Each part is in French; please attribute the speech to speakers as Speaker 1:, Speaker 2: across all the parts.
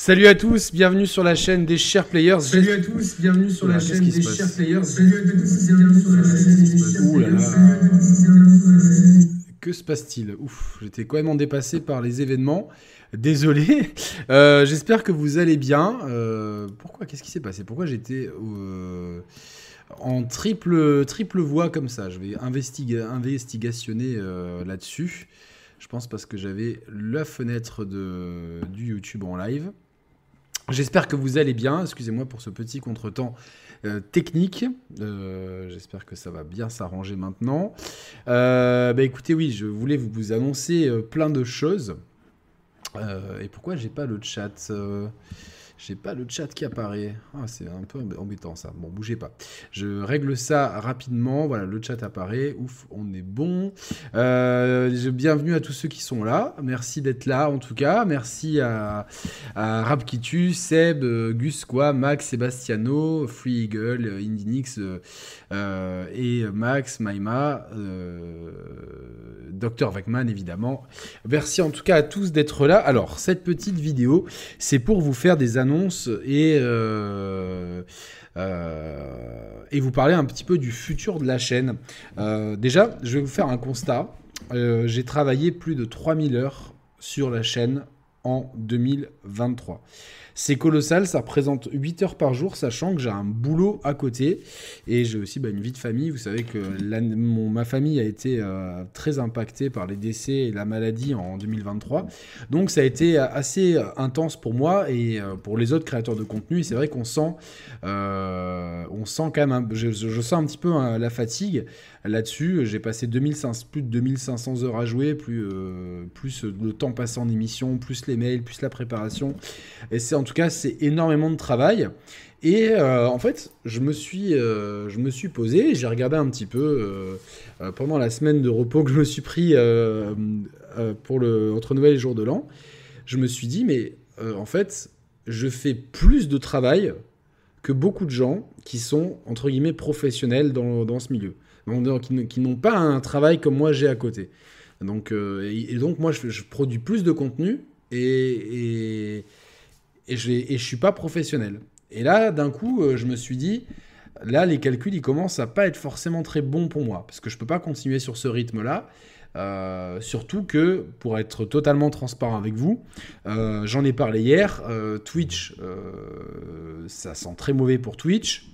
Speaker 1: Salut à tous, bienvenue sur la chaîne des Chers Players.
Speaker 2: Salut à tous, bienvenue sur la chaîne des Chers Players.
Speaker 1: Salut à tous, bienvenue sur la chaîne des Chers Players. Que se passe-t-il? Ouf, j'étais quand même dépassé par les événements. Désolé. Euh, J'espère que vous allez bien. Euh, pourquoi Qu'est-ce qui s'est passé? Pourquoi j'étais euh, en triple, triple voix comme ça? Je vais investigationner là-dessus. Je pense parce que j'avais la fenêtre de, du YouTube en live. J'espère que vous allez bien. Excusez-moi pour ce petit contretemps euh, technique. Euh, J'espère que ça va bien s'arranger maintenant. Euh, bah écoutez, oui, je voulais vous, annoncer plein de choses. Et pourquoi j'ai pas le chat J'ai pas le chat qui apparaît. Ah, c'est un peu embêtant ça. Bon, bougez pas. Je règle ça rapidement. Voilà, le chat apparaît. Ouf, on est bon. Euh, bienvenue à tous ceux qui sont là. Merci d'être là en tout cas. Merci à, à Rapkitu, Seb, Gus Max, Sebastiano, Free Eagle, Indinix euh, euh, et Max, Maima, Dr. Vacman évidemment. Merci en tout cas à tous d'être là. Alors, cette petite vidéo, c'est pour vous faire des annonces et, euh, euh, et vous parler un petit peu du futur de la chaîne. Euh, déjà, je vais vous faire un constat. J'ai travaillé plus de 3000 heures sur la chaîne en 2023. C'est colossal, ça représente 8 heures par jour, sachant que j'ai un boulot à côté et j'ai aussi bah, une vie de famille. Vous savez que ma famille a été euh, très impactée par les décès et la maladie en 2023. Donc ça a été assez euh, intense pour moi et euh, pour les autres créateurs de contenu. C'est vrai qu'on sent, euh, on sent quand même, je sens un petit peu hein, la fatigue là-dessus. J'ai passé 2500, plus de 2500 heures à jouer, plus, euh, plus le temps passé en émission, plus les mails, plus la préparation. Et c'est en tout cas, c'est énormément de travail. Et euh, en fait, je me suis, euh, je me suis posé, j'ai regardé un petit peu pendant la semaine de repos que je me suis pris pour le entre Noël et jour de l'an. Je me suis dit, mais en fait, je fais plus de travail que beaucoup de gens qui sont entre guillemets professionnels dans, dans ce milieu, qui, n'ont pas un travail comme moi j'ai à côté. Donc, euh, et, donc moi, je, produis plus de contenu et, je je suis pas professionnel. Et là, d'un coup, euh, je me suis dit, là, les calculs, ils commencent à pas être forcément très bons pour moi, parce que je peux pas continuer sur ce rythme-là. Euh, surtout que, pour être totalement transparent avec vous, j'en ai parlé hier, Twitch, ça sent très mauvais pour Twitch.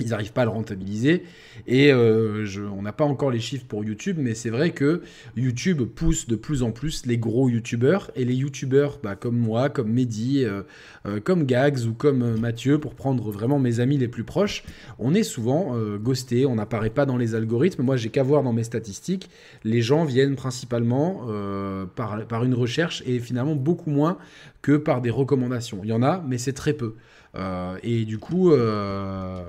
Speaker 1: Ils n'arrivent pas à le rentabiliser. Et euh, on n'a pas encore les chiffres pour YouTube, mais c'est vrai que YouTube pousse de plus en plus les gros YouTubeurs. Et les YouTubeurs bah, comme moi, comme Mehdi, euh, euh, comme Gags ou comme Mathieu, pour prendre vraiment mes amis les plus proches, on est souvent ghosté, on n'apparaît pas dans les algorithmes. Moi, j'ai qu'à voir dans mes statistiques, les gens viennent principalement par une recherche et finalement beaucoup moins que par des recommandations. Il y en a, mais c'est très peu. Euh, et du coup, euh,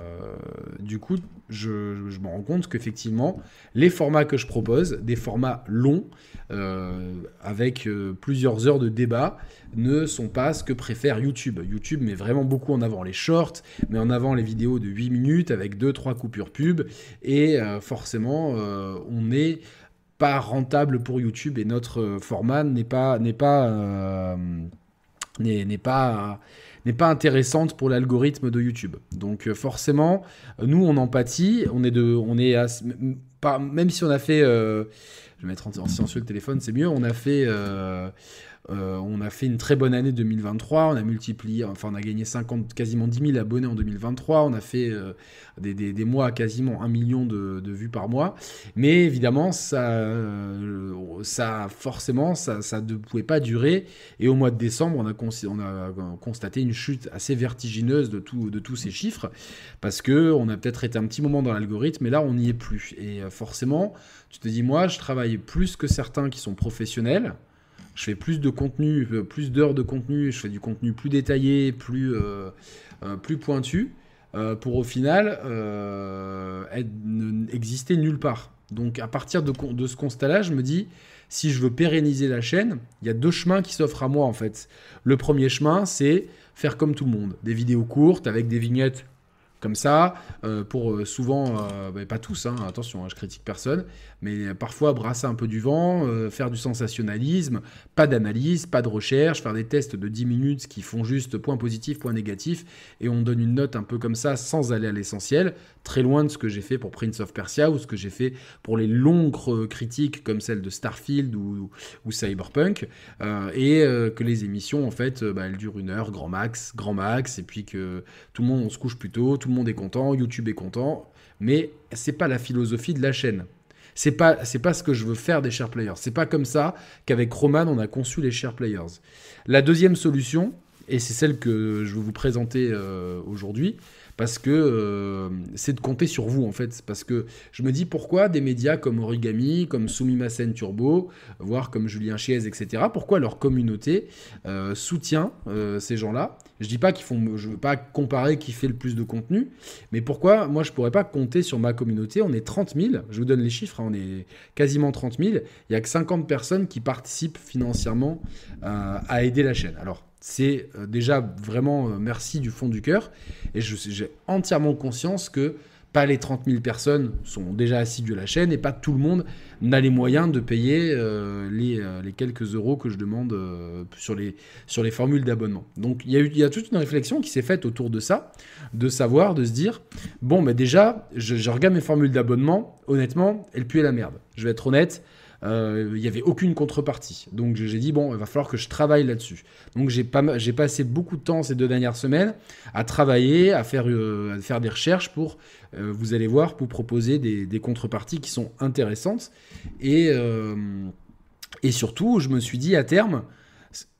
Speaker 1: du coup, je, me rends compte qu'effectivement, les formats que je propose, des formats longs, euh, avec plusieurs heures de débat, ne sont pas ce que préfère YouTube. YouTube met vraiment beaucoup en avant les shorts, met en avant les vidéos de 8 minutes avec 2-3 coupures pub, et forcément, on n'est pas rentable pour YouTube et notre format n'est pas n'est pas n'est pas n'est pas intéressante pour l'algorithme de YouTube. Donc euh, forcément, euh, nous on en pâtit, on est de on est à- même si on a fait euh, je vais mettre en, en silencieux le téléphone, c'est mieux, on a fait euh, on a fait une très bonne année 2023, on a multiplié, enfin on a gagné 50, quasiment 10 000 abonnés en 2023, on a fait euh, des, mois à quasiment 1 million de, vues par mois, mais évidemment ça, euh, ça forcément ça, ne pouvait pas durer. Et au mois de décembre on a, cons- on a constaté une chute assez vertigineuse de, tout, de tous ces chiffres parce que on a peut-être été un petit moment dans l'algorithme mais là on n'y est plus. Et forcément tu te dis moi je travaille plus que certains qui sont professionnels je fais plus de contenu, euh, plus d'heures de contenu, je fais du contenu plus détaillé, plus, euh, euh, plus pointu, pour au final euh, exister nulle part. Donc à partir de, ce constat-là, je me dis, si je veux pérenniser la chaîne, il y a deux chemins qui s'offrent à moi en fait. Le premier chemin, c'est faire comme tout le monde, des vidéos courtes avec des vignettes comme ça, pour souvent, euh, bah, pas tous, hein, attention, hein, je critique personne, mais parfois brasser un peu du vent, faire du sensationnalisme, pas d'analyse, pas de recherche, faire des tests de 10 minutes qui font juste point positif, point négatif, et on donne une note un peu comme ça sans aller à l'essentiel, très loin de ce que j'ai fait pour Prince of Persia ou ce que j'ai fait pour les longues critiques comme celle de Starfield ou, Cyberpunk, et que les émissions, en fait, bah, elles durent une heure, grand max, grand max, et puis que tout le monde, on se couche plus tôt, tout le monde est content, YouTube est content, mais c'est pas la philosophie de la chaîne. C'est pas, c'est pas ce que je veux faire des share players. C'est pas comme ça qu'avec Roman on a conçu les share players. La deuxième solution, et c'est celle que je vais vous présenter euh, aujourd'hui, parce que euh, c'est de compter sur vous en fait. Parce que je me dis pourquoi des médias comme Origami, comme Sumimasen Turbo, voire comme Julien Chiez, etc., pourquoi leur communauté euh, soutient euh, ces gens-là? Je dis pas qu'ils font, je veux pas comparer qui fait le plus de contenu, mais pourquoi moi je pourrais pas compter sur ma communauté? On est 30 000, je vous donne les chiffres, hein, on est quasiment 30 000, il y a que 50 personnes qui participent financièrement à aider la chaîne. Alors c'est euh, déjà vraiment euh, merci du fond du cœur. Et j'ai entièrement conscience que pas les 30 000 personnes sont déjà assidues à la chaîne et pas tout le monde n'a les moyens de payer euh, les, quelques euros que je demande sur, les, sur les formules d'abonnement. Donc il y, a toute une réflexion qui s'est faite autour de ça, de savoir, de se dire, bon, mais déjà, je, regarde mes formules d'abonnement, honnêtement, elles puent la merde. Je vais être honnête, il n'y avait aucune contrepartie. Donc j'ai dit, bon, il va falloir que je travaille là-dessus. Donc j'ai passé beaucoup de temps ces deux dernières semaines à travailler, à faire, euh, faire des recherches pour, euh, vous allez voir, pour proposer des, contreparties qui sont intéressantes. Et, et surtout, je me suis dit à terme,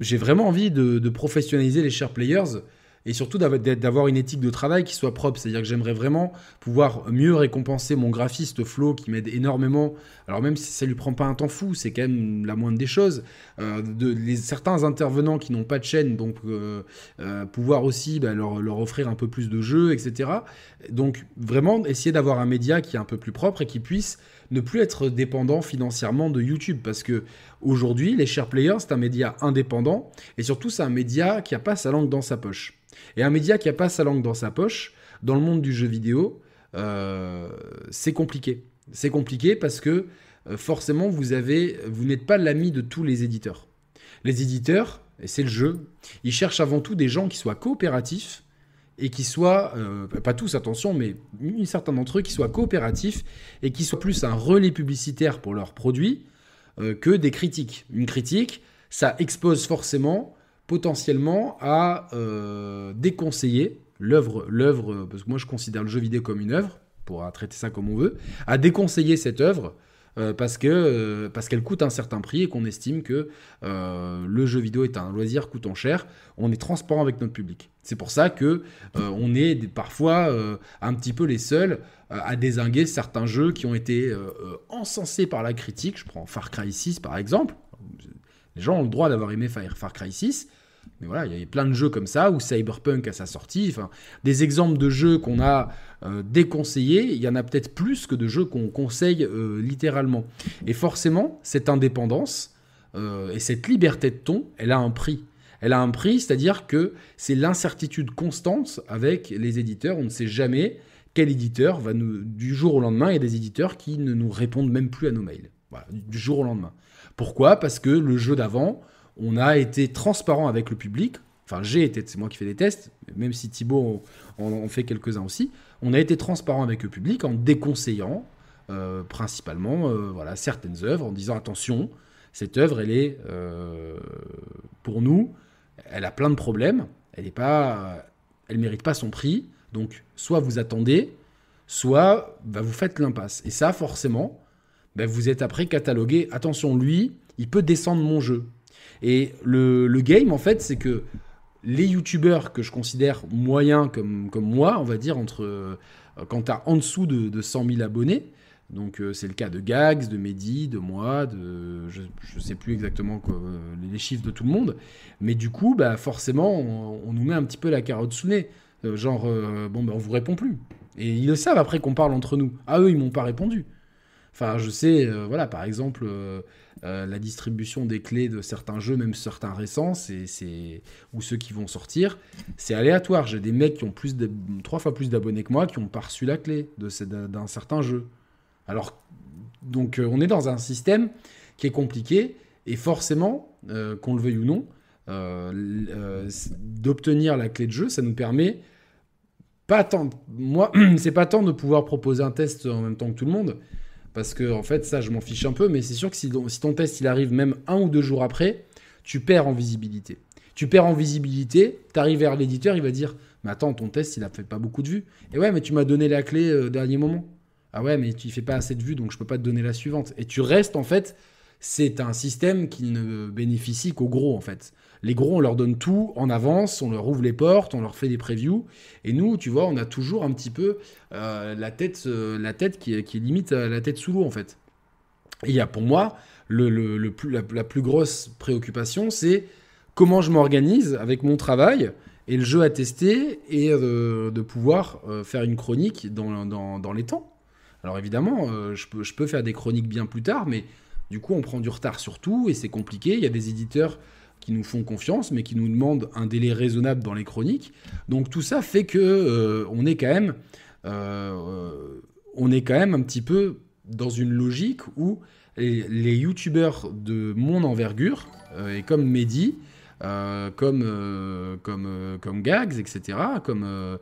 Speaker 1: j'ai vraiment envie de, de professionnaliser les share players et surtout d'avoir une éthique de travail qui soit propre. C'est-à-dire que j'aimerais vraiment pouvoir mieux récompenser mon graphiste Flo qui m'aide énormément. Alors même si ça lui prend pas un temps fou, c'est quand même la moindre des choses. Euh, de, certains intervenants qui n'ont pas de chaîne, donc euh, euh, pouvoir aussi bah, leur, leur, offrir un peu plus de jeux, etc. Donc vraiment essayer d'avoir un média qui est un peu plus propre et qui puisse ne plus être dépendant financièrement de YouTube parce que aujourd'hui les share players c'est un média indépendant et surtout c'est un média qui a pas sa langue dans sa poche. Et un média qui n'a pas sa langue dans sa poche, dans le monde du jeu vidéo, euh, c'est compliqué. C'est compliqué parce que euh, forcément, vous vous n'êtes pas l'ami de tous les éditeurs. Les éditeurs, et c'est le jeu, ils cherchent avant tout des gens qui soient coopératifs et qui soient, euh, pas tous attention, mais certains d'entre eux qui soient coopératifs et qui soient plus un relais publicitaire pour leurs produits que des critiques. Une critique, ça expose forcément potentiellement à euh, déconseiller l'œuvre, l'œuvre, parce que moi je considère le jeu vidéo comme une œuvre, pour traiter ça comme on veut, à déconseiller cette œuvre euh, parce que euh, parce qu'elle coûte un certain prix et qu'on estime que le jeu vidéo est un loisir coûtant cher. On est transparent avec notre public. C'est pour ça que on est parfois un petit peu les seuls à désinguer certains jeux qui ont été encensés par la critique. Je prends Far Cry 6 par exemple. Les gens ont le droit d'avoir aimé Far Cry 6, mais voilà, il y a plein de jeux comme ça, ou Cyberpunk à sa sortie, enfin, des exemples de jeux qu'on a euh, déconseillés, il y en a peut-être plus que de jeux qu'on conseille euh, littéralement. Et forcément, cette indépendance euh, et cette liberté de ton, elle a un prix. Elle a un prix, c'est-à-dire que c'est l'incertitude constante avec les éditeurs. On ne sait jamais quel éditeur va nous... Du jour au lendemain, il y a des éditeurs qui ne nous répondent même plus à nos mails. Voilà, du jour au lendemain. Pourquoi? Parce que le jeu d'avant, on a été transparent avec le public. Enfin, j'ai été, c'est moi qui fais des tests, même si Thibaut en, fait quelques-uns aussi. On a été transparent avec le public en déconseillant euh, principalement euh, voilà, certaines œuvres, en disant attention, cette œuvre, elle est euh, pour nous, elle a plein de problèmes, elle ne pas, elle mérite pas son prix. Donc, soit vous attendez, soit bah, vous faites l'impasse. Et ça, forcément, bah, vous êtes après catalogué. Attention, lui, il peut descendre mon jeu. Et le, game, en fait, c'est que les youtubeurs que je considère moyens comme, comme moi, on va dire, entre, euh, quand tu en dessous de, de 100 000 abonnés, donc euh, c'est le cas de Gags, de Mehdi, de moi, de je ne sais plus exactement euh, les chiffres de tout le monde, mais du coup, bah, forcément, on, nous met un petit peu la carotte sous nez. genre, bon, ben on vous répond plus. Et ils le savent après qu'on parle entre nous. Ah, eux, ils m'ont pas répondu. Enfin, je sais, euh, voilà, par exemple, euh, euh, la distribution des clés de certains jeux, même certains récents, c'est, ou ceux qui vont sortir, c'est aléatoire. J'ai des mecs qui ont plus de, trois fois plus d'abonnés que moi qui n'ont pas reçu la clé d'un certain jeu. Alors, donc, on est dans un système qui est compliqué, et forcément, qu'on le veuille ou non, d'obtenir la clé de jeu, ça nous permet pas tant, moi, c'est pas tant de pouvoir proposer un test en même temps que tout le monde, parce que, en fait, ça, je m'en fiche un peu, mais c'est sûr que si, ton test il arrive même un ou deux jours après, tu perds en visibilité. Tu perds en visibilité, tu arrives vers l'éditeur, il va dire Mais attends, ton test, il a fait pas beaucoup de vues. Et ouais, mais tu m'as donné la clé au euh, dernier moment. Ah ouais, mais tu fais pas assez de vues, donc je peux pas te donner la suivante. Et tu restes, en fait, c'est un système qui ne bénéficie qu'aux gros, en fait. Les gros, on leur donne tout en avance, on leur ouvre les portes, on leur fait des previews. Et nous, tu vois, on a toujours un petit peu euh, la tête, euh, la tête qui, est limite la tête sous l'eau, en fait. Et il y a pour moi, la, plus grosse préoccupation, c'est comment je m'organise avec mon travail et le jeu à tester et euh, de pouvoir faire une chronique dans, dans, les temps. Alors évidemment, je, peux, je peux faire des chroniques bien plus tard, mais du coup, on prend du retard sur tout et c'est compliqué. Il y a des éditeurs qui nous font confiance, mais qui nous demandent un délai raisonnable dans les chroniques. Donc tout ça fait que euh, on est quand même, euh, on est quand même un petit peu dans une logique où les, youtubeurs de mon envergure, euh, et comme Mehdi, comme, comme, comme Gags, etc., comme,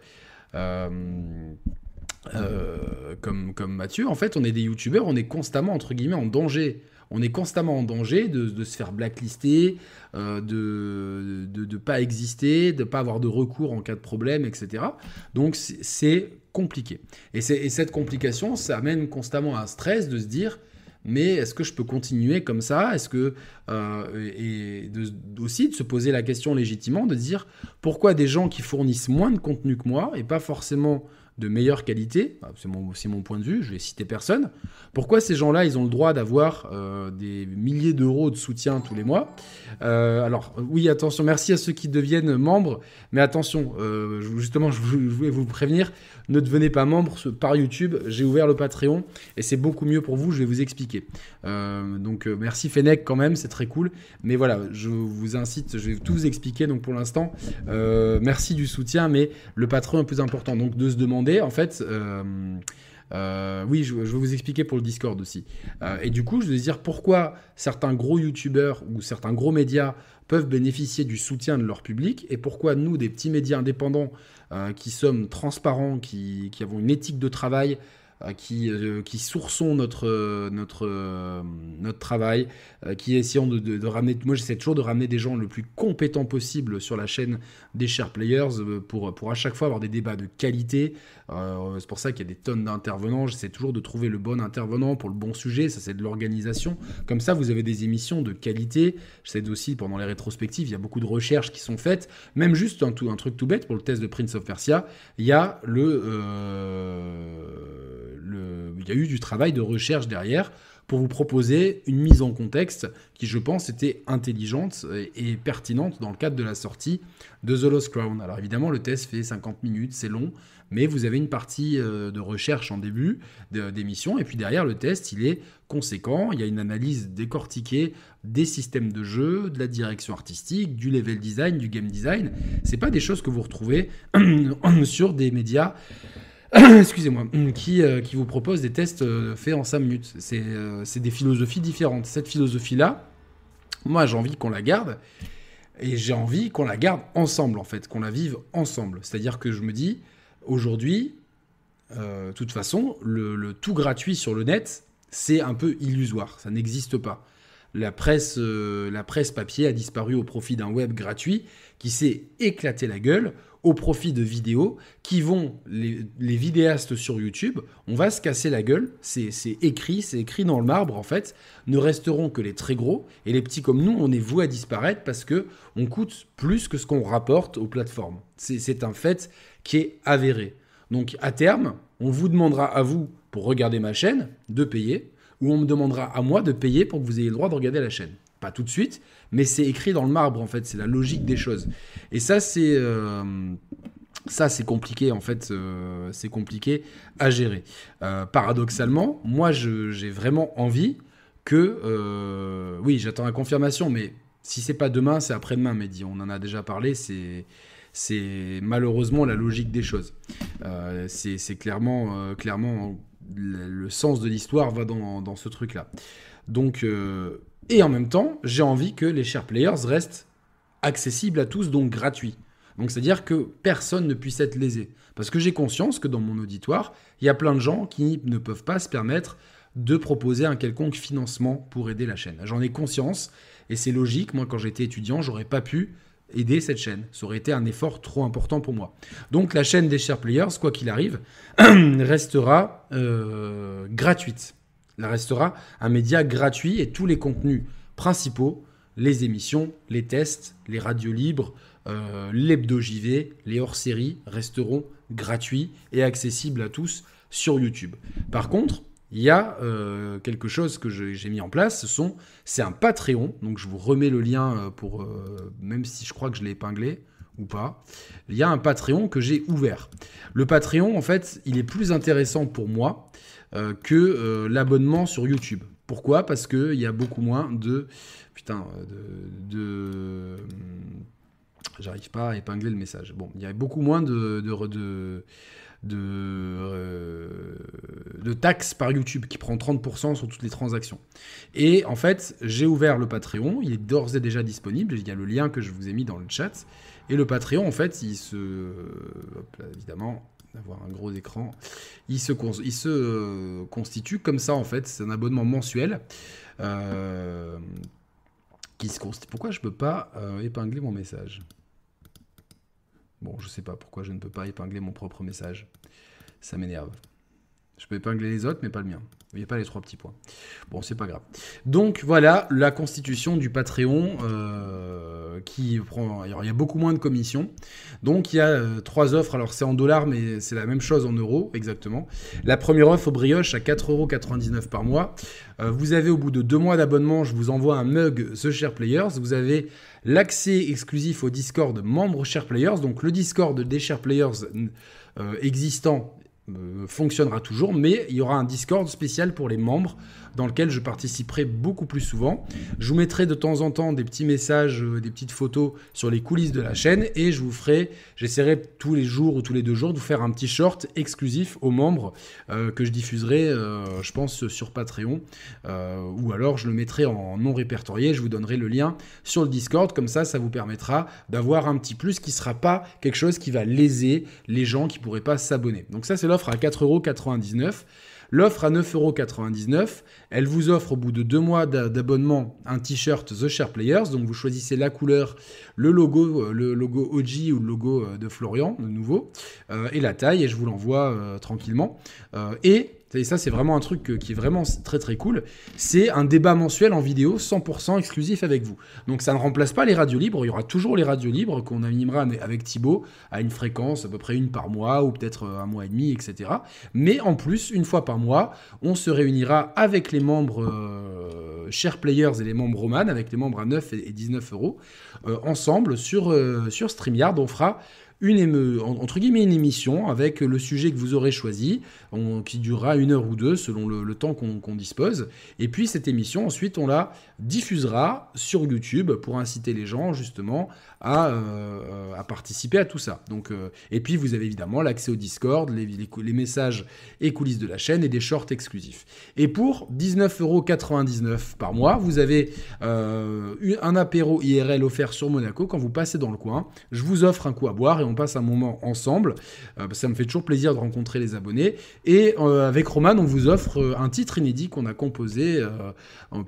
Speaker 1: comme, comme Mathieu, en fait, on est des youtubeurs, on est constamment, entre guillemets, en danger on est constamment en danger de, se faire blacklister, euh, de ne pas exister, de ne pas avoir de recours en cas de problème, etc. Donc c'est compliqué. Et, cette complication, ça amène constamment un stress de se dire, mais est-ce que je peux continuer comme ça? Est-ce que euh, et aussi de se poser la question légitimement de dire pourquoi des gens qui fournissent moins de contenu que moi et pas forcément de meilleure qualité, ah, c'est mon, mon, point de vue, je vais citer personne, pourquoi ces gens-là, ils ont le droit d'avoir euh, des milliers d'euros de soutien tous les mois? Euh, Alors oui, attention, merci à ceux qui deviennent membres, mais attention, euh, justement, je voulais vous prévenir, ne devenez pas membre par YouTube, j'ai ouvert le Patreon, et c'est beaucoup mieux pour vous, je vais vous expliquer. donc merci Fennec quand même, c'est très cool, mais voilà, je vous incite, je vais tout vous expliquer, donc pour l'instant, merci du soutien, mais le Patreon est plus important, donc de se demander en fait, euh, euh, oui, je, vais vous expliquer pour le Discord aussi. Euh, et du coup, je vais dire pourquoi certains gros youtubeurs ou certains gros médias peuvent bénéficier du soutien de leur public et pourquoi nous, des petits médias indépendants qui sommes transparents, qui, avons une éthique de travail, qui, euh, qui sourçons notre, euh, travail, euh, qui essayons de, ramener. Moi, j'essaie toujours de ramener des gens le plus compétents possible sur la chaîne des Share Players pour à chaque fois avoir des débats de qualité. C'est pour ça qu'il y a des tonnes d'intervenants. J'essaie toujours de trouver le bon intervenant pour le bon sujet. Ça, c'est de l'organisation. Comme ça, vous avez des émissions de qualité. J'essaie aussi, pendant les rétrospectives, il y a beaucoup de recherches qui sont faites. Même juste un, truc tout bête pour le test de Prince of Persia, il y a le il y a eu du travail de recherche derrière pour vous proposer une mise en contexte qui, je pense, était intelligente et pertinente dans le cadre de la sortie de The Lost Crown. Alors évidemment, le test fait 50 minutes, c'est long, mais vous avez une partie euh, de recherche en début d'émission, et puis derrière, le test, il est conséquent. Il y a une analyse décortiquée des systèmes de jeu, de la direction artistique, du level design, du game design. C'est pas des choses que vous retrouvez sur des médias excusez-moi, qui, euh, qui vous propose des tests euh, faits en 5 minutes. Euh, c'est des philosophies différentes. Cette philosophie-là, moi j'ai envie qu'on la garde, et j'ai envie qu'on la garde ensemble, en fait, qu'on la vive ensemble. C'est-à-dire que je me dis, aujourd'hui, de toute façon, le, tout gratuit sur le net, c'est un peu illusoire, ça n'existe pas. La presse, la presse papier a disparu au profit d'un web gratuit qui s'est éclaté la gueule au profit de vidéos qui vont, les, vidéastes sur YouTube, on va se casser la gueule, c'est écrit, c'est écrit dans le marbre en fait, ne resteront que les très gros, et les petits comme nous, on est voué à disparaître parce que on coûte plus que ce qu'on rapporte aux plateformes. C'est un fait qui est avéré. Donc à terme, on vous demandera à vous, pour regarder ma chaîne, de payer, ou on me demandera à moi de payer pour que vous ayez le droit de regarder la chaîne. Pas tout de suite, mais c'est écrit dans le marbre en fait, c'est la logique des choses. Et ça, c'est. Euh, compliqué, en fait, euh, c'est compliqué à gérer. Euh, paradoxalement, moi, j'ai vraiment envie que... Oui, j'attends la confirmation, mais si c'est pas demain, c'est après-demain, Mehdi. On en a déjà parlé, c'est... Malheureusement la logique des choses. c'est clairement le, sens de l'histoire va dans, dans ce truc-là. Donc, et en même temps, j'ai envie que les share players restent accessibles à tous, donc gratuits. Donc c'est-à-dire que personne ne puisse être lésé. Parce que j'ai conscience que dans mon auditoire, il y a plein de gens qui ne peuvent pas se permettre de proposer un quelconque financement pour aider la chaîne. J'en ai conscience et c'est logique. Moi, quand j'étais étudiant, j'aurais pas pu aider cette chaîne. Ça aurait été un effort trop important pour moi. Donc la chaîne des Share Players, quoi qu'il arrive, restera euh, gratuite. Elle restera un média gratuit et tous les contenus principaux, les émissions, les tests, les radios libres, euh, l'hebdo les hors-séries resteront gratuits et accessibles à tous sur YouTube. Par contre, il y a euh, quelque chose que j'ai mis en place, c'est un Patreon, donc je vous remets le lien euh, pour, même si je crois que je l'ai épinglé ou pas, il y a un Patreon que j'ai ouvert. Le Patreon, en fait, il est plus intéressant pour moi que l'abonnement sur YouTube. Pourquoi? Parce qu'il y a beaucoup moins de... Putain, de J'arrive pas à épingler le message. Bon, il y a beaucoup moins de, de, euh, de taxes par YouTube qui prend 30% sur toutes les transactions. Et en fait, j'ai ouvert le Patreon, il est d'ores et déjà disponible, il y a le lien que je vous ai mis dans le chat. Et le Patreon, en fait, il se... Hop là, évidemment, d'avoir un gros écran. Il se, euh, constitue comme ça, en fait. C'est un abonnement mensuel. Euh, qui se constitue. Pourquoi je peux pas épingler mon message? Bon, je sais pas pourquoi je ne peux pas épingler mon propre message. Ça m'énerve. Je peux épingler les autres, mais pas le mien. Il pas les trois petits points. Bon, c'est pas grave. Donc voilà la constitution du Patreon euh, qui prend. Il y a beaucoup moins de commissions. Donc il y a euh, trois offres. Alors c'est en dollars, mais c'est la même chose en euros, exactement. La première offre au brioche à 4,99€ par mois. Euh, vous avez au bout de deux mois d'abonnement, je vous envoie un mug The Share Players. Vous avez l'accès exclusif au Discord membre Share Players. Donc le Discord des Share Players existants euh, fonctionnera toujours, mais il y aura un Discord spécial pour les membres dans lequel je participerai beaucoup plus souvent. Je vous mettrai de temps en temps des petits messages, euh, des petites photos sur les coulisses de la chaîne et je vous ferai, j'essaierai tous les jours ou tous les deux jours de vous faire un petit short exclusif aux membres euh, que je diffuserai, euh, je pense, sur Patreon ou alors je le mettrai en non répertorié. Je vous donnerai le lien sur le Discord, comme ça, ça vous permettra d'avoir un petit plus qui ne sera pas quelque chose qui va léser les gens qui pourraient pas s'abonner. Donc ça, c'est l'offre à 4,99€. L'offre à 9,99€, elle vous offre au bout de deux mois d'abonnement un t-shirt The Share Players. Donc vous choisissez la couleur, le logo, euh, le logo OG ou le logo euh, de Florian, de nouveau, euh, et la taille, et je vous l'envoie tranquillement. et et ça, c'est vraiment un truc qui est vraiment très très cool. C'est un débat mensuel en vidéo 100% exclusif avec vous. Donc ça ne remplace pas les radios libres. Il y aura toujours les radios libres qu'on animera avec Thibaut à une fréquence à peu près une par mois ou peut-être un mois et demi, etc. Mais en plus, une fois par mois, on se réunira avec les membres euh, Players et les membres Roman, avec les membres à 9 et 19 euros, euh, ensemble sur, euh, sur StreamYard. On fera une entre guillemets une émission avec le sujet que vous aurez choisi, qui durera une heure ou deux selon le, temps qu'on dispose. Et puis cette émission, ensuite, on la diffusera sur YouTube pour inciter les gens justement à, euh, à participer à tout ça. Donc, euh, et puis vous avez évidemment l'accès au Discord, les, messages et coulisses de la chaîne et des shorts exclusifs. Et pour 19,99€ par mois, vous avez euh, un apéro IRL offert sur Monaco quand vous passez dans le coin. Je vous offre un coup à boire et on passe un moment ensemble. ça me fait toujours plaisir de rencontrer les abonnés. Et avec Roman, on vous offre un titre inédit qu'on a composé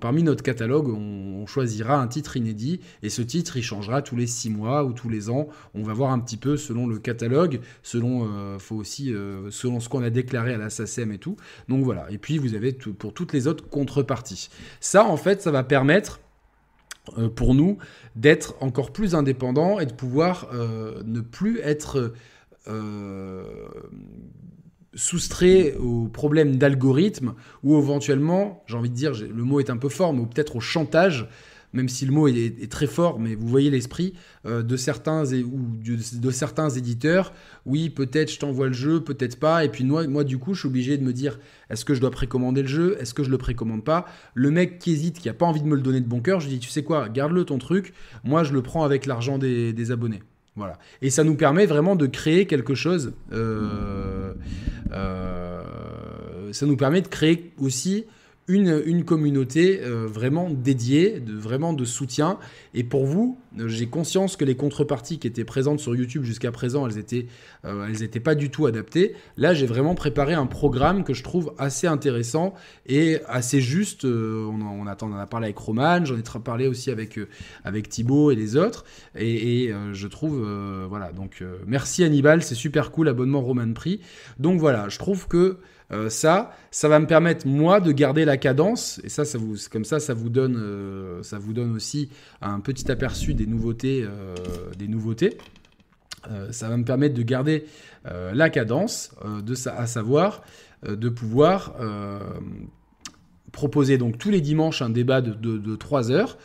Speaker 1: parmi notre catalogue. On, choisira un titre inédit et ce titre il changera tous les six mois ou tous les ans. On va voir un petit peu selon le catalogue, selon, euh, faut aussi, euh, selon ce qu'on a déclaré à la SACEM et tout. Donc voilà. Et puis vous avez pour toutes les autres contreparties. Ça, en fait, ça va permettre euh, pour nous d'être encore plus indépendants et de pouvoir ne plus être soustrait aux problèmes d'algorithme ou éventuellement, j'ai envie de dire, le mot est un peu fort, mais peut-être au chantage même si le mot est, très fort, mais vous voyez l'esprit euh, de certains ou de, certains éditeurs. Oui, peut-être je t'envoie le jeu, peut-être pas. Et puis moi, moi, du coup, je suis obligé de me dire est-ce que je dois précommander le jeu? Est-ce que je le précommande pas? Le mec qui hésite, qui a pas envie de me le donner de bon cœur, je dis tu sais quoi, garde-le ton truc. Moi, je le prends avec l'argent des, abonnés. Voilà. Et ça nous permet vraiment de créer quelque chose. Euh, euh, ça nous permet de créer aussi une, communauté euh, vraiment dédiée, de, vraiment de soutien. Et pour vous, euh, j'ai conscience que les contreparties qui étaient présentes sur YouTube jusqu'à présent, elles étaient, euh, elles étaient pas du tout adaptées. Là, j'ai vraiment préparé un programme que je trouve assez intéressant et assez juste. on, attend, on en a parlé avec Roman, j'en ai parlé aussi avec, avec Thibaut et les autres. Et, je trouve, voilà, donc merci Hannibal, c'est super cool, abonnement Roman Prix. Donc voilà, je trouve que euh, ça, ça va me permettre moi de garder la cadence et ça, ça vous, comme ça, ça vous donne, euh, ça vous donne aussi un petit aperçu des nouveautés, euh, des nouveautés. ça va me permettre de garder la cadence, de à savoir de pouvoir proposer donc tous les dimanches un débat de, de 3 heures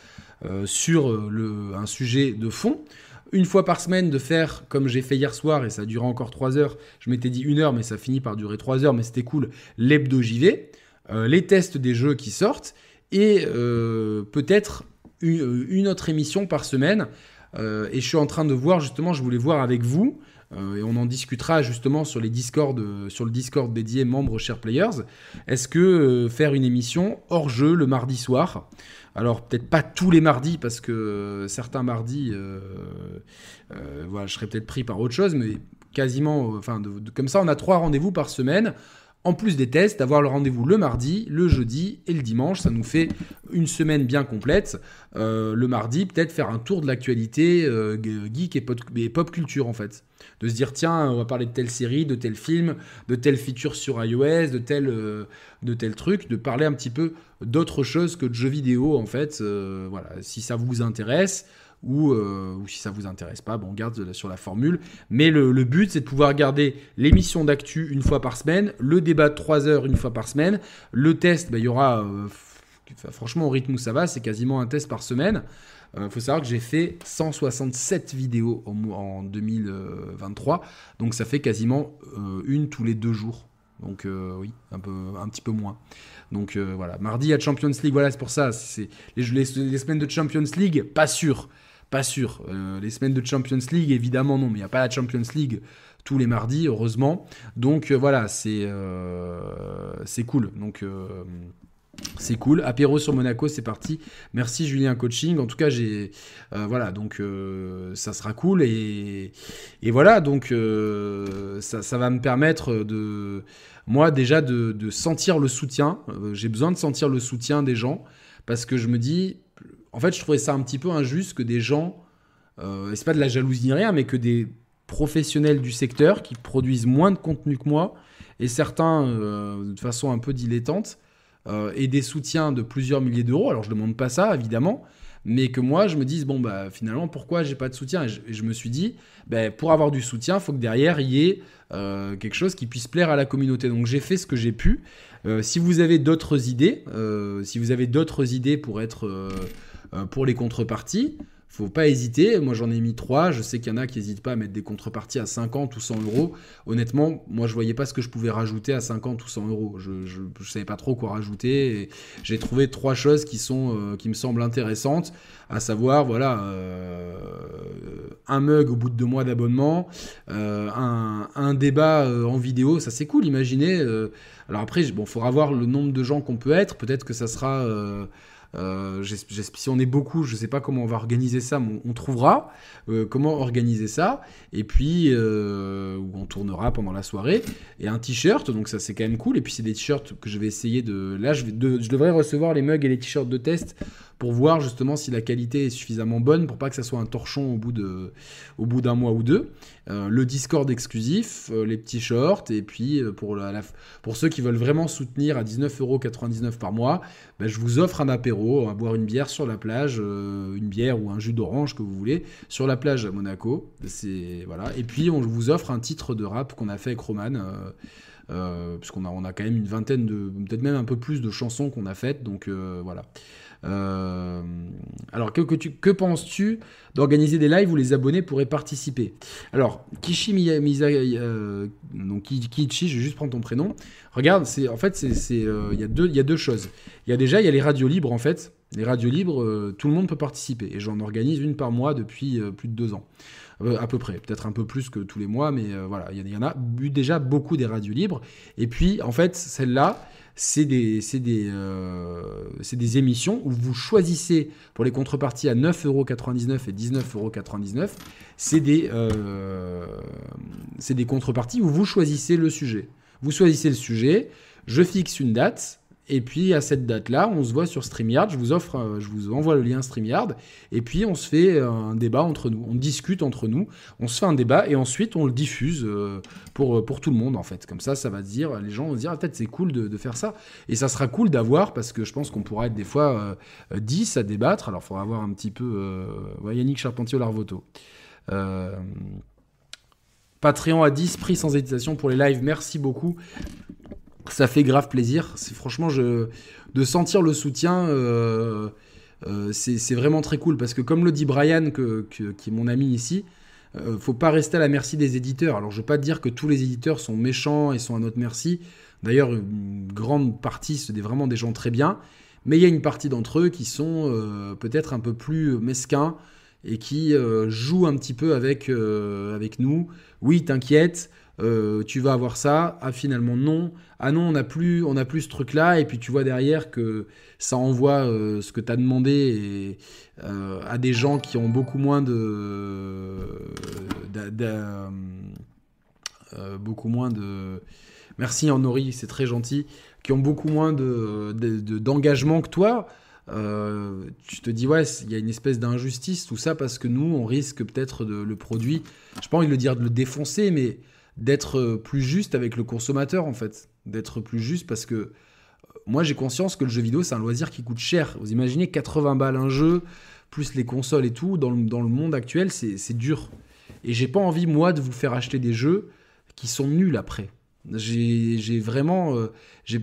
Speaker 1: sur un sujet de fond une fois par semaine de faire comme j'ai fait hier soir et ça duré encore 3 heures. Je m'étais dit une heure, mais ça finit par durer 3 heures, mais c'était cool. L'hebdo JV, euh, les tests des jeux qui sortent et euh, peut-être euh, une, autre émission par semaine. et je suis en train de voir justement, je voulais voir avec vous. Et on en discutera justement sur, les Discord, sur le Discord dédié membres Share Players. Est-ce que faire une émission hors jeu le mardi soir? Alors peut-être pas tous les mardis parce que euh, certains mardis, euh, euh, voilà, je serais peut-être pris par autre chose, mais quasiment, enfin, comme ça, on a trois rendez-vous par semaine. En plus des tests, avoir le rendez-vous le mardi, le jeudi et le dimanche, ça nous fait une semaine bien complète. le mardi, peut-être faire un tour de l'actualité geek et pop, culture en fait. De se dire, tiens, on va parler de telle série, de tel film, de telle feature sur iOS, de tel, de tel truc, de parler un petit peu d'autres choses que de jeux vidéo en fait. Euh, voilà, si ça vous intéresse ou, euh, ou si ça vous intéresse pas, bon, on garde sur la formule. Mais le, but, c'est de pouvoir garder l'émission d'actu une fois par semaine, le débat de 3 heures une fois par semaine, le test, bah, il y aura, euh, franchement, au rythme où ça va, c'est quasiment un test par semaine. Il faut savoir que j'ai fait 167 vidéos en, en, 2023, donc ça fait quasiment une tous les deux jours. Donc oui, un, peu, un petit peu moins. Donc euh, voilà, mardi à Champions League, voilà, c'est pour ça. Les, semaines de Champions League, pas sûr, pas sûr. Euh, les semaines de Champions League, évidemment non, mais il n'y a pas la Champions League tous les mardis, heureusement. Donc euh, voilà, c'est c'est cool. Donc c'est cool. Apéro sur Monaco, c'est parti. Merci Julien Coaching. En tout cas, j'ai voilà, donc ça sera cool et, voilà, donc ça, va me permettre de moi déjà de, sentir le soutien. Euh, j'ai besoin de sentir le soutien des gens parce que je me dis, en fait, je trouvais ça un petit peu injuste que des gens, euh, c'est pas de la jalousie ni rien, mais que des professionnels du secteur qui produisent moins de contenu que moi et certains euh, de façon un peu dilettante euh, aient des soutiens de plusieurs milliers d'euros. Alors je ne demande pas ça évidemment, mais que moi je me dise bon bah finalement pourquoi j'ai pas de soutien? Et je, me suis dit ben, pour avoir du soutien il faut que derrière il y ait euh, quelque chose qui puisse plaire à la communauté. Donc j'ai fait ce que j'ai pu. Euh, si vous avez d'autres idées si vous avez d'autres idées pour être pour les contreparties faut pas hésiter. Moi, j'en ai mis trois. Je sais qu'il y en a qui n'hésitent pas à mettre des contreparties à 50 ou 100 euros. Honnêtement, moi, je voyais pas ce que je pouvais rajouter à 50 ou 100 euros. Je, ne savais pas trop quoi rajouter. J'ai trouvé trois choses qui sont, euh, qui me semblent intéressantes, à savoir, voilà, euh, un mug au bout de deux mois d'abonnement, euh, un, débat en vidéo, ça c'est cool. Imaginez. alors après, bon, faudra voir le nombre de gens qu'on peut être. Peut-être que ça sera euh, si on est beaucoup, je ne sais pas comment on va organiser ça, mais on, trouvera euh, comment organiser ça? Et puis, euh, on tournera pendant la soirée. Et un t-shirt, donc ça c'est quand même cool. Et puis c'est des t-shirts que je vais essayer de... Là, je, je devrais recevoir les mugs et les t-shirts de test pour voir justement si la qualité est suffisamment bonne pour pas que ça soit un torchon au bout de, au bout d'un mois ou deux. Euh, le Discord exclusif, euh, les petits shorts, et puis euh, pour, pour ceux qui veulent vraiment soutenir à 19,99€ par mois, ben, je vous offre un apéro, à boire une bière sur la plage, une bière ou un jus d'orange que vous voulez, sur la plage à Monaco. C'est voilà. Et puis on vous offre un titre de rap qu'on a fait avec Roman. puisqu'on a, on a quand même une vingtaine de, peut-être même un peu plus de chansons qu'on a faites, donc voilà. Euh, alors, que, que, penses-tu d'organiser des lives où les abonnés pourraient participer? Alors, Kishi euh, donc Kichi, je vais juste prendre ton prénom. Regarde, c'est en fait, c'est euh, il y a deux il y a deux choses. Il y a déjà il y a les radios libres en fait. Les radios libres, tout le monde peut participer et j'en organise une par mois depuis plus de deux ans. à peu près, peut-être un peu plus que tous les mois, mais voilà, il y, en a déjà beaucoup des radios libres. Et puis, en fait, celle-là, c'est des, des, euh, des, émissions où vous choisissez pour les contreparties à 9,99€ et 19,99€, c'est des, euh, des contreparties où vous choisissez le sujet. Vous choisissez le sujet, je fixe une date, et puis à cette date-là, on se voit sur StreamYard. Je vous offre, euh, je vous envoie le lien StreamYard. Et puis on se fait un débat entre nous. On discute entre nous. On se fait un débat et ensuite on le diffuse euh, pour, euh, pour tout le monde en fait. Comme ça, ça va dire, les gens vont se dire ah, peut-être c'est cool de, faire ça. Et ça sera cool d'avoir parce que je pense qu'on pourra être des fois 10 à débattre. Alors il faudra avoir un petit peu. Yannick Charpentier Larvoto. Patreon à 10, prix sans hésitation pour les lives. Merci beaucoup ça fait grave plaisir. C'est franchement, de sentir le soutien, euh, euh, c'est vraiment très cool parce que comme le dit Brian, qui est mon ami ici, euh, faut pas rester à la merci des éditeurs. Alors je veux pas dire que tous les éditeurs sont méchants et sont à notre merci. D'ailleurs, une grande partie, c'est vraiment des gens très bien. Mais il y a une partie d'entre eux qui sont peut-être un peu plus mesquins et qui jouent un petit peu avec nous. Oui, t'inquiète, euh, tu vas avoir ça, ah finalement non, ah non on n'a plus, on plus ce truc là, et puis tu vois derrière que ça envoie euh, ce que tu as demandé euh, à des gens qui ont beaucoup moins de, beaucoup moins de, merci Henri, c'est très gentil, qui ont beaucoup moins de, d'engagement que toi. tu te dis ouais il y a une espèce d'injustice tout ça parce que nous on risque peut-être de le produit je pas envie de le dire de le défoncer mais d'être euh, plus juste avec le consommateur en fait. D'être plus juste parce que euh, moi j'ai conscience que le jeu vidéo c'est un loisir qui coûte cher. Vous imaginez 80 balles un jeu, plus les consoles et tout, dans le, dans le monde actuel c'est dur. Et j'ai pas envie moi de vous faire acheter des jeux qui sont nuls après. J'ai vraiment... Euh,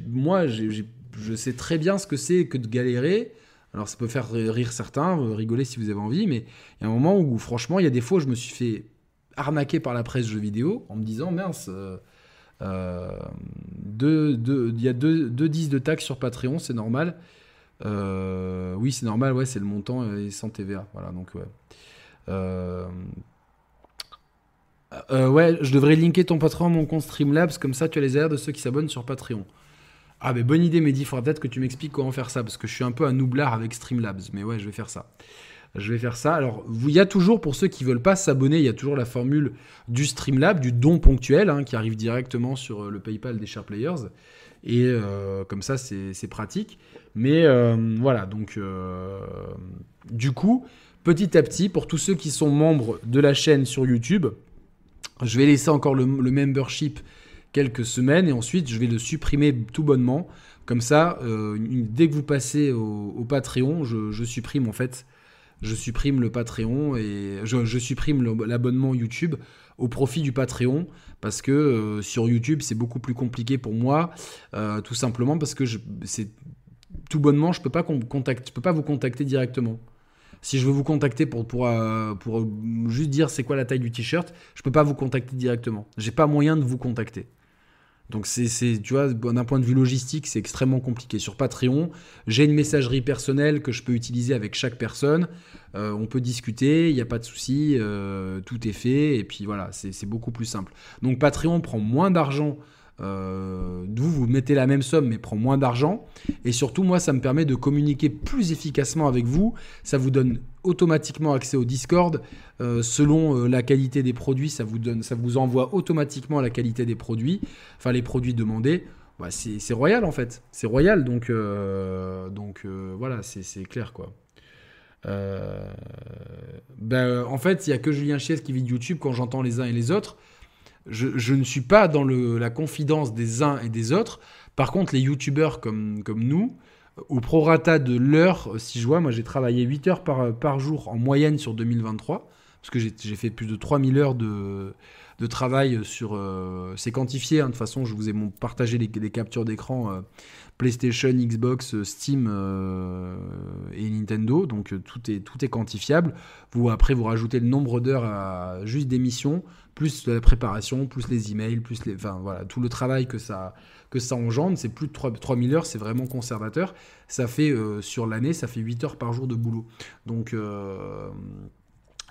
Speaker 1: moi je sais très bien ce que c'est que de galérer. Alors ça peut faire rire certains, rigoler si vous avez envie, mais il y a un moment où franchement il y a des fois où je me suis fait arnaqué par la presse jeux vidéo en me disant mince, euh, euh, il y a deux, deux 10 de taxes sur Patreon, c'est normal. Euh, oui, c'est normal, ouais, c'est le montant et sans TVA. Voilà, donc ouais. ouais, je devrais linker ton Patreon à mon compte Streamlabs, comme ça tu as les airs de ceux qui s'abonnent sur Patreon. Ah, mais bonne idée, Mehdi. Il faudra peut-être que tu m'expliques comment faire ça, parce que je suis un peu un noublard avec Streamlabs. Mais ouais, je vais faire ça. Je vais faire ça. Alors, il y a toujours, pour ceux qui veulent pas s'abonner, il y a toujours la formule du Streamlab, du don ponctuel, hein, qui arrive directement sur euh, le PayPal des Share Players. Et euh, comme ça, c'est pratique. Mais euh, voilà, donc du coup, petit à petit, pour tous ceux qui sont membres de la chaîne sur YouTube, je vais laisser encore le, membership quelques semaines et ensuite je vais le supprimer tout bonnement. Comme ça, dès que vous passez au, Patreon, je, supprime en fait je supprime le Patreon et je, supprime l'abonnement YouTube au profit du Patreon parce que euh, sur YouTube c'est beaucoup plus compliqué pour moi euh, tout simplement parce que c'est tout bonnement je peux pas peux pas vous contacter directement. Si je veux vous contacter pour, euh, juste dire c'est quoi la taille du t-shirt, je peux pas vous contacter directement. J'ai pas moyen de vous contacter. Donc c'est, tu vois, d'un point de vue logistique, c'est extrêmement compliqué. Sur Patreon, j'ai une messagerie personnelle que je peux utiliser avec chaque personne. Euh, on peut discuter, il n'y a pas de souci, euh, tout est fait, et puis voilà, c'est beaucoup plus simple. Donc Patreon prend moins d'argent euh, vous, vous mettez la même somme mais prend moins d'argent. Et surtout, moi, ça me permet de communiquer plus efficacement avec vous. Ça vous donne automatiquement accès au Discord. Euh, selon euh, la qualité des produits, ça vous, donne, ça vous envoie automatiquement la qualité des produits, enfin les produits demandés. Bah, c'est royal en fait. C'est royal, donc, donc voilà, c'est clair quoi. ben, en fait, il n'y a que Julien Chies qui vit YouTube quand j'entends les uns et les autres je, ne suis pas dans la confidence des uns et des autres. Par contre, les youtubeurs comme, nous, au prorata de l'heure, si je vois, moi j'ai travaillé 8 heures par, jour en moyenne sur 2023. parce que j'ai fait plus de 3000 heures de, travail sur... Euh, c'est quantifié, hein, de toute façon, je vous ai partagé les, captures d'écran euh, PlayStation, Xbox, Steam et Nintendo, donc tout, est, tout est quantifiable. Vous, après, vous rajoutez le nombre d'heures juste d'émissions, plus la préparation, plus les emails, plus les... Enfin, voilà, tout le travail que ça que ça engendre. C'est plus de 3000 heures, c'est vraiment conservateur. Ça fait, euh, sur l'année, ça fait 8 heures par jour de boulot. Donc, euh,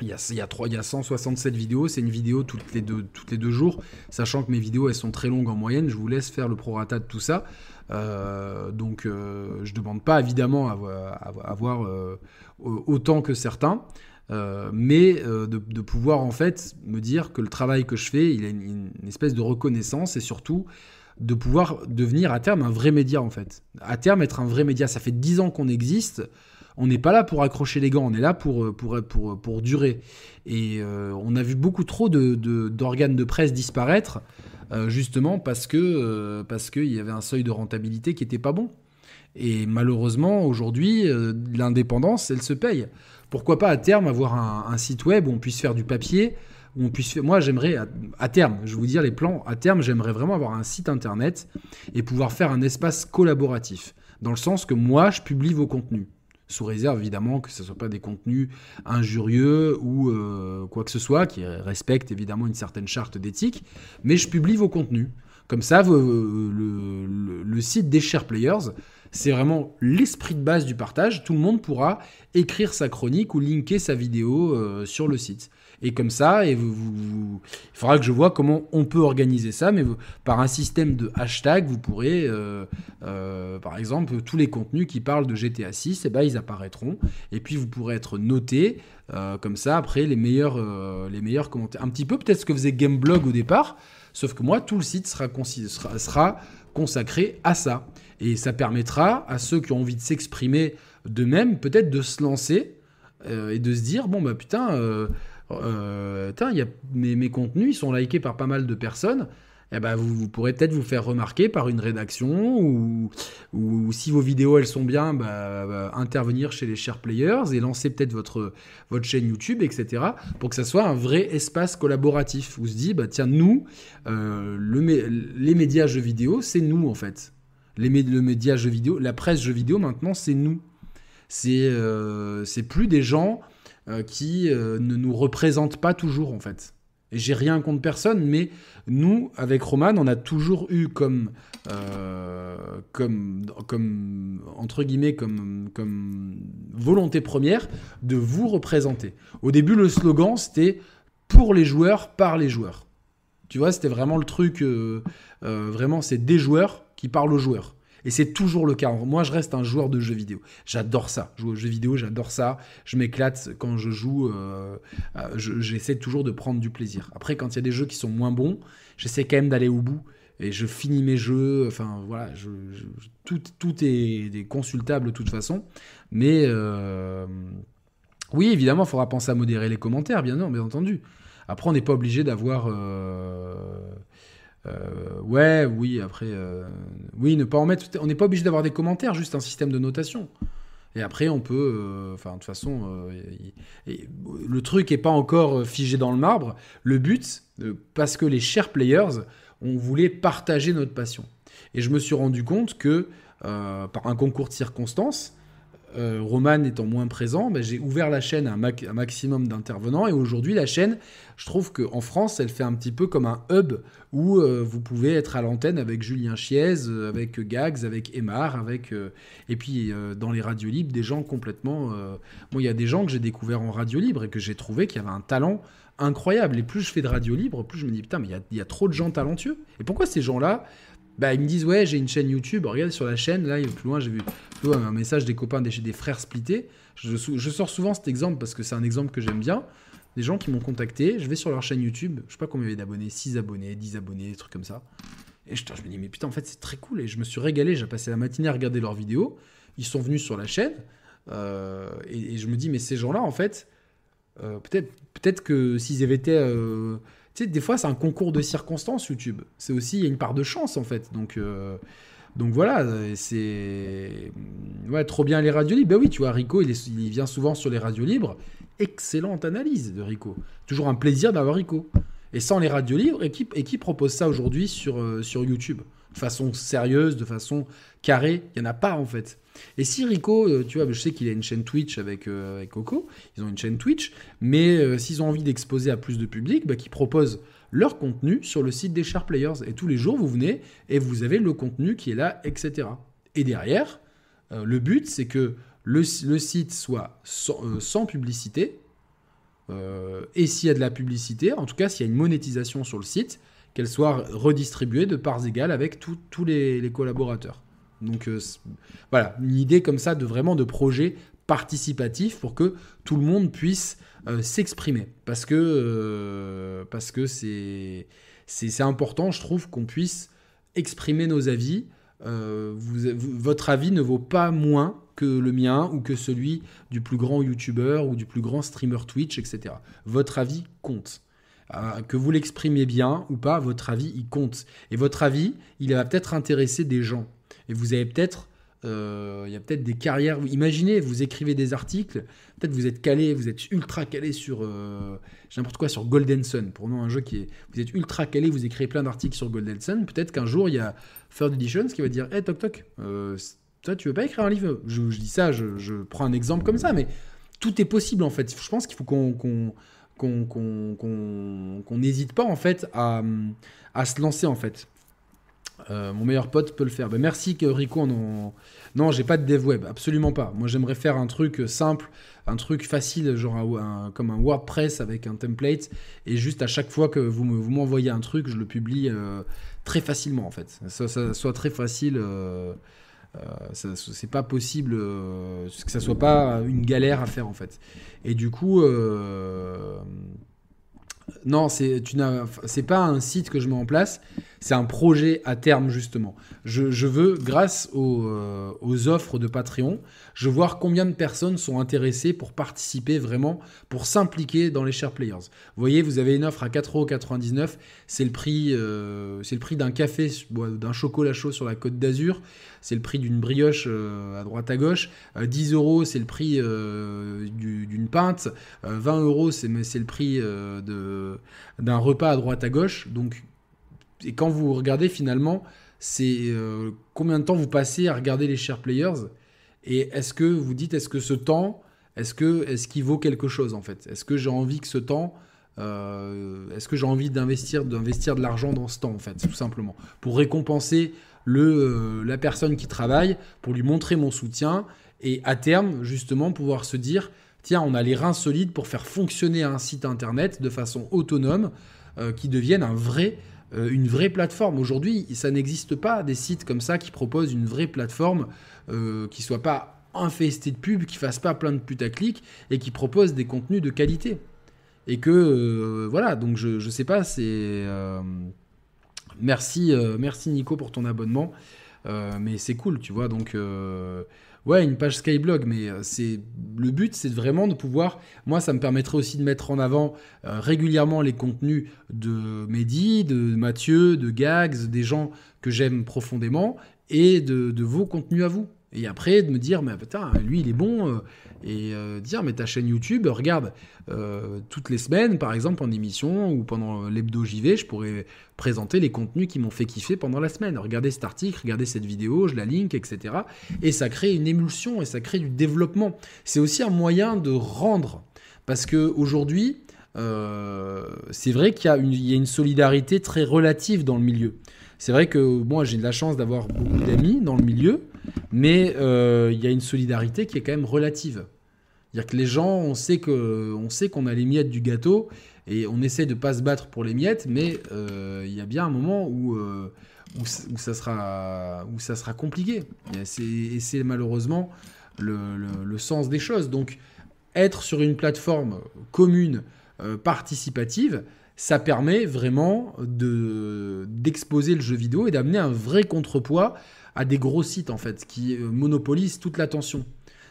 Speaker 1: il y, a, y a 3, y a 167 vidéos, c'est une vidéo toutes les, deux, toutes les deux jours, sachant que mes vidéos sont très longues en moyenne, je vous laisse faire le prorata de tout ça. Euh, donc je ne demande pas évidemment à, avoir autant que certains, mais de, pouvoir en fait me dire que le travail que je fais, il a une espèce de reconnaissance et surtout de pouvoir devenir à terme un vrai média en fait. À terme être un vrai média, ça fait dix ans qu'on existe. On n'est pas là pour accrocher les gants, on est là pour, euh, pour, pour, pour durer. Et euh, on a vu beaucoup trop d'organes de, de, presse disparaître, euh, justement parce que parce qu'il y avait un seuil de rentabilité qui n'était pas bon. Et malheureusement, aujourd'hui, l'indépendance, elle se paye. Pourquoi pas à terme avoir un, site web où on puisse faire du papier, Moi, j'aimerais, à, terme, je vais vous dire les plans, à terme, j'aimerais vraiment avoir un site internet et pouvoir faire un espace collaboratif. Dans le sens que moi, je publie vos contenus. Sous réserve, évidemment, que ce ne soit pas des contenus injurieux ou euh, quoi que ce soit, qui respectent évidemment une certaine charte d'éthique. Mais je publie vos contenus. Comme ça, le, site des Share Players, c'est vraiment l'esprit de base du partage. Tout le monde pourra écrire sa chronique ou linker sa vidéo euh, sur le site. Et comme ça, et vous, il faudra que je vois comment on peut organiser ça, mais par un système de hashtag, vous pourrez, euh, euh, par exemple, tous les contenus qui parlent de GTA 6, et ben, ils apparaîtront. Et puis vous pourrez être noté, comme ça, après, les meilleurs, les meilleurs commentaires. Un petit peu peut-être ce que faisait Gameblog au départ, sauf que moi, tout le site sera consacré à ça. Et ça permettra à ceux qui ont envie de s'exprimer d'eux-mêmes, peut-être de se lancer et de se dire, bon, bah putain euh, a, mes, mes, contenus ils sont likés par pas mal de personnes. eh ben, vous, pourrez peut-être vous faire remarquer par une rédaction ou, ou si vos vidéos elles sont bien, bah, bah, intervenir chez les share players et lancer peut-être votre, votre chaîne YouTube, etc. pour que ça soit un vrai espace collaboratif. Vous se dit, bah, tiens, nous, euh, le, les médias jeux vidéo, c'est nous en fait. Les, le média vidéo, la presse jeux vidéo maintenant, c'est nous. C'est euh, plus des gens euh, qui euh, ne nous représente pas toujours en fait. Et j'ai rien contre personne, mais nous, avec Roman, on a toujours eu comme, euh, entre guillemets, comme volonté première de vous représenter. Au début, le slogan, c'était pour les joueurs, par les joueurs. Tu vois, c'était vraiment le truc, vraiment, c'est des joueurs qui parlent aux joueurs. Et c'est toujours le cas. Moi, je reste un joueur de jeux vidéo. J'adore ça. Jouer aux jeux vidéo, j'adore ça. Je m'éclate quand je joue. Euh, euh, j'essaie toujours de prendre du plaisir. Après, quand il y a des jeux qui sont moins bons, j'essaie quand même d'aller au bout. Et je finis mes jeux. Enfin, voilà. tout, est, consultable de toute façon. Mais euh, oui, évidemment, il faudra penser à modérer les commentaires, bien, bien entendu. Après, on n'est pas obligé d'avoir. Euh, ouais, oui, après, euh, oui, ne pas en mettre. On n'est pas obligé d'avoir des commentaires, juste un système de notation. Et après, on peut, euh, enfin, de toute façon, le truc n'est pas encore figé dans le marbre. Le but, parce que les chers players, on voulait partager notre passion. Et je me suis rendu compte que, par un concours de circonstances, euh, Roman étant moins présent, ben, j'ai ouvert la chaîne à un, maximum d'intervenants. Et aujourd'hui, la chaîne, je trouve qu'en France, elle fait un petit peu comme un hub où euh, vous pouvez être à l'antenne avec Julien Chiez, euh, avec Gags, avec Emar, avec, et puis dans les radios libres, des gens complètement. Moi, il y a des gens que j'ai découverts en radio libre et que j'ai trouvé qui avaient un talent incroyable. Et plus je fais de radio libre, plus je me dis putain, mais il y, y, a trop de gens talentueux. Et pourquoi ces gens-là bah, ils me disent ouais j'ai une chaîne YouTube. Regarde sur la chaîne là plus loin j'ai vu un message des copains des, des frères splittés. Je, je, sors souvent cet exemple parce que c'est un exemple que j'aime bien. Des gens qui m'ont contacté je vais sur leur chaîne YouTube. Je sais pas combien il y avait d'abonnés 6 abonnés 10 abonnés des trucs comme ça. Et je, je me dis mais putain en fait c'est très cool. Et je me suis régalé. J'ai passé la matinée à regarder leurs vidéos. Ils sont venus sur la chaîne. Euh, et, je me dis mais ces gens là en fait euh, peut-être peut-être que s'ils avaient été euh, des fois, c'est un concours de circonstances, YouTube. C'est aussi, une part de chance, en fait. Donc, euh, donc voilà, c'est. Ouais, trop bien les radios libres. Ben oui, tu vois, Rico, il, vient souvent sur les radios libres. excellente analyse de Rico. Toujours un plaisir d'avoir Rico. Et sans les radios et qui, et qui propose ça aujourd'hui sur, euh, sur YouTube? De façon sérieuse, de façon carrée, il n'y en a pas en fait. Et si Rico, euh, tu vois, je sais qu'il a une chaîne Twitch avec, euh, Coco, ils ont une chaîne Twitch, mais s'ils ont envie d'exposer à plus de public, bah, qu'ils proposent leur contenu sur le site des Sharp Players. Et tous les jours, vous venez et vous avez le contenu qui est là, etc. Et derrière, le but, c'est que le, site soit sans publicité, euh, et s'il y a de la publicité, en tout cas s'il y a une monétisation sur le site, qu'elle soit redistribuée de parts égales avec tous les, collaborateurs. Donc euh, voilà, une idée comme ça de vraiment de projet participatif pour que tout le monde puisse euh, s'exprimer. Parce que que c'est important, je trouve, qu'on puisse exprimer nos avis. votre avis ne vaut pas moins que le mien ou que celui du plus grand YouTuber ou du plus grand streamer Twitch, etc. Votre avis compte. Euh, que vous l'exprimiez bien ou pas, votre avis, il compte. Et votre avis, il va peut-être intéresser des gens. Et vous avez peut-être euh, il y a peut-être des carrières. Imaginez, vous écrivez des articles, peut-être vous êtes calé, vous êtes ultra calé sur euh, n'importe quoi sur Golden Sun. Pour nous, un jeu qui est. Vous êtes ultra calé, vous écrivez plein d'articles sur Golden Sun. Peut-être qu'un jour, il y a Third Editions qui va dire Hey, toc toc, toi, tu veux pas écrire un livre? Je, dis ça, je, prends un exemple comme ça, mais tout est possible en fait. Je pense qu'il faut qu'on qu'on n'hésite pas en fait à, à, se lancer en fait. Euh, mon meilleur pote peut le faire. Ben, merci que Rico en... Non, j'ai pas de dev web, absolument pas. Moi, j'aimerais faire un truc simple, un truc facile, genre comme un WordPress avec un template, et juste à chaque fois que vous m'envoyez un truc, je le publie euh, très facilement en fait. Ça, ça soit très facile. Euh, euh, c'est pas possible que ça soit pas une galère à faire en fait. Et du coup, non, c'est c'est pas un site que je mets en place, c'est un projet à terme justement. Je, veux, grâce aux, aux, offres de Patreon, je voir combien de personnes sont intéressées pour participer vraiment, pour s'impliquer dans les share players. Vous voyez, vous avez une offre à 4,99€, c'est le prix, c'est le prix d'un café, d'un chocolat chaud sur la côte d'Azur c'est le prix d'une brioche euh, à droite à gauche. 10 euh, euros, c'est le prix euh, d'une pinte. 20 euros, c'est le prix d'un repas à droite à gauche. Donc, et quand vous regardez finalement, c'est combien de temps vous passez à regarder les share players? Et est-ce que vous dites est-ce que ce temps est-ce que est-ce qu'il vaut quelque chose en fait? Est-ce que j'ai envie que ce temps est-ce que j'ai envie d'investir d'investir de l'argent dans ce temps en fait tout simplement? Pour récompenser le, euh, la personne qui travaille, pour lui montrer mon soutien et à terme, justement, pouvoir se dire, tiens, on a les reins solides pour faire fonctionner un site internet de façon autonome euh, qui devienne un vrai, euh, une vraie plateforme. Aujourd'hui, ça n'existe pas des sites comme ça qui proposent une vraie plateforme qui soit pas infesté de pubs, qui fasse pas plein de putaclic et qui propose des contenus de qualité. Et que, voilà, donc je, ne sais pas, c'est. Merci, euh, merci Nico pour ton abonnement. Euh, mais c'est cool, tu vois. Donc, euh, ouais, une page Skyblog, mais c'est le but, c'est vraiment de pouvoir. Moi, ça me permettrait aussi de mettre en avant régulièrement les contenus de Mehdi, de Mathieu, de Gags, des gens que j'aime profondément, et de vos contenus à vous. Et après, de me dire, mais putain, lui, il est bon. Euh, et euh, dire, mais ta chaîne YouTube, regarde, euh, toutes les semaines, par exemple, en émission ou pendant l'hebdo JV, je pourrais présenter les contenus qui m'ont fait kiffer pendant la semaine. Regardez cet article, regardez cette vidéo, je la link, etc. Et ça crée une émulsion et ça crée du développement. C'est aussi un moyen de rendre. Parce qu'aujourd'hui, c'est vrai qu'il y, y, a une solidarité très relative dans le milieu. C'est vrai que moi, j'ai de la chance d'avoir beaucoup d'amis dans le milieu, mais euh, il y a une solidarité qui est quand même relative. C'est-à-dire que les gens, on sait qu'on a les miettes du gâteau et on essaie de pas se battre pour les miettes, mais euh, il y a bien un moment où, euh, où, ça, sera, où ça sera compliqué. Et c'est malheureusement le, le, sens des choses. Donc, être sur une plateforme commune, participative, ça permet vraiment d'exposer le jeu vidéo et d'amener un vrai contrepoids à des gros sites en fait qui euh, monopolisent toute l'attention.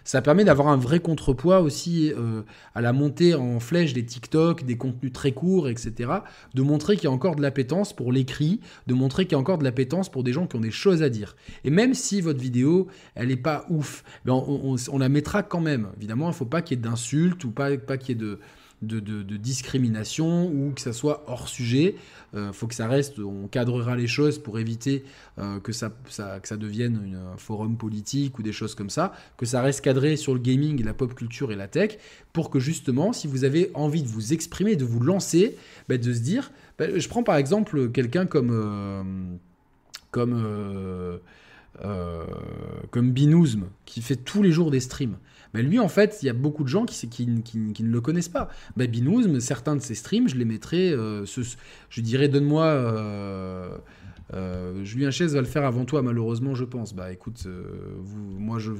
Speaker 1: Ça permet d'avoir un vrai contrepoids aussi euh, à la montée en flèche des TikTok, des contenus très courts, etc. De montrer qu'il y a encore de l'appétence pour l'écrit, de montrer qu'il y a encore de l'appétence pour des gens qui ont des choses à dire. Et même si votre vidéo, elle n'est pas ouf, ben on, la mettra quand même. Évidemment, il ne faut pas qu'il y ait d'insultes ou pas, pas qu'il y ait de de, discrimination ou que ça soit hors sujet. Euh, faut que ça reste, on cadrera les choses pour éviter euh, que, ça, que ça devienne un forum politique ou des choses comme ça, que ça reste cadré sur le gaming, la pop culture et la tech, pour que justement, si vous avez envie de vous exprimer, de vous lancer, bah, de se dire, bah, je prends par exemple quelqu'un comme... Euh, comme comme Binouzm, qui fait tous les jours des streams. Mais lui, en fait, il y a beaucoup de gens qui, ne le connaissent pas. Bah, Binouzm, certains de ses streams, je les mettrais, euh, je dirais, donne-moi euh, euh, Julien Chaise va le faire avant toi, malheureusement, je pense. Bah écoute, euh, vous, moi, je,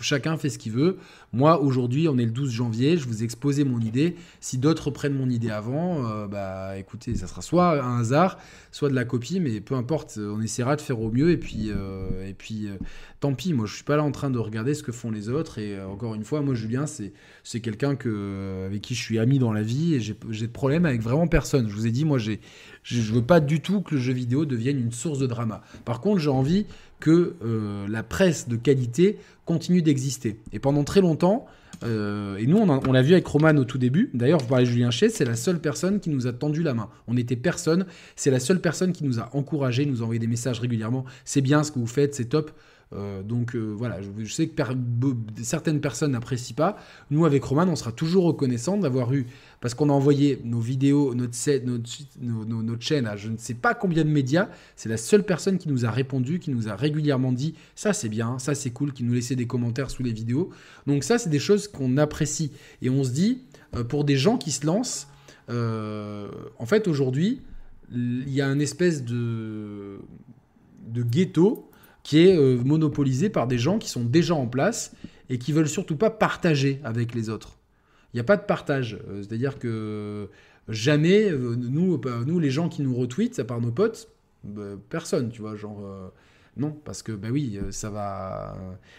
Speaker 1: chacun fait ce qu'il veut. Moi, aujourd'hui, on est le 12 janvier, je vous ai exposé mon idée. Si d'autres prennent mon idée avant, euh, bah écoutez, ça sera soit un hasard, soit de la copie, mais peu importe, on essaiera de faire au mieux. Et puis, et puis tant pis, moi, je suis pas là en train de regarder ce que font les autres. Et encore une fois, moi, Julien, c'est, quelqu'un que, avec qui je suis ami dans la vie et j'ai, de problème avec vraiment personne. Je vous ai dit, moi, je ne veux pas du tout que le jeu vidéo devienne une source de drama. Par contre, j'ai envie que euh, la presse de qualité continue d'exister. Et pendant très longtemps, euh, et nous, on, l'a vu avec Roman au tout début. D'ailleurs, vous parlez de Julien Chez, c'est la seule personne qui nous a tendu la main. On n'était personne. C'est la seule personne qui nous a encouragé, nous a envoyé des messages régulièrement. C'est bien ce que vous faites, c'est top. Euh, donc euh, voilà, je, sais que certaines personnes n'apprécient pas. Nous, avec Roman, on sera toujours reconnaissant d'avoir eu, parce qu'on a envoyé nos vidéos, notre, chaîne à je ne sais pas combien de médias. C'est la seule personne qui nous a répondu, qui nous a régulièrement dit ça c'est bien, ça c'est cool, qui nous laissait des commentaires sous les vidéos. Donc ça, c'est des choses qu'on apprécie. Et on se dit, euh, pour des gens qui se lancent, en fait, aujourd'hui, il y a une espèce de ghetto qui est euh, monopolisé par des gens qui sont déjà en place et qui veulent surtout pas partager avec les autres. Il n'y a pas de partage. Euh, c'est-à-dire que jamais, euh, nous, nous, les gens qui nous retweetent, à part nos potes, bah, personne, tu vois, genre... non, parce que, bah oui, ça va,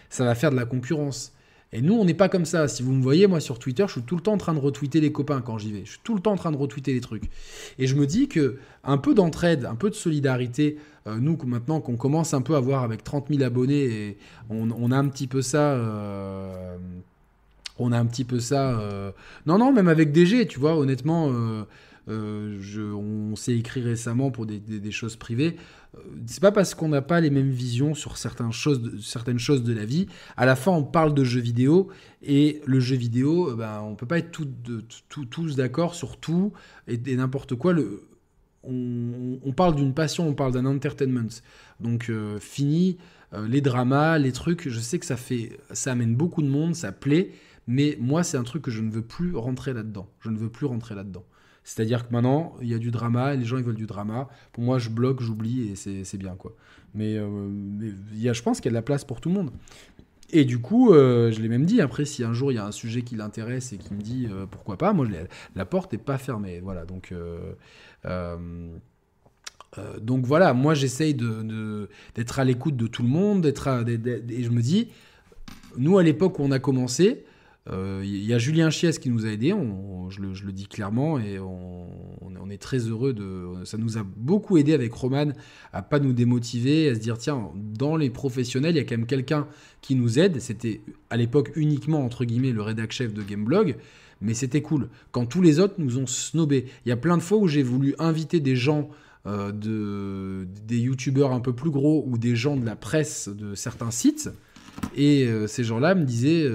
Speaker 1: ça va faire de la concurrence. Et nous, on n'est pas comme ça. Si vous me voyez, moi, sur Twitter, je suis tout le temps en train de retweeter les copains quand j'y vais. Je suis tout le temps en train de retweeter les trucs. Et je me dis que un peu d'entraide, un peu de solidarité, euh, nous, maintenant qu'on commence un peu à voir avec 30 000 abonnés, on, a un petit peu ça... Euh, on a un petit peu ça... Euh, non, non, même avec DG, tu vois, honnêtement... On s'est écrit récemment pour des, choses privées. C'est pas parce qu'on n'a pas les mêmes visions sur certaines choses, de, la vie. À la fin, on parle de jeux vidéo et le jeu vidéo, ben, on peut pas être tous d'accord sur tout et, n'importe quoi. On, parle d'une passion, on parle d'un entertainment. Donc euh, fini les dramas, les trucs. Je sais que ça fait, ça amène beaucoup de monde, ça plaît, mais moi c'est un truc que je ne veux plus rentrer là-dedans. Je ne veux plus rentrer là-dedans. C'est-à-dire que maintenant, il y a du drama, les gens ils veulent du drama. Pour moi, je bloque, j'oublie, et c'est bien, quoi. Mais, euh, y a, je pense qu'il y a de la place pour tout le monde. Et du coup, euh, je l'ai même dit, après, si un jour il y a un sujet qui l'intéresse et qui me dit euh, pourquoi pas, moi, la porte n'est pas fermée. Voilà, donc... donc voilà, moi j'essaye d'être de, à l'écoute de tout le monde, d'être et je me dis, nous à l'époque où on a commencé, il euh, y a Julien Chies qui nous a aidés, je, le, dis clairement, et on, est très heureux de. Ça nous a beaucoup aidé avec Roman à pas nous démotiver, à se dire tiens, dans les professionnels, il y a quand même quelqu'un qui nous aide. C'était à l'époque uniquement entre guillemets le rédac chef de Gameblog, mais c'était cool. Quand tous les autres nous ont snobé, il y a plein de fois où j'ai voulu inviter des gens. Euh, de, des youtubeurs un peu plus gros ou des gens de la presse de certains sites et euh, ces gens-là me disaient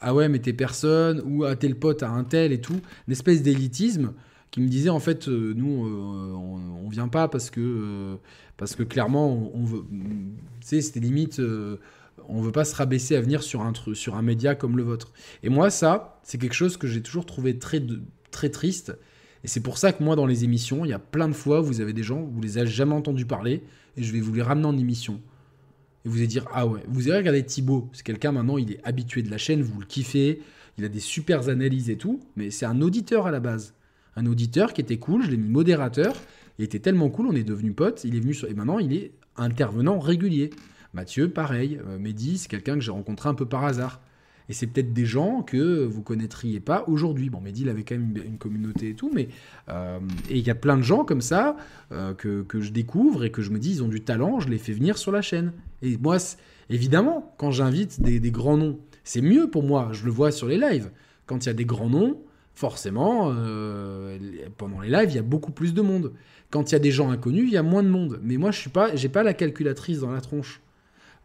Speaker 1: ah ouais, mais t'es personne, ou ah, t'es le pote à un tel et tout, une espèce d'élitisme qui me disait en fait, euh, nous, euh, on, vient pas parce que, euh, parce que clairement, on, veut. Tu sais, c'était limite, on veut pas se rabaisser à venir sur un, sur un média comme le vôtre. Et moi, ça, c'est quelque chose que j'ai toujours trouvé très, très triste. Et c'est pour ça que moi, dans les émissions, il y a plein de fois, vous avez des gens, vous les avez jamais entendus parler, et je vais vous les ramener en émission et vous allez dire ah ouais, vous allez regarder Thibaut, c'est quelqu'un maintenant, il est habitué de la chaîne, vous le kiffez, il a des super analyses et tout, mais c'est un auditeur à la base. Un auditeur qui était cool, je l'ai mis modérateur, il était tellement cool, on est devenu potes, il est venu sur... et maintenant il est intervenant régulier. Mathieu, pareil, euh, Mehdi, c'est quelqu'un que j'ai rencontré un peu par hasard. Et c'est peut-être des gens que vous connaîtriez pas aujourd'hui. Bon, Mehdi, il avait quand même une, communauté et tout, mais euh, et il y a plein de gens comme ça euh, que, je découvre et que je me dis, ils ont du talent, je les fais venir sur la chaîne. Et moi, évidemment, quand j'invite des, grands noms, c'est mieux pour moi, je le vois sur les lives. Quand il y a des grands noms, forcément, pendant les lives, il y a beaucoup plus de monde. Quand il y a des gens inconnus, il y a moins de monde. Mais moi, je suis pas, j'ai pas la calculatrice dans la tronche.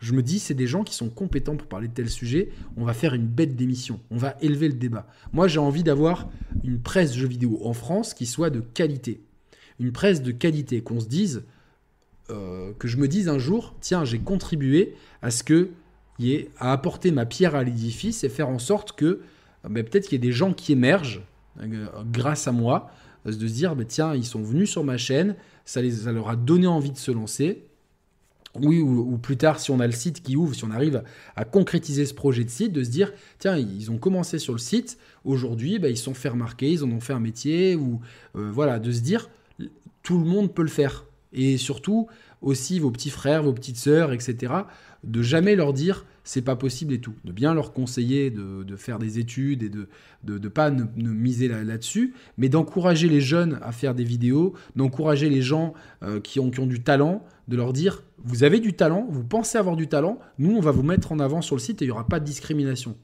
Speaker 1: Je me dis, c'est des gens qui sont compétents pour parler de tel sujet. On va faire une bête d'émission. On va élever le débat. Moi, j'ai envie d'avoir une presse jeux vidéo en France qui soit de qualité. Une presse de qualité, qu'on se dise, euh, que je me dise un jour, tiens, j'ai contribué à ce que y ait, à apporter ma pierre à l'édifice et faire en sorte que ben, peut-être qu'il y ait des gens qui émergent euh, grâce à moi, de se dire, ben, tiens, ils sont venus sur ma chaîne, ça, les, ça leur a donné envie de se lancer. Oui, ou, plus tard, si on a le site qui ouvre, si on arrive à concrétiser ce projet de site, de se dire, tiens, ils ont commencé sur le site, aujourd'hui, ben, ils sont fait remarquer, ils en ont fait un métier, ou euh, voilà, de se dire, tout le monde peut le faire. Et surtout, aussi vos petits frères, vos petites sœurs, etc., de jamais leur dire c'est pas possible et tout. De bien leur conseiller de, faire des études et de ne de, pas ne, miser là-dessus, mais d'encourager les jeunes à faire des vidéos, d'encourager les gens euh, qui, ont, qui ont du talent, de leur dire vous avez du talent, vous pensez avoir du talent, nous on va vous mettre en avant sur le site et il n'y aura pas de discrimination.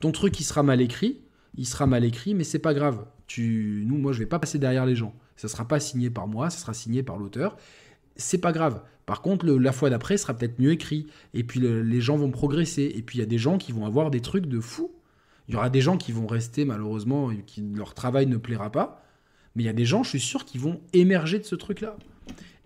Speaker 1: Ton truc il sera mal écrit, il sera mal écrit, mais c'est pas grave. Tu, nous, moi je vais pas passer derrière les gens. Ça sera pas signé par moi, ça sera signé par l'auteur c'est pas grave. Par contre, la fois d'après sera peut-être mieux écrit. Et puis les gens vont progresser. Et puis il y a des gens qui vont avoir des trucs de fou. Il y aura des gens qui vont rester malheureusement, qui leur travail ne plaira pas. Mais il y a des gens, je suis sûr, qui vont émerger de ce truc-là.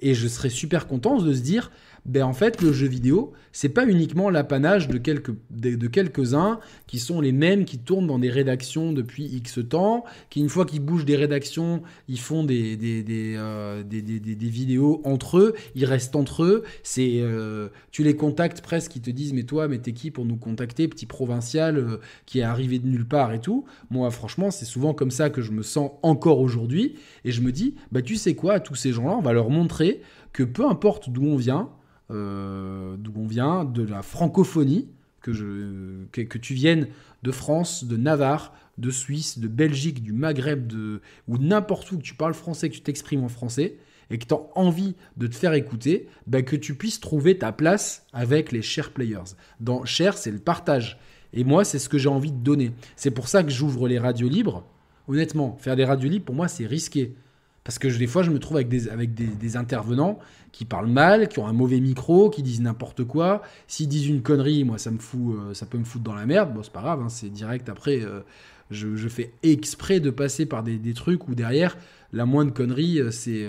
Speaker 1: Et je serais super content de se dire, ben en fait, le jeu vidéo, c'est pas uniquement l'apanage de quelques de, quelques-uns qui sont les mêmes qui tournent dans des rédactions depuis X temps, qui une fois qu'ils bougent des rédactions, ils font des des, des, euh, des, des vidéos entre eux, ils restent entre eux. C'est euh, tu les contactes presque, ils te disent mais toi, mais t'es qui pour nous contacter, petit provincial euh, qui est arrivé de nulle part et tout. Moi, franchement, c'est souvent comme ça que je me sens encore aujourd'hui, et je me dis, bah tu sais quoi, à tous ces gens-là, on va leur montrer que peu importe d'où on vient, euh, d'où on vient, de la francophonie, que, tu viennes de France, de Navarre, de Suisse, de Belgique, du Maghreb, de, ou n'importe où que tu parles français, que tu t'exprimes en français, et que tu as envie de te faire écouter, bah, que tu puisses trouver ta place avec les share players. Dans share, c'est le partage. Et moi, c'est ce que j'ai envie de donner. C'est pour ça que j'ouvre les radios libres. Honnêtement, faire des radios libres, pour moi, c'est risqué. Parce que des fois, je me trouve avec des, intervenants qui parlent mal, qui ont un mauvais micro, qui disent n'importe quoi. S'ils disent une connerie, moi, ça me fout, euh, ça peut me foutre dans la merde. Bon, c'est pas grave, hein, c'est direct. Après, euh, je, fais exprès de passer par des, trucs où derrière, la moindre connerie, euh, c'est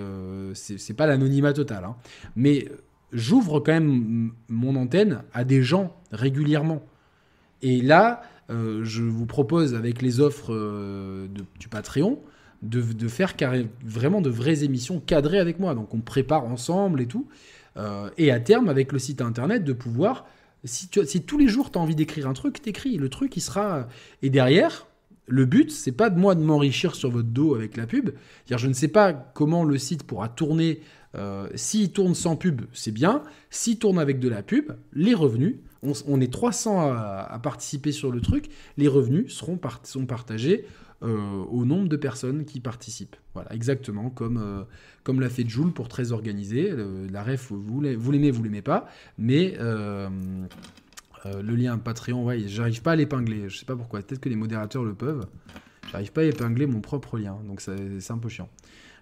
Speaker 1: c'est pas l'anonymat total. Hein. Mais j'ouvre quand même mon antenne à des gens régulièrement. Et là, je vous propose avec les offres du Patreon de, faire vraiment de vraies émissions cadrées avec moi. Donc on prépare ensemble et tout. Euh, et à terme, avec le site internet, de pouvoir, si, tous les jours tu as envie d'écrire un truc, t'écris. Le truc, il sera. Et derrière, le but, c'est pas de moi de m'enrichir sur votre dos avec la pub. je ne sais pas comment le site pourra tourner. Euh, S'il tourne sans pub, c'est bien. S'il tourne avec de la pub, les revenus, on, est 300 à, participer sur le truc, les revenus seront sont partagés euh, au nombre de personnes qui participent. Voilà, exactement comme, euh, comme l'a fait Joule pour Très Organisé. la ref, vous l'aimez, vous l'aimez pas, mais euh, le lien Patreon, ouais, j'arrive pas à l'épingler. Je sais pas pourquoi. Peut-être que les modérateurs le peuvent. J'arrive pas à épingler mon propre lien, donc c'est un peu chiant.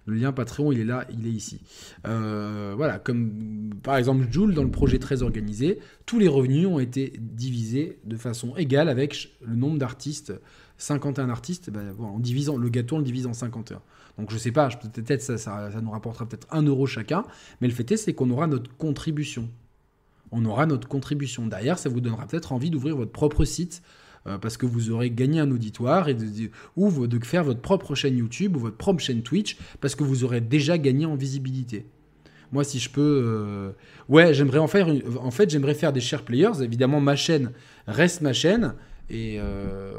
Speaker 1: Le lien Patreon, il est là, il est ici. voilà, comme par exemple Joule, dans le projet très organisé, tous les revenus ont été divisés de façon égale avec le nombre d'artistes 51 artistes, ben, en divisant le gâteau, on le divise en 51. Donc je sais pas, peut-être ça, nous rapportera peut-être 1 euro chacun, mais le fait est, c'est qu'on aura notre contribution. On aura notre contribution. Derrière, ça vous donnera peut-être envie d'ouvrir votre propre site, euh, parce que vous aurez gagné un auditoire, et de, ou de faire votre propre chaîne YouTube, ou votre propre chaîne Twitch, parce que vous aurez déjà gagné en visibilité. Moi, si je peux, euh, ouais, j'aimerais en faire. En fait, j'aimerais faire des share players. Évidemment, ma chaîne reste ma chaîne, et euh,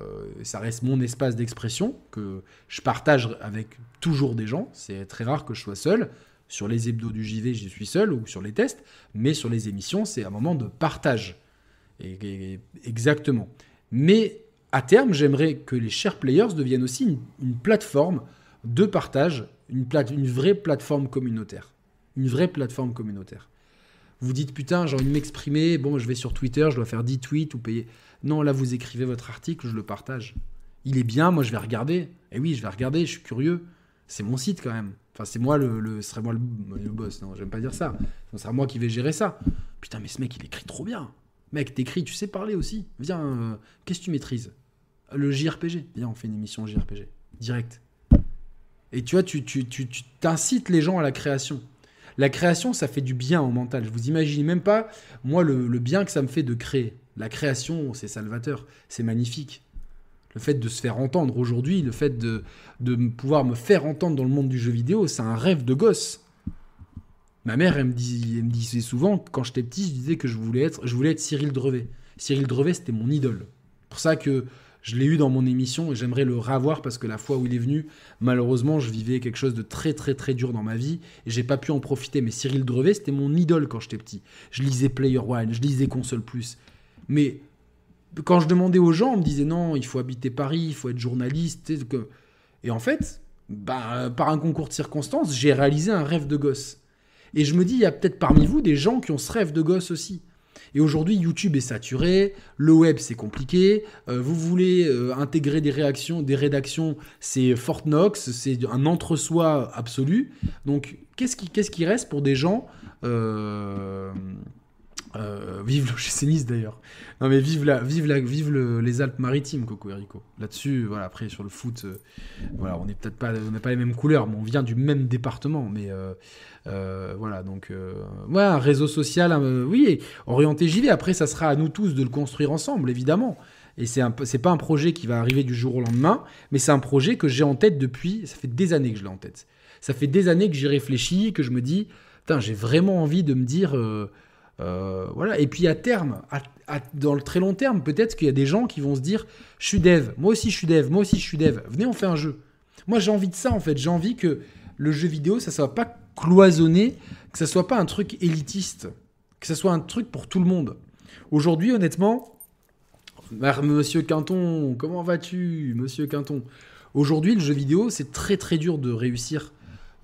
Speaker 1: ça reste mon espace d'expression que je partage avec toujours des gens. C'est très rare que je sois seul. Sur les hebdos du JV, je suis seul ou sur les tests, mais sur les émissions, c'est un moment de partage. Exactement. Mais à terme, j'aimerais que les share players deviennent aussi une, plateforme de partage, une vraie plateforme communautaire. Une vraie plateforme communautaire. Vous dites putain, j'ai envie de m'exprimer, bon, je vais sur Twitter, je dois faire 10 tweets ou payer. Non, là, vous écrivez votre article, je le partage. Il est bien, moi, je vais regarder. Et eh oui, je vais regarder, je suis curieux. C'est mon site quand même. Enfin, c'est moi le, ce serait moi le, boss. Non, j'aime pas dire ça. Ce sera moi qui vais gérer ça. Putain, mais ce mec, il écrit trop bien. Mec, t'écris, tu sais parler aussi. Viens, euh, qu'est-ce que tu maîtrises? Le JRPG. Viens, on fait une émission JRPG. Direct. Et tu vois, tu, tu, tu, tu t'incites les gens à la création. La création, ça fait du bien au mental. Je vous imagine même pas, moi, le, bien que ça me fait de créer. La création, c'est salvateur. C'est magnifique. Le fait de se faire entendre aujourd'hui, le fait de, pouvoir me faire entendre dans le monde du jeu vidéo, c'est un rêve de gosse. Ma mère, elle me, dit, me disait souvent, quand j'étais petit, je disais que je voulais être, je voulais être Cyril Drevet. Cyril Drevet, c'était mon idole. Pour ça que je l'ai eu dans mon émission et j'aimerais le revoir parce que la fois où il est venu, malheureusement, je vivais quelque chose de très très très dur dans ma vie et j'ai pas pu en profiter. Mais Cyril Drevet, c'était mon idole quand j'étais petit. Je lisais Player One, je lisais Console Plus. Mais quand je demandais aux gens, on me disait non, il faut habiter Paris, il faut être journaliste. Et en fait, bah, par un concours de circonstances, j'ai réalisé un rêve de gosse. Et je me dis, il y a peut-être parmi vous des gens qui ont ce rêve de gosse aussi. Et aujourd'hui, YouTube est saturé, le web c'est compliqué. Euh, vous voulez euh, intégrer des réactions, des rédactions, c'est Fortnox, c'est un entre-soi absolu. Donc, qu'est-ce qui, qu'est-ce qui reste pour des gens euh, euh, vive l'OGC Nice d'ailleurs. Non mais vive la, vive la, vive les Alpes-Maritimes, Coco Erico. Là-dessus, voilà. Après sur le foot, euh, voilà, on n'est peut-être pas, on n'a pas les mêmes couleurs, mais on vient du même département. Mais euh, voilà, donc ouais, un réseau social, oui, orienté JV. Après, ça sera à nous tous de le construire ensemble, évidemment. Et c'est un, c'est pas un projet qui va arriver du jour au lendemain, mais c'est un projet que j'ai en tête depuis. Ça fait des années que je l'ai en tête. Ça fait des années que j'y réfléchis, que je me dis, j'ai vraiment envie de me dire euh, voilà. Et puis à terme, dans le très long terme, peut-être qu'il y a des gens qui vont se dire Je suis dev, moi aussi je suis dev, moi aussi je suis dev, venez, on fait un jeu. Moi j'ai envie de ça en fait, j'ai envie que le jeu vidéo, ça soit pas cloisonné, que ça soit pas un truc élitiste, que ça soit un truc pour tout le monde. Aujourd'hui, honnêtement, Monsieur Quinton, comment vas-tu, Monsieur Quinton? Aujourd'hui, le jeu vidéo, c'est très très dur de réussir.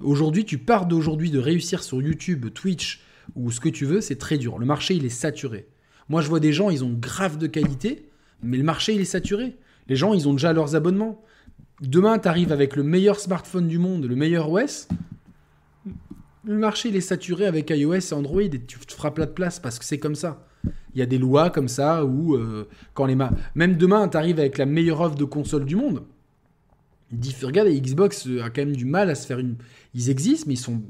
Speaker 1: Aujourd'hui, tu pars d'aujourd'hui de réussir sur YouTube, Twitch, ou ce que tu veux, c'est très dur. Le marché, il est saturé. Moi, je vois des gens, ils ont grave de qualité, mais le marché, il est saturé. Les gens, ils ont déjà leurs abonnements. Demain, tu arrives avec le meilleur smartphone du monde, le meilleur OS. Le marché, il est saturé avec iOS et Android et tu te feras plat de place parce que c'est comme ça. Il y a des lois comme ça où, euh, quand les même demain, tu arrives avec la meilleure offre de console du monde. Regarde, Xbox a quand même du mal à se faire une. Ils existent, mais ils sont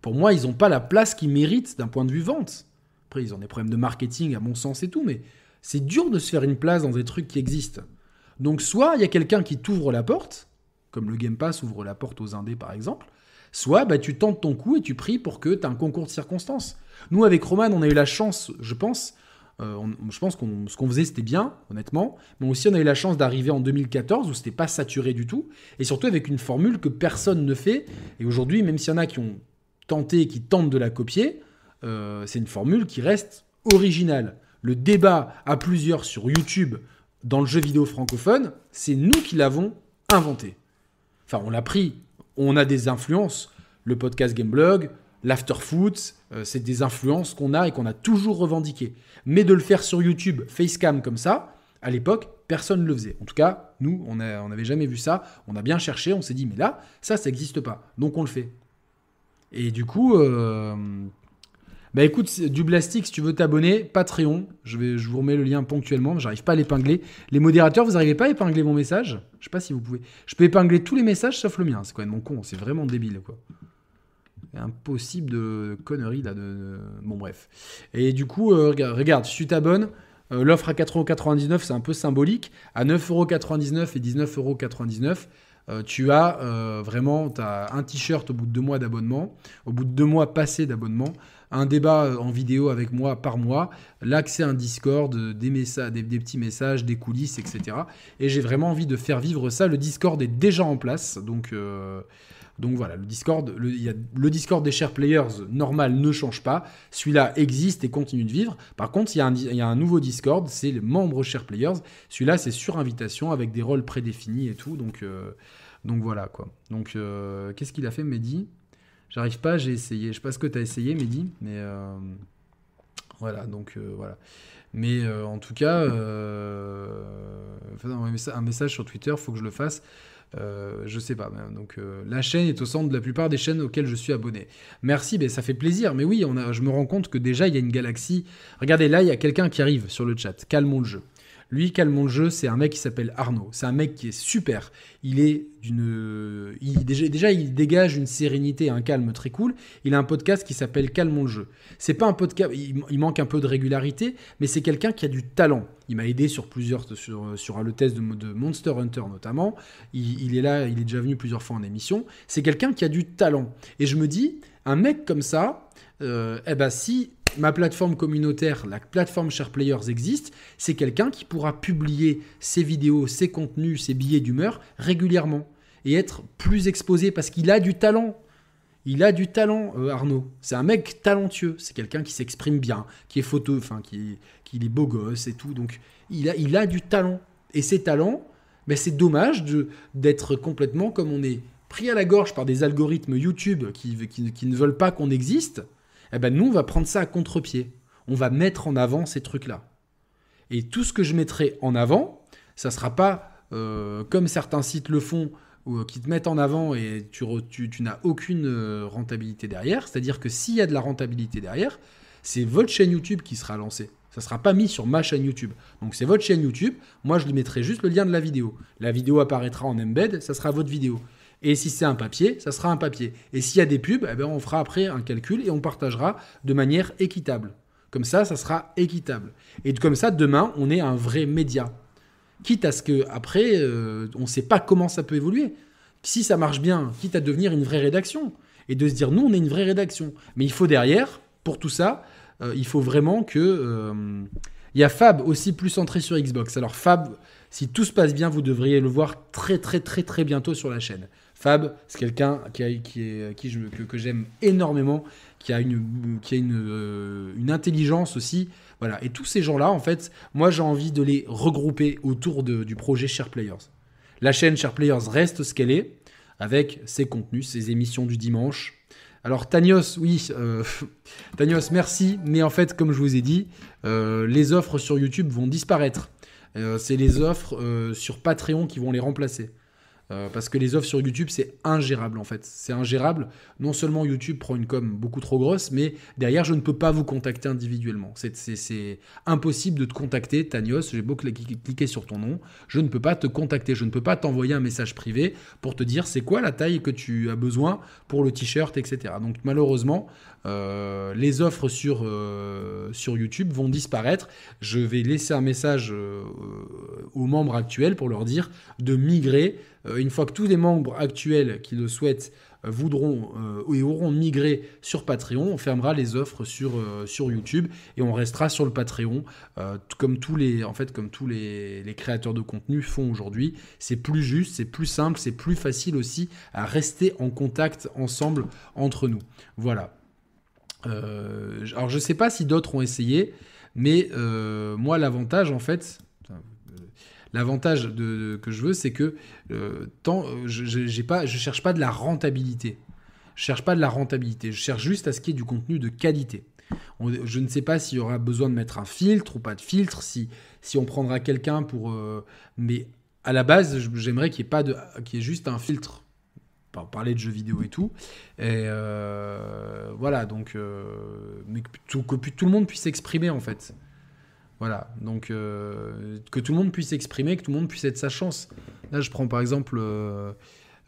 Speaker 1: pour moi, ils n'ont pas la place qu'ils méritent d'un point de vue vente. Après, ils ont des problèmes de marketing, à mon sens et tout, mais c'est dur de se faire une place dans des trucs qui existent. Donc, soit il y a quelqu'un qui t'ouvre la porte, comme le Game Pass ouvre la porte aux indés par exemple, soit bah, tu tentes ton coup et tu pries pour que tu aies un concours de circonstances. Nous, avec Roman, on a eu la chance, je pense, euh, je pense que ce qu'on faisait, c'était bien, honnêtement. Mais aussi, on a eu la chance d'arriver en 2014 où c'était pas saturé du tout. Et surtout avec une formule que personne ne fait. Et aujourd'hui, même s'il y en a qui ont qui tentent de la copier, euh, c'est une formule qui reste originale. Le débat à plusieurs sur YouTube dans le jeu vidéo francophone, c'est nous qui l'avons inventé. Enfin, on l'a pris, on a des influences. Le podcast Gameblog, l'afterfoot, euh, c'est des influences qu'on a et qu'on a toujours revendiquées. Mais de le faire sur YouTube, facecam comme ça, à l'époque, personne ne le faisait. En tout cas, nous, on n'avait jamais vu ça. On a bien cherché, on s'est dit, mais là, ça, ça n'existe pas. Donc on le fait. Et du coup, euh, bah écoute, du Blastic, si tu veux t'abonner, Patreon, je, vais, je vous remets le lien ponctuellement, j'arrive pas à l'épingler. Les modérateurs, vous n'arrivez pas à épingler mon message? Je sais pas si vous pouvez. Je peux épingler tous les messages sauf le mien, c'est quand même mon con, c'est vraiment débile quoi. Impossible de conneries là. De, Bon bref. Et du coup, euh, regarde, si tu t'abonnes, euh, l'offre à 4,99€, c'est un peu symbolique. À 9,99€ et 19,99€, euh, tu as euh, vraiment un t-shirt au bout de deux mois d'abonnement, au bout de deux mois passés d'abonnement, un débat en vidéo avec moi par mois, l'accès à un Discord, des, messages, des, petits messages, des coulisses, etc. Et j'ai vraiment envie de faire vivre ça. Le Discord est déjà en place, donc donc voilà, le Discord, le, des chers players normal ne change pas. Celui-là existe et continue de vivre. Par contre, il y a un, nouveau Discord, c'est les membres chers players. Celui-là, c'est sur invitation avec des rôles prédéfinis et tout. Donc, euh, voilà quoi. Donc euh, qu'est-ce qu'il a fait, Mehdi? J'arrive pas, j'ai essayé. Je sais pas ce que tu as essayé, Mehdi, mais euh, voilà, donc voilà. Mais en tout cas, un message sur Twitter, faut que je le fasse. Euh, je sais pas. Donc euh, la chaîne est au centre de la plupart des chaînes auxquelles je suis abonné. Merci, mais ça fait plaisir. Mais oui, on a, je me rends compte que déjà il y a une galaxie. Regardez là, il y a quelqu'un qui arrive sur le chat. Calmons le jeu. Lui, Calmons le jeu, c'est un mec qui s'appelle Arnaud. C'est un mec qui est super. Il est d'une. Déjà, il dégage une sérénité, un calme très cool. Il a un podcast qui s'appelle Calmons le jeu. C'est pas un podcast. Il, manque un peu de régularité, mais c'est quelqu'un qui a du talent. Il m'a aidé sur plusieurs. Sur, sur le test de, de Monster Hunter notamment. Il, est là, il est déjà venu plusieurs fois en émission. C'est quelqu'un qui a du talent. Et je me dis, un mec comme ça, euh, eh ben si ma plateforme communautaire, la plateforme Share Players existe, c'est quelqu'un qui pourra publier ses vidéos, ses contenus, ses billets d'humeur régulièrement et être plus exposé parce qu'il a du talent. Il a du talent, euh, Arnaud. C'est un mec talentueux. C'est quelqu'un qui s'exprime bien, qui est photo, enfin, qui, est beau gosse et tout. Donc, il a, du talent. Et ces talents, ben, c'est dommage d'être complètement comme on est pris à la gorge par des algorithmes YouTube qui ne veulent pas qu'on existe eh ben nous, on va prendre ça à contre-pied. On va mettre en avant ces trucs-là. Et tout ce que je mettrai en avant, ça ne sera pas euh, comme certains sites le font, euh, qui te mettent en avant et tu, tu, n'as aucune euh, rentabilité derrière. C'est-à-dire que s'il y a de la rentabilité derrière, c'est votre chaîne YouTube qui sera lancée. Ça ne sera pas mis sur ma chaîne YouTube. Donc c'est votre chaîne YouTube. Moi, je lui mettrai juste le lien de la vidéo. La vidéo apparaîtra en embed, ça sera votre vidéo. Et si c'est un papier, ça sera un papier. Et s'il y a des pubs, eh ben, on fera après un calcul et on partagera de manière équitable. Comme ça, ça sera équitable. Et comme ça, demain, on est un vrai média. Quitte à ce que après, euh, on ne sait pas comment ça peut évoluer. Si ça marche bien, quitte à devenir une vraie rédaction. Et de se dire, nous, on est une vraie rédaction. Mais il faut derrière, pour tout ça, euh, il faut vraiment que... Euh, il y a Fab aussi plus centré sur Xbox. Alors Fab, si tout se passe bien, vous devriez le voir très très très très bientôt sur la chaîne. Fab, c'est quelqu'un qui, que, j'aime énormément, qui a euh, une intelligence aussi. Voilà. Et tous ces gens-là, en fait, moi j'ai envie de les regrouper autour du projet Share Players. La chaîne Share Players reste ce qu'elle est, avec ses contenus, ses émissions du dimanche. Alors Tanios, oui, euh, Tanios, merci, mais en fait, comme je vous ai dit, euh, les offres sur YouTube vont disparaître. c'est les offres sur Patreon qui vont les remplacer. Euh, parce que les offres sur YouTube, c'est ingérable en fait. C'est ingérable. Non seulement YouTube prend une com beaucoup trop grosse, mais derrière, je ne peux pas vous contacter individuellement. C'est impossible de te contacter, Tanios. J'ai beau cliquer sur ton nom. Je ne peux pas te contacter. Je ne peux pas t'envoyer un message privé pour te dire c'est quoi la taille que tu as besoin pour le t-shirt, etc. Donc malheureusement, euh, les offres sur, euh, sur YouTube vont disparaître. Je vais laisser un message aux membres actuels pour leur dire de migrer euh, une fois que tous les membres actuels qui le souhaitent euh, voudront euh, et auront migré sur Patreon, on fermera les offres sur, sur YouTube et on restera sur le Patreon comme tous les en fait comme tous les, les créateurs de contenu font aujourd'hui. C'est plus juste, c'est plus simple, c'est plus facile aussi à rester en contact ensemble entre nous. Voilà. Alors je sais pas si d'autres ont essayé, mais moi l'avantage en fait, L'avantage de, que je veux, c'est que euh, tant, euh, je pas, je cherche pas de la rentabilité. Je cherche pas de la rentabilité. Je cherche juste à ce qu'il y ait du contenu de qualité. je ne sais pas s'il y aura besoin de mettre un filtre ou pas de filtre, si, si on prendra quelqu'un pour. Euh, mais à la base, j'aimerais qu'il n'y ait pas de, qu'il y ait juste un filtre pour parler de jeux vidéo et tout. Et voilà, donc, mais que tout, que tout le monde puisse s'exprimer en fait. Voilà, donc euh, que tout le monde puisse s'exprimer, que tout le monde puisse être sa chance. Là, je prends par exemple euh,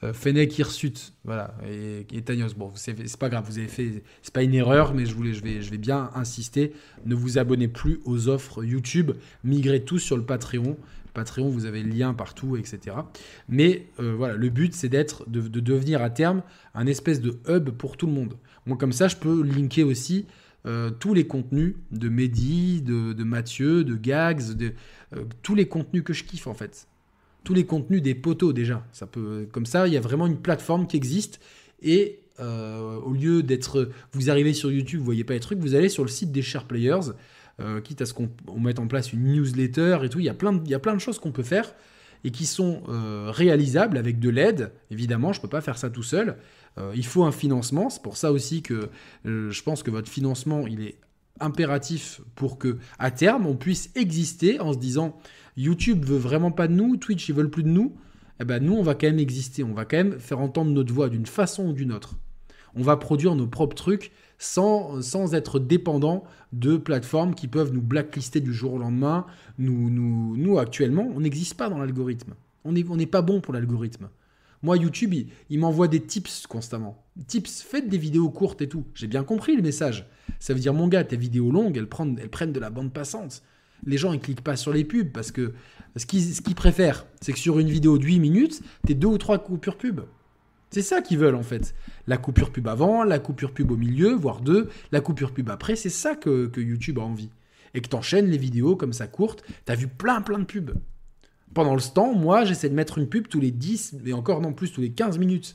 Speaker 1: euh Fennec Hirsute, voilà, et, et. Bon, c'est pas grave, vous avez fait, c'est pas une erreur, mais je voulais, je vais, je vais bien insister. Ne vous abonnez plus aux offres YouTube, migrez tous sur le Patreon. Patreon, vous avez le lien partout, etc. Mais euh, voilà, le but, c'est d'être, de, de, devenir à terme un espèce de hub pour tout le monde. Moi, comme ça, je peux linker aussi tous les contenus de Mehdi, de, Mathieu, de Gags, de, tous les contenus que je kiffe en fait. Tous les contenus des poteaux déjà. Ça peut, comme ça, il y a vraiment une plateforme qui existe et au lieu d'être, vous arrivez sur YouTube, vous voyez pas les trucs, vous allez sur le site des Share Players, quitte à ce qu'on mette en place une newsletter et tout. Il y a plein de choses qu'on peut faire et qui sont euh, réalisables avec de l'aide. Évidemment, je ne peux pas faire ça tout seul. Euh, il faut un financement. C'est pour ça aussi que euh, je pense que votre financement, il est impératif pour que à terme on puisse exister en se disant YouTube veut vraiment pas de nous, Twitch ils veulent plus de nous. Eh ben nous on va quand même exister, on va quand même faire entendre notre voix d'une façon ou d'une autre. On va produire nos propres trucs sans, sans être dépendant de plateformes qui peuvent nous blacklister du jour au lendemain. Nous, nous, nous actuellement, on n'existe pas dans l'algorithme. On n'est on pas bon pour l'algorithme. Moi, YouTube, il, m'envoie des tips constamment. Tips, faites des vidéos courtes et tout. J'ai bien compris le message. Ça veut dire, mon gars, tes vidéos longues, elles prennent, elles prennent de la bande passante. Les gens, ils cliquent pas sur les pubs parce que ce qu'ils ce préfèrent, c'est que sur une vidéo de 8 minutes, tu deux ou trois coupures pub. C'est ça qu'ils veulent en fait. La coupure pub avant, la coupure pub au milieu, voire deux, la coupure pub après, c'est ça que, YouTube a envie. Et que t'enchaînes les vidéos comme ça courtes, t'as vu plein plein de pubs. Pendant le temps, moi, j'essaie de mettre une pub tous les 10, et encore non plus tous les 15 minutes.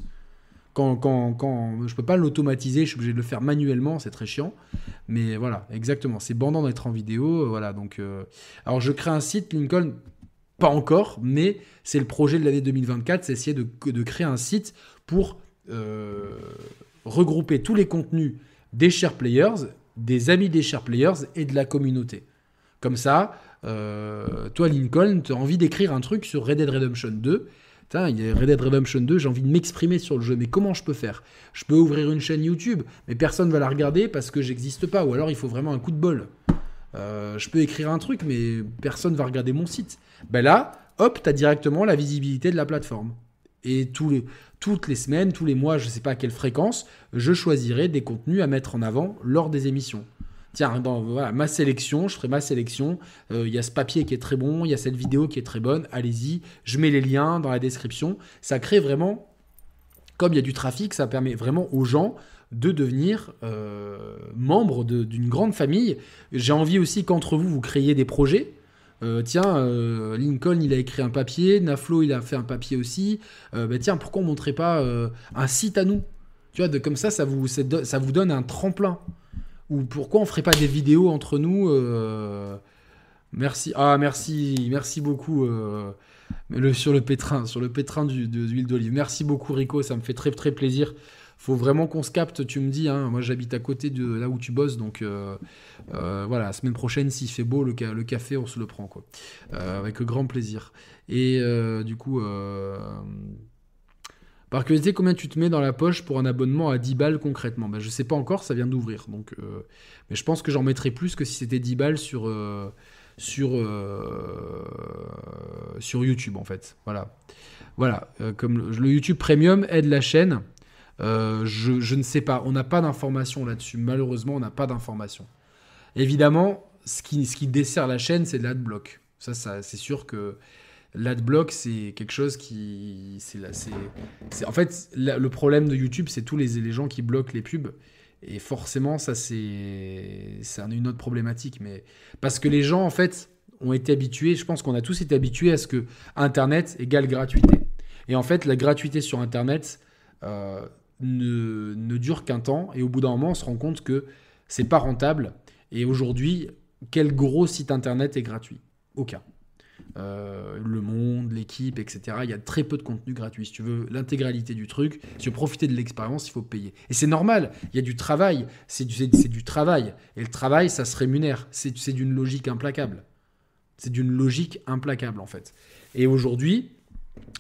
Speaker 1: Quand, quand, quand je peux pas l'automatiser, je suis obligé de le faire manuellement, c'est très chiant. Mais voilà, exactement, c'est bandant d'être en vidéo, voilà. Donc, euh, alors je crée un site Lincoln, pas encore, mais c'est le projet de l'année 2024, c'est essayer de, de créer un site pour euh, regrouper tous les contenus des share players, des amis des share players et de la communauté. Comme ça, euh, toi Lincoln, tu as envie d'écrire un truc sur Red Dead Redemption 2. il y a Red Dead Redemption 2, j'ai envie de m'exprimer sur le jeu, mais comment je peux faire? Je peux ouvrir une chaîne YouTube, mais personne ne va la regarder parce que j'existe pas, ou alors il faut vraiment un coup de bol. Euh, je peux écrire un truc, mais personne va regarder mon site. Ben là, hop, tu as directement la visibilité de la plateforme. Et toutes les semaines, tous les mois, je ne sais pas à quelle fréquence, je choisirai des contenus à mettre en avant lors des émissions. Tiens, dans ma sélection, je ferai ma sélection. Euh, il y a ce papier qui est très bon, il y a cette vidéo qui est très bonne. Allez-y, je mets les liens dans la description. Ça crée vraiment, comme il y a du trafic, ça permet vraiment aux gens de devenir euh, membres d'une grande famille. J'ai envie aussi qu'entre vous, vous créiez des projets. Euh, tiens, euh, Lincoln, il a écrit un papier, Naflo, il a fait un papier aussi. Bah, tiens, pourquoi on montrait pas un site à nous? Tu vois, comme ça, ça vous, ça vous donne un tremplin. Ou pourquoi on ferait pas des vidéos entre nous Merci, ah merci, merci beaucoup le, sur le pétrin, sur le pétrin de l'huile d'olive. Merci beaucoup Rico, ça me fait très très plaisir faut vraiment qu'on se capte, tu me dis. Hein. moi, j'habite à côté de là où tu bosses, donc euh, euh, voilà, la semaine prochaine, s'il fait beau, le, café, on se le prend, quoi. Euh, avec grand plaisir. Et du coup, par curiosité, combien tu te mets dans la poche pour un abonnement à 10 balles concrètement? Ben, Je sais pas encore, ça vient d'ouvrir. Mais je pense que j'en mettrais plus que si c'était 10 balles sur, sur, sur YouTube, en fait. Voilà. Voilà. comme le YouTube Premium aide la chaîne. Euh, je, ne sais pas, on n'a pas d'informations là-dessus. Malheureusement, on n'a pas d'informations. Évidemment, ce qui, dessert la chaîne, c'est l'adblock. Ça, c'est sûr que l'adblock, c'est quelque chose qui. C'est, en fait, le problème de YouTube, c'est tous les, gens qui bloquent les pubs. Et forcément, ça, c'est, c'est une autre problématique. Mais parce que les gens, en fait, ont été habitués, je pense qu'on a tous été habitués à ce que Internet égale gratuité. Et en fait, la gratuité sur Internet, euh, ne, dure qu'un temps et au bout d'un moment on se rend compte que c'est pas rentable et aujourd'hui quel gros site internet est gratuit? Aucun. Euh, le Monde, l'équipe, etc. Il y a très peu de contenu gratuit. Si tu veux l'intégralité du truc, si tu veux profiter de l'expérience, il faut payer. Et c'est normal, il y a du travail, c'est du, du, travail. Et le travail, ça se rémunère. C'est d'une logique implacable. C'est d'une logique implacable, en fait. Et aujourd'hui,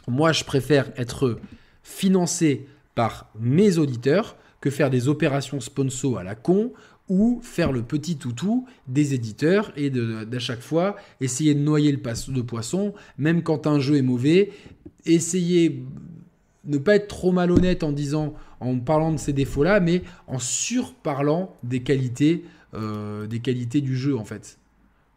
Speaker 1: moi, je préfère être financé par mes auditeurs que faire des opérations sponsor à la con ou faire le petit toutou des éditeurs et d'à chaque fois essayer de noyer le poisson, même quand un jeu est mauvais, essayer ne pas être trop malhonnête en disant, en parlant de ces défauts-là, mais en surparlant des qualités, euh, des qualités du jeu en fait,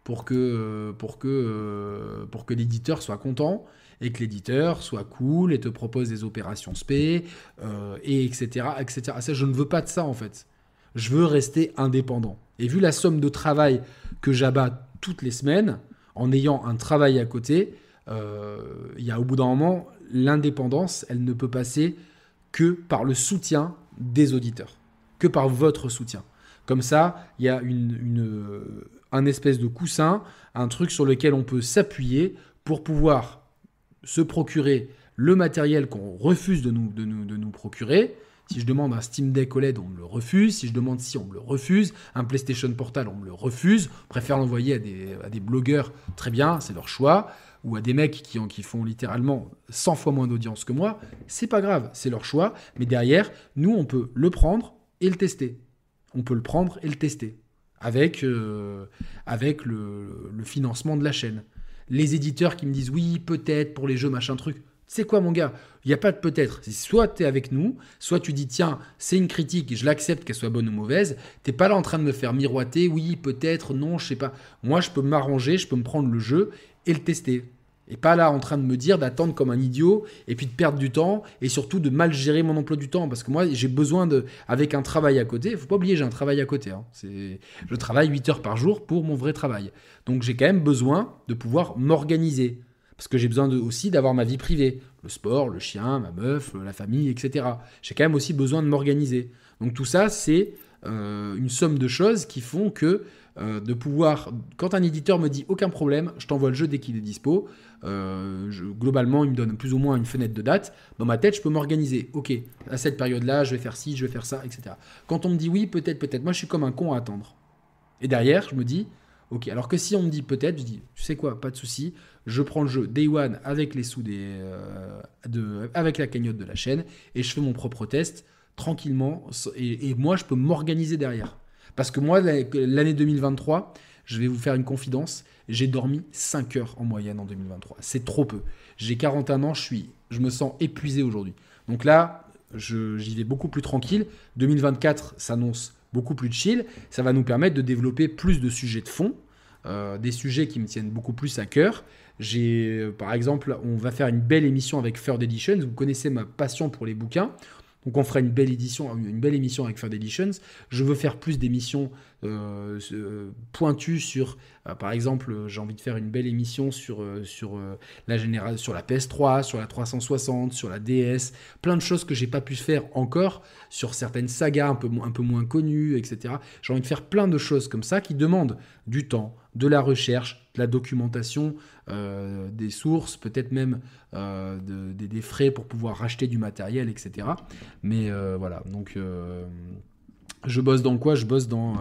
Speaker 1: pour que, pour que, euh, pour que l'éditeur soit content et que l'éditeur soit cool et te propose des opérations spé, euh, et etc., etc. Ça, je ne veux pas de ça en fait. Je veux rester indépendant. Et vu la somme de travail que j'abats toutes les semaines, en ayant un travail à côté, euh, il y a au bout d'un moment, l'indépendance, elle ne peut passer que par le soutien des auditeurs, que par votre soutien. Comme ça, il y a une, un espèce de coussin, un truc sur lequel on peut s'appuyer pour pouvoir se procurer le matériel qu'on refuse de nous, de, nous, de nous procurer. Si je demande un Steam Deck OLED, on me le refuse. Si je demande si, on me le refuse. Un PlayStation Portal, on me le refuse. On préfère l'envoyer à des, à des blogueurs, très bien, c'est leur choix. Ou à des mecs qui, qui font littéralement 100 fois moins d'audience que moi. C'est pas grave, c'est leur choix. Mais derrière, nous, on peut le prendre et le tester. On peut le prendre et le tester. Avec, euh, avec le financement de la chaîne. Les éditeurs qui me disent oui, peut-être pour les jeux, machin truc c'est quoi mon gars? Il n'y a pas de peut-être. Soit tu es avec nous, soit tu dis tiens, c'est une critique, je l'accepte qu'elle soit bonne ou mauvaise. T'es pas là en train de me faire miroiter, oui, peut-être, non, je sais pas. Moi, je peux m'arranger, je peux me prendre le jeu et le tester. Et pas là en train de me dire d'attendre comme un idiot et puis de perdre du temps et surtout de mal gérer mon emploi du temps parce que moi j'ai besoin de avec un travail à côté, il faut pas oublier j'ai un travail à côté hein. je travaille 8 heures par jour pour mon vrai travail. Donc j'ai quand même besoin de pouvoir m'organiser. Parce que j'ai besoin aussi d'avoir ma vie privée. Le sport, le chien, ma meuf, la famille, etc. J'ai quand même aussi besoin de m'organiser. Donc tout ça, c'est euh, une somme de choses qui font que euh, de pouvoir, quand un éditeur me dit aucun problème, je t'envoie le jeu dès qu'il est dispo, euh, globalement, il me donne plus ou moins une fenêtre de date. Dans ma tête, je peux m'organiser. Ok, à cette période-là, je vais faire ci, je vais faire ça, etc. Quand on me dit oui, peut-être, peut-être, moi je suis comme un con à attendre. Et derrière, je me dis, ok, alors que si on me dit peut-être, je dis, tu sais quoi, pas de souci, je prends le jeu Day One avec les sous des, euh, de, avec la cagnotte de la chaîne et je fais mon propre test tranquillement et, moi je peux m'organiser derrière. Parce que moi l'année 2023, je vais vous faire une confidence, j'ai dormi 5 heures en moyenne en 2023. C'est trop peu. J'ai 41 ans, je suis je me sens épuisé aujourd'hui. Donc là, j'y vais beaucoup plus tranquille. 2024 s'annonce beaucoup plus chill. Ça va nous permettre de développer plus de sujets de fond, euh, des sujets qui me tiennent beaucoup plus à cœur. Euh, par exemple, on va faire une belle émission avec Third Editions. Vous connaissez ma passion pour les bouquins. Donc on fera une belle édition, une belle émission avec Third Editions. Je veux faire plus d'émissions euh, euh, pointues sur, par exemple, j'ai envie de faire une belle émission sur, sur, la sur la PS3, sur la 360, sur la DS, plein de choses que j'ai pas pu faire encore sur certaines sagas un peu, un peu moins connues, etc. J'ai envie de faire plein de choses comme ça qui demandent du temps, de la recherche, la documentation, euh, des sources, peut-être même euh, des frais pour pouvoir racheter du matériel, etc. Mais euh, voilà, donc je bosse dans quoi? Je bosse dans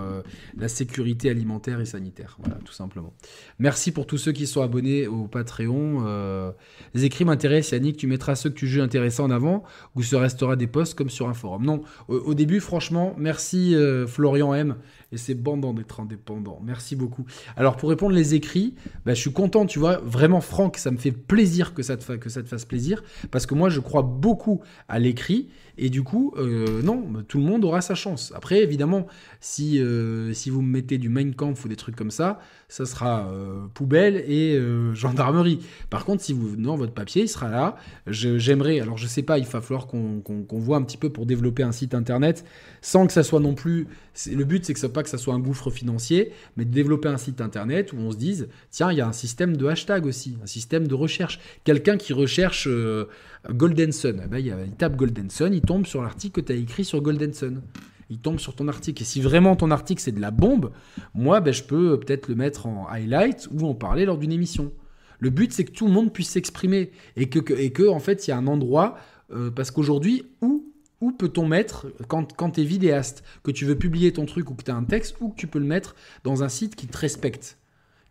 Speaker 1: la sécurité alimentaire et sanitaire. Voilà, tout simplement. Merci pour tous ceux qui sont abonnés au Patreon. Les écrits m'intéressent, Yannick. Tu mettras ceux que tu juges intéressants en avant ou ce restera des posts comme sur un forum? Non, au, début, franchement, merci Florian M. Et c'est bandant d'être indépendant. Merci beaucoup. Alors, pour répondre les écrits, bah, je suis content, tu vois. Vraiment, Franck, ça me fait plaisir que ça te, que ça te fasse plaisir. Parce que moi, je crois beaucoup à l'écrit. Et du coup, euh, non, tout le monde aura sa chance. Après, évidemment, si, euh, si vous me mettez du Mein Kampf ou des trucs comme ça, ça sera euh, poubelle et gendarmerie. Par contre, si vous non, votre papier, il sera là. J'aimerais, alors je sais pas, il va falloir qu'on voit un petit peu pour développer un site internet sans que ça soit non plus. Le but, c'est que ça pas que ça soit un gouffre financier, mais de développer un site internet où on se dise, tiens, il y a un système de hashtag aussi, un système de recherche. Quelqu'un qui recherche Golden Sun. Eh ben, il, tape Golden Sun, il tombe sur l'article que tu as écrit sur Golden Sun. Il tombe sur ton article. Et si vraiment ton article c'est de la bombe, moi ben, je peux peut-être le mettre en highlight ou en parler lors d'une émission. Le but c'est que tout le monde puisse s'exprimer et que, en fait il y a un endroit euh, parce qu'aujourd'hui où où peut-on mettre, quand, quand tu es vidéaste, que tu veux publier ton truc ou que tu as un texte, ou que tu peux le mettre dans un site qui te respecte?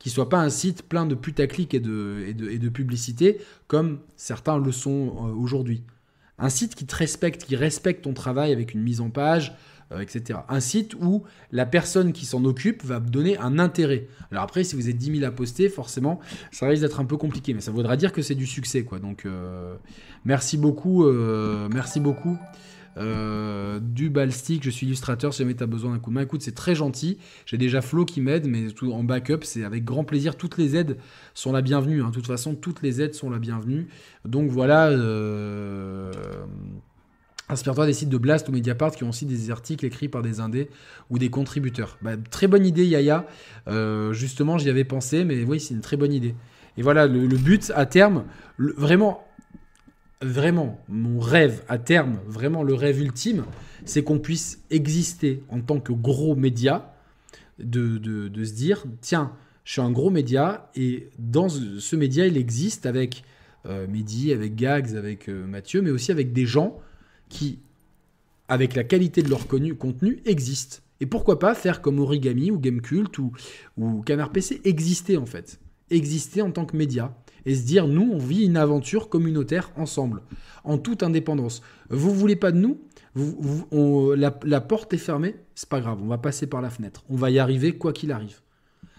Speaker 1: Qui soit pas un site plein de putaclic et de, et de, et de publicité comme certains le sont euh, aujourd'hui. Un site qui te respecte, qui respecte ton travail avec une mise en page, euh, etc. Un site où la personne qui s'en occupe va donner un intérêt. Alors après, si vous êtes 10 000 à poster, forcément, ça risque d'être un peu compliqué, mais ça voudra dire que c'est du succès, quoi. Donc, euh, merci beaucoup, merci beaucoup. Euh, du Balstic, je suis illustrateur, si jamais tu as besoin d'un coup de main. Écoute, c'est très gentil. J'ai déjà Flo qui m'aide, mais tout en backup, c'est avec grand plaisir. Toutes les aides sont la bienvenue. Hein. De toute façon, toutes les aides sont la bienvenue. Donc voilà. Euh, Inspire-toi des sites de Blast ou Mediapart qui ont aussi des articles écrits par des indés ou des contributeurs. Bah, très bonne idée, Yaya. Euh, justement, j'y avais pensé, mais oui, c'est une très bonne idée. Et voilà, le, but à terme, vraiment, vraiment, mon rêve à terme, vraiment le rêve ultime, c'est qu'on puisse exister en tant que gros média, de, de, se dire, tiens, je suis un gros média, et dans ce média, il existe avec euh, Mehdi, avec Gags, avec euh, Mathieu, mais aussi avec des gens qui, avec la qualité de leur contenu, existent. Et pourquoi pas faire comme Origami ou Gamecult ou, ou Canard PC, exister en fait. Exister en tant que média. Et se dire, nous, on vit une aventure communautaire ensemble, en toute indépendance. Vous voulez pas de nous? La porte est fermée, c'est pas grave, on va passer par la fenêtre. On va y arriver quoi qu'il arrive.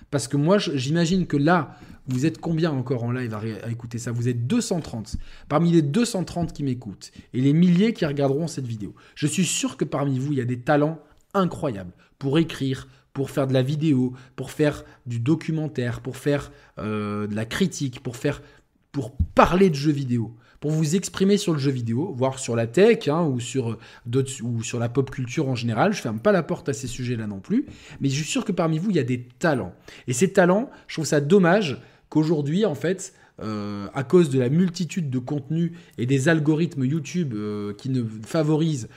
Speaker 1: Parce que moi, j'imagine que là, vous êtes combien encore en live à, écouter ça? Vous êtes 230. Parmi les 230 qui m'écoutent et les milliers qui regarderont cette vidéo, je suis sûr que parmi vous, il y a des talents incroyables pour écrire, pour faire de la vidéo, pour faire du documentaire, pour faire euh, de la critique, pour faire, pour parler de jeux vidéo pour vous exprimer sur le jeu vidéo, voire sur la tech hein, ou, sur ou sur la pop culture en général. Je ferme pas la porte à ces sujets-là non plus, mais je suis sûr que parmi vous, il y a des talents. Et ces talents, je trouve ça dommage qu'aujourd'hui, en fait, euh, à cause de la multitude de contenus et des algorithmes YouTube euh, qui ne favorisent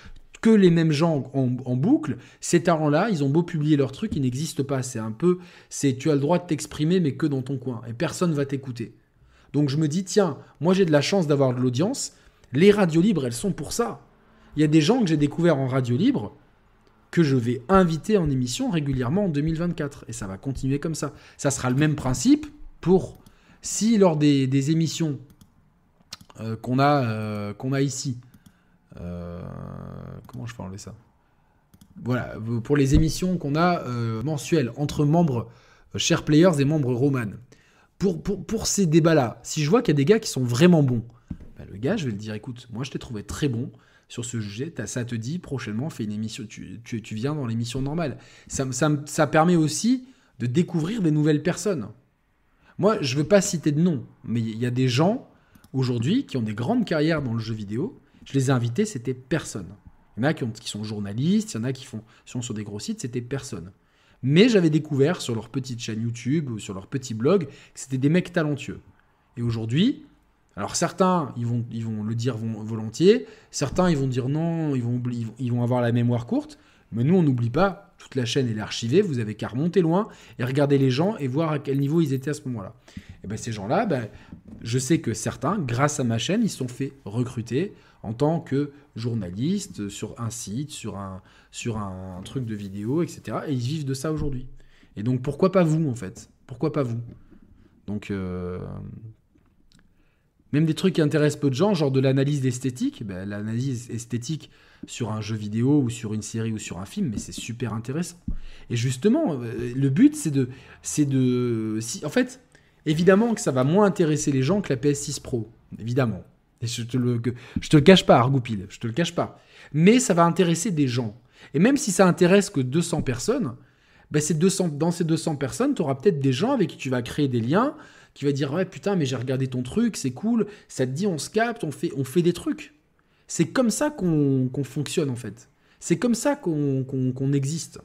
Speaker 1: que les mêmes gens en, boucle, ces talents-là, ils ont beau publier leurs trucs, ils n'existent pas. C'est un peu, c'est tu as le droit de t'exprimer, mais que dans ton coin, et personne va t'écouter. Donc je me dis, tiens, moi j'ai de la chance d'avoir de l'audience. Les radios libres, elles sont pour ça. Il y a des gens que j'ai découverts en radio libre que je vais inviter en émission régulièrement en 2024. Et ça va continuer comme ça. Ça sera le même principe pour si lors des, émissions euh, qu'on a, euh, qu'on a ici, comment je peux enlever ça? Voilà, pour les émissions qu'on a mensuelles entre membres chers players et membres roman pour, pour, ces débats-là, si je vois qu'il y a des gars qui sont vraiment bons, bah, le gars, je vais le dire, écoute, moi je t'ai trouvé très bon sur ce sujet, ça te dit prochainement, fais une émission, tu, tu, viens dans l'émission normale. Ça, ça, ça, permet aussi de découvrir des nouvelles personnes. Moi, je ne veux pas citer de nom, mais il y a des gens aujourd'hui qui ont des grandes carrières dans le jeu vidéo. Je les ai invités, c'était personne. Il y en a qui, sont journalistes, il y en a qui font, sont sur des gros sites, c'était personne. Mais j'avais découvert sur leur petite chaîne YouTube ou sur leur petit blog que c'était des mecs talentueux. Et aujourd'hui, alors certains, ils vont, ils vont le dire volontiers, certains, ils vont dire non, ils vont, ils vont avoir la mémoire courte, mais nous, on n'oublie pas, toute la chaîne est archivée, vous avez qu'à remonter loin et regarder les gens et voir à quel niveau ils étaient à ce moment-là. Et bien ces gens-là, ben, je sais que certains, grâce à ma chaîne, ils sont fait recruter en tant que journaliste sur un site, sur un, sur un, truc de vidéo, etc. Et ils vivent de ça aujourd'hui. Et donc pourquoi pas vous en fait? Pourquoi pas vous? Donc euh, même des trucs qui intéressent peu de gens, genre de l'analyse d'esthétique, ben, l'analyse esthétique sur un jeu vidéo ou sur une série ou sur un film, mais c'est super intéressant. Et justement, euh, le but c'est de, c'est de, si, en fait, évidemment que ça va moins intéresser les gens que la PS6 Pro, évidemment. Et je te le, je te le cache pas, Argoupil, je te le cache pas. Mais ça va intéresser des gens. Et même si ça intéresse que 200 personnes, ben ces 200, dans ces 200 personnes, tu auras peut-être des gens avec qui tu vas créer des liens, qui va dire ouais putain mais j'ai regardé ton truc, c'est cool, ça te dit on se capte, on fait, on fait des trucs. C'est comme ça qu'on fonctionne en fait. C'est comme ça qu'on existe.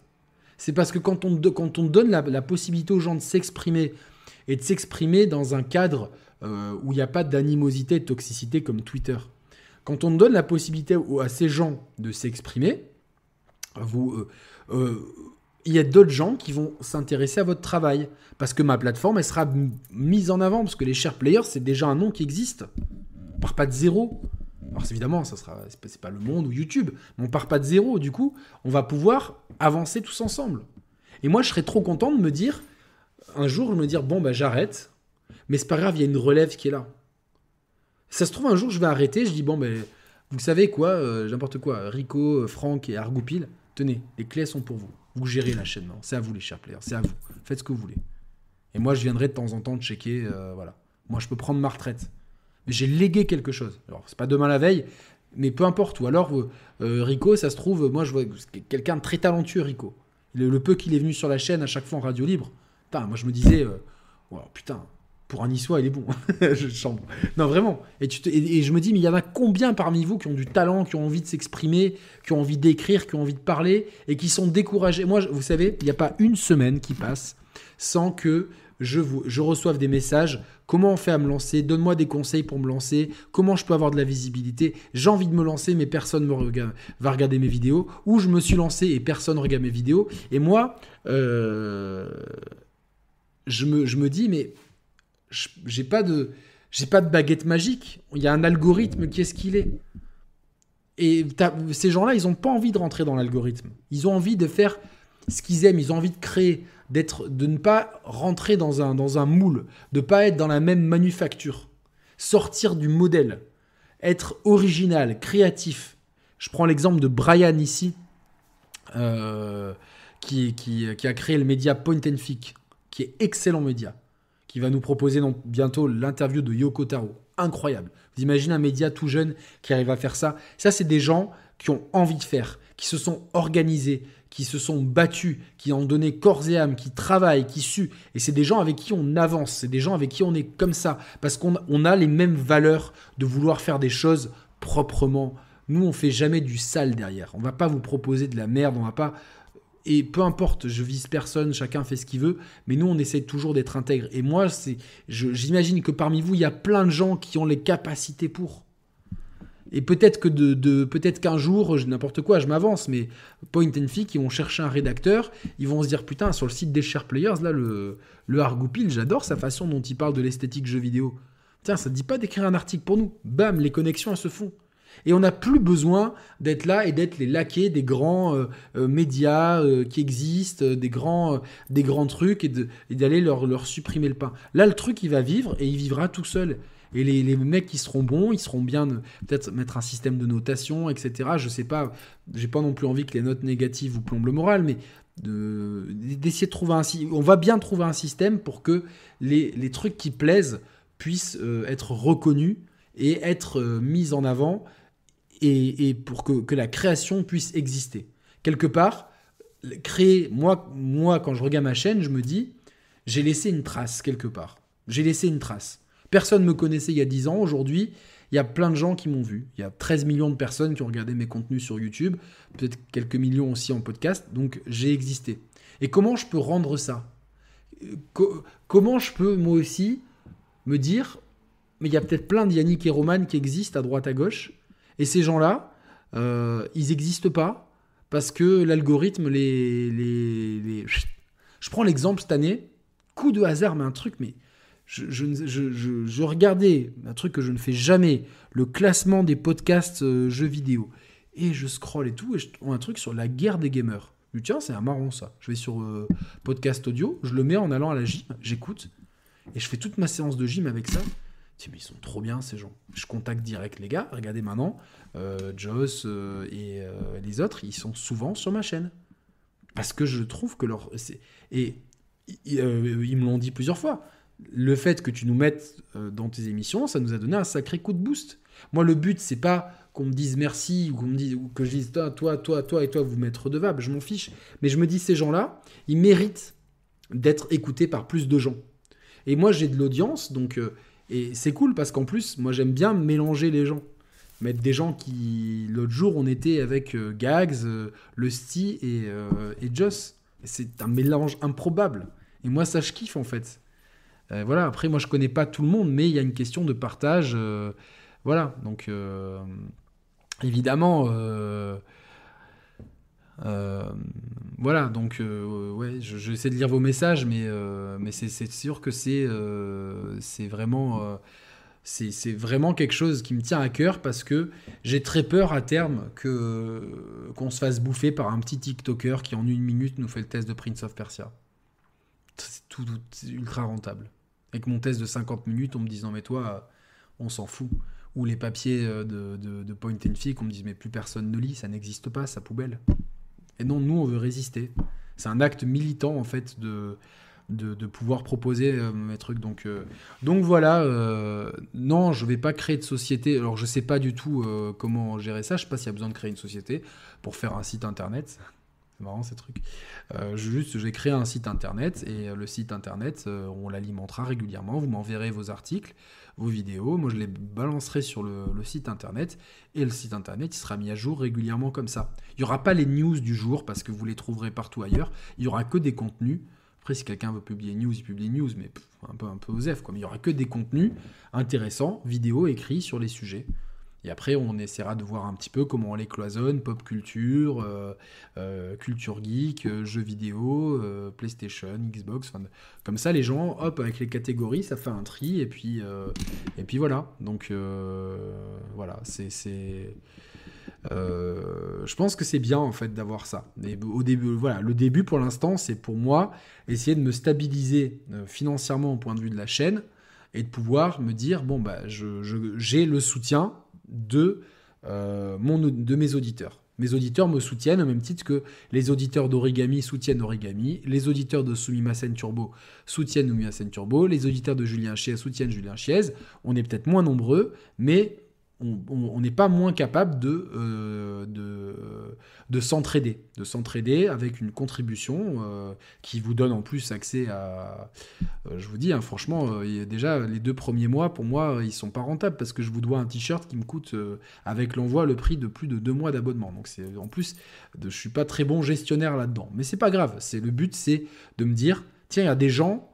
Speaker 1: C'est parce que quand on, quand on donne la, la possibilité aux gens de s'exprimer et de s'exprimer dans un cadre euh, où il n'y a pas d'animosité, de toxicité comme Twitter. Quand on donne la possibilité à ces gens de s'exprimer, euh, euh, il y a d'autres gens qui vont s'intéresser à votre travail. Parce que ma plateforme, elle sera mise en avant. Parce que les share players, c'est déjà un nom qui existe. On part pas de zéro. Alors évidemment, ça sera, pas le monde ou YouTube, mais on part pas de zéro. Du coup, on va pouvoir avancer tous ensemble. Et moi, je serais trop content de me dire, un jour, me dire, bon, bah, j'arrête, mais c'est pas grave, il y a une relève qui est là. Ça se trouve, un jour, je vais arrêter, je dis, bon, ben, vous savez quoi, euh, n'importe quoi, Rico, euh, Franck et Argoupil, tenez, les clés sont pour vous. Vous gérez la chaîne, c'est à vous les chers players, c'est à vous. Faites ce que vous voulez. Et moi, je viendrai de temps en temps checker, euh, voilà. Moi, je peux prendre ma retraite. Mais j'ai légué quelque chose. Alors, c'est pas demain la veille, mais peu importe. Ou alors, Rico, ça se trouve, moi, je vois quelqu'un de très talentueux, Rico. Le, peu qu'il est venu sur la chaîne à chaque fois en radio libre. Putain, moi, je me disais, putain, pour un niçois, il est bon. je chambre. Non, vraiment. Et, je me dis, mais il y en a combien parmi vous qui ont du talent, qui ont envie de s'exprimer, qui ont envie d'écrire, qui ont envie de parler et qui sont découragés? Moi, vous savez, il n'y a pas une semaine qui passe sans que je, je reçoive des messages. Comment on fait à me lancer? Donne-moi des conseils pour me lancer. Comment je peux avoir de la visibilité? J'ai envie de me lancer, mais personne ne va regarder mes vidéos. Ou je me suis lancé et personne ne regarde mes vidéos. Et moi, euh, je, je me dis, mais j'ai pas de j'ai pas de baguette magique. Il y a un algorithme qui est ce qu'il est. Et ces gens-là, ils n'ont pas envie de rentrer dans l'algorithme. Ils ont envie de faire ce qu'ils aiment. Ils ont envie de créer, d'être, de ne pas rentrer dans un, dans un moule, de pas être dans la même manufacture, sortir du modèle, être original, créatif. Je prends l'exemple de Brian ici, euh, qui, qui, a créé le média Point and Fic, qui est excellent média qui va nous proposer bientôt l'interview de Yoko Taro. Incroyable. Vous imaginez un média tout jeune qui arrive à faire ça Ça, c'est des gens qui ont envie de faire, qui se sont organisés, qui se sont battus, qui ont donné corps et âme, qui travaillent, qui suent. Et c'est des gens avec qui on avance, c'est des gens avec qui on est comme ça, parce qu'on a les mêmes valeurs de vouloir faire des choses proprement. Nous, on fait jamais du sale derrière. On va pas vous proposer de la merde, on va pas et peu importe, je vise personne, chacun fait ce qu'il veut, mais nous, on essaie toujours d'être intègre. Et moi, c'est, j'imagine que parmi vous, il y a plein de gens qui ont les capacités pour. Et peut-être que de, peut-être qu'un jour, n'importe quoi, je m'avance, mais Point and Fee, qui vont chercher un rédacteur, ils vont se dire putain, sur le site des Share Players, là, le, le Hargoupil, j'adore sa façon dont il parle de l'esthétique jeu vidéo. Tiens, ça ne dit pas d'écrire un article pour nous? Bam, les connexions, elles se font. Et on n'a plus besoin d'être là et d'être les laquais des grands euh, euh, médias euh, qui existent, des grands, des grands trucs et d'aller leur, leur supprimer le pain. Là, le truc, il va vivre et il vivra tout seul. Et les, les, mecs qui seront bons, ils seront bien peut-être mettre un système de notation, etc. Je sais pas, j'ai pas non plus envie que les notes négatives vous plombent le moral, mais d'essayer de, trouver un on va bien trouver un système pour que les, les trucs qui plaisent puissent être reconnus et être mis en avant et, pour que, la création puisse exister. Quelque part, créer, moi, moi, quand je regarde ma chaîne, je me dis, j'ai laissé une trace quelque part. J'ai laissé une trace. Personne ne me connaissait il y a 10 ans. Aujourd'hui, il y a plein de gens qui m'ont vu. Il y a 13 millions de personnes qui ont regardé mes contenus sur YouTube, peut-être quelques millions aussi en podcast. Donc j'ai existé. Et comment je peux rendre ça? Comment je peux moi aussi me dire, mais il y a peut-être plein d'Yannick et Roman qui existent à droite à gauche, et ces gens-là, euh, ils n'existent pas parce que l'algorithme les, Je prends l'exemple cette année, coup de hasard, mais un truc, mais je, regardais un truc que je ne fais jamais, le classement des podcasts euh, jeux vidéo. Et je scroll et tout, et je trouve un truc sur la guerre des gamers. Je dis, tiens, c'est un marrant ça. Je vais sur euh, podcast audio, je le mets en allant à la gym, j'écoute, et je fais toute ma séance de gym avec ça mais ils sont trop bien ces gens. Je contacte direct les gars. Regardez maintenant, euh, Joss euh, et euh, les autres, ils sont souvent sur ma chaîne. Parce que je trouve que leur. Et ils me l'ont dit plusieurs fois. Le fait que tu nous mettes dans tes émissions, ça nous a donné un sacré coup de boost. Moi, le but, c'est pas qu'on me dise merci ou qu'on me dise que je dise toi, toi, toi, toi et toi, vous m'êtes redevable. Je m'en fiche. Mais je me dis, ces gens-là, ils méritent d'être écoutés par plus de gens. Et moi, j'ai de l'audience, donc et c'est cool parce qu'en plus, moi j'aime bien mélanger les gens. Mettre des gens qui. L'autre jour, on était avec euh, Gags, euh, Le et, euh, et Joss. C'est un mélange improbable. Et moi, ça, je kiffe en fait. voilà, après, moi je connais pas tout le monde, mais il y a une question de partage. voilà, donc évidemment. Voilà, donc ouais, je, je, de lire vos messages, mais, mais c'est sûr que c'est vraiment vraiment quelque chose qui me tient à cœur parce que j'ai très peur à terme que qu'on se fasse bouffer par un petit TikToker qui en une minute nous fait le test de Prince of Persia. C'est tout, ultra rentable. Avec mon test de 50 minutes, on me disant mais toi, on s'en fout. Ou les papiers de, de, Point and Fic, on me dit mais plus personne ne lit, ça n'existe pas, sa poubelle. Et non, nous on veut résister. C'est un acte militant en fait de de, pouvoir proposer euh, mes trucs. Donc, euh, donc voilà, euh, non, je vais pas créer de société. Alors je sais pas du tout comment gérer ça. Je sais pas s'il y a besoin de créer une société pour faire un site internet. C'est marrant ces trucs. Euh, juste, j'ai créé un site internet et le site internet, on l'alimentera régulièrement. Vous m'enverrez vos articles, vos vidéos. Moi, je les balancerai sur le, site internet et le site internet, il sera mis à jour régulièrement comme ça. Il n'y aura pas les news du jour parce que vous les trouverez partout ailleurs. Il n'y aura que des contenus. Après, si quelqu'un veut publier news, il publie news, mais un peu un peu osef. Quoi. Il n'y aura que des contenus intéressants, vidéos, écrits sur les sujets. Et après, on essaiera de voir un petit peu comment on les cloisonne, pop culture, euh, euh, culture geek, euh, jeux vidéo, PlayStation, Xbox. Comme ça, les gens, hop, avec les catégories, ça fait un tri. Et puis, et puis voilà. Donc voilà, c'est... je pense que c'est bien en fait d'avoir ça. au début, voilà, le début pour l'instant, c'est pour moi essayer de me stabiliser financièrement au point de vue de la chaîne et de pouvoir me dire bon bah j'ai le soutien de, euh, de mes auditeurs. Mes auditeurs me soutiennent au même titre que les auditeurs d'Origami soutiennent Origami, les auditeurs de Sumimasen Turbo soutiennent Sumimasen Turbo, les auditeurs de Julien Chiez soutiennent Julien Chiez. On est peut-être moins nombreux, mais on n'est pas moins capable de, euh, de, de s'entraider, de s'entraider avec une contribution euh, qui vous donne en plus accès à. Euh, je vous dis, hein, franchement, déjà les deux premiers mois, pour moi, ils sont pas rentables parce que je vous dois un t-shirt qui me coûte avec l'envoi le prix de plus de deux mois d'abonnement. Donc c'est en plus, de, je suis pas très bon gestionnaire là-dedans, mais c'est pas grave. C'est le but, c'est de me dire, tiens, il y a des gens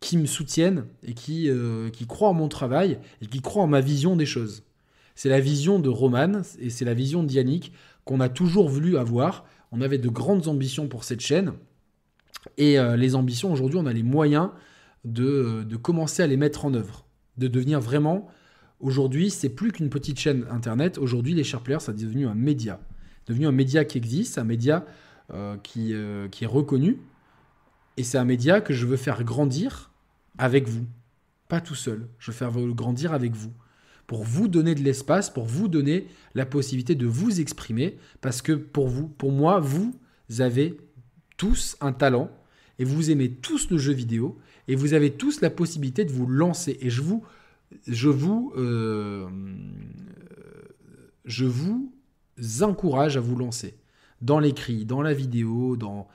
Speaker 1: qui me soutiennent et qui, qui croient en mon travail et qui croient en ma vision des choses. C'est la vision de Roman et c'est la vision d'Yannick qu'on a toujours voulu avoir. On avait de grandes ambitions pour cette chaîne. Et euh, les ambitions, aujourd'hui, on a les moyens de, commencer à les mettre en œuvre. De devenir vraiment. Aujourd'hui, c'est plus qu'une petite chaîne internet. Aujourd'hui, les Sharp Players, ça est devenu un média. devenu un média qui existe, un média euh, qui, euh, qui est reconnu. Et c'est un média que je veux faire grandir avec vous. Pas tout seul. Je veux faire grandir avec vous pour vous donner de l'espace, pour vous donner la possibilité de vous exprimer, parce que pour vous, pour moi, vous avez tous un talent et vous aimez tous le jeu vidéo et vous avez tous la possibilité de vous lancer. Et je vous, je vous, euh, je vous encourage à vous lancer dans l'écrit, dans la vidéo, dans,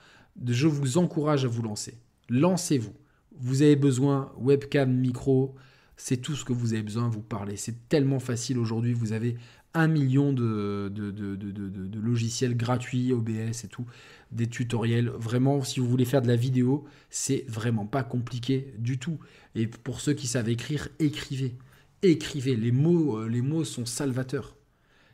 Speaker 1: je vous encourage à vous lancer. Lancez-vous. Vous avez besoin webcam, micro, c'est tout ce que vous avez besoin, vous parler. C'est tellement facile aujourd'hui, vous avez un million de, logiciels gratuits, OBS et tout, des tutoriels. Vraiment, si vous voulez faire de la vidéo, c'est vraiment pas compliqué du tout. Et pour ceux qui savent écrire, écrivez. Écrivez. Les mots, euh, les mots sont salvateurs.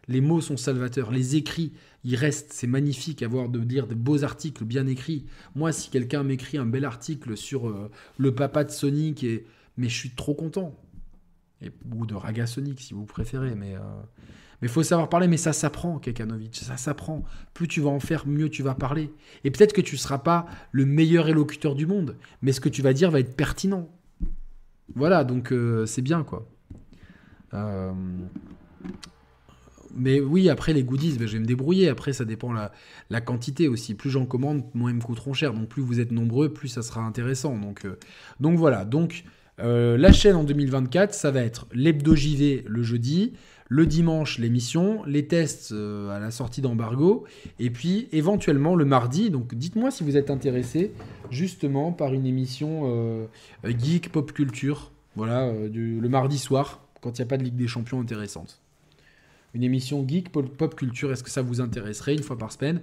Speaker 1: Les mots sont salvateurs. Les écrits, ils restent. C'est magnifique avoir de lire de beaux articles bien écrits. Moi, si quelqu'un m'écrit un bel article sur euh, le papa de Sonic et mais je suis trop content. Et, ou de Raga Sonic si vous préférez, mais euh, faut savoir parler, mais ça s'apprend, Kekanovic, ça s'apprend. Plus tu vas en faire, mieux tu vas parler. Et peut-être que tu ne seras pas le meilleur élocuteur du monde, mais ce que tu vas dire va être pertinent. Voilà, donc euh, c'est bien, quoi. Euh, mais oui, après les goodies, ben, je vais me débrouiller. Après, ça dépend la, la quantité aussi. Plus j'en commande, moins ils me coûteront cher. Donc plus vous êtes nombreux, plus ça sera intéressant. Donc, donc voilà. Donc euh, la chaîne en 2024, ça va être l'hebdo JV le jeudi, le dimanche l'émission, les tests euh, à la sortie d'embargo, et puis éventuellement le mardi. Donc dites-moi si vous êtes intéressé justement par une émission euh, geek pop culture, voilà, le mardi soir, quand il n'y a pas de Ligue des Champions intéressante. Une émission geek pop culture, est-ce que ça vous intéresserait une fois par semaine?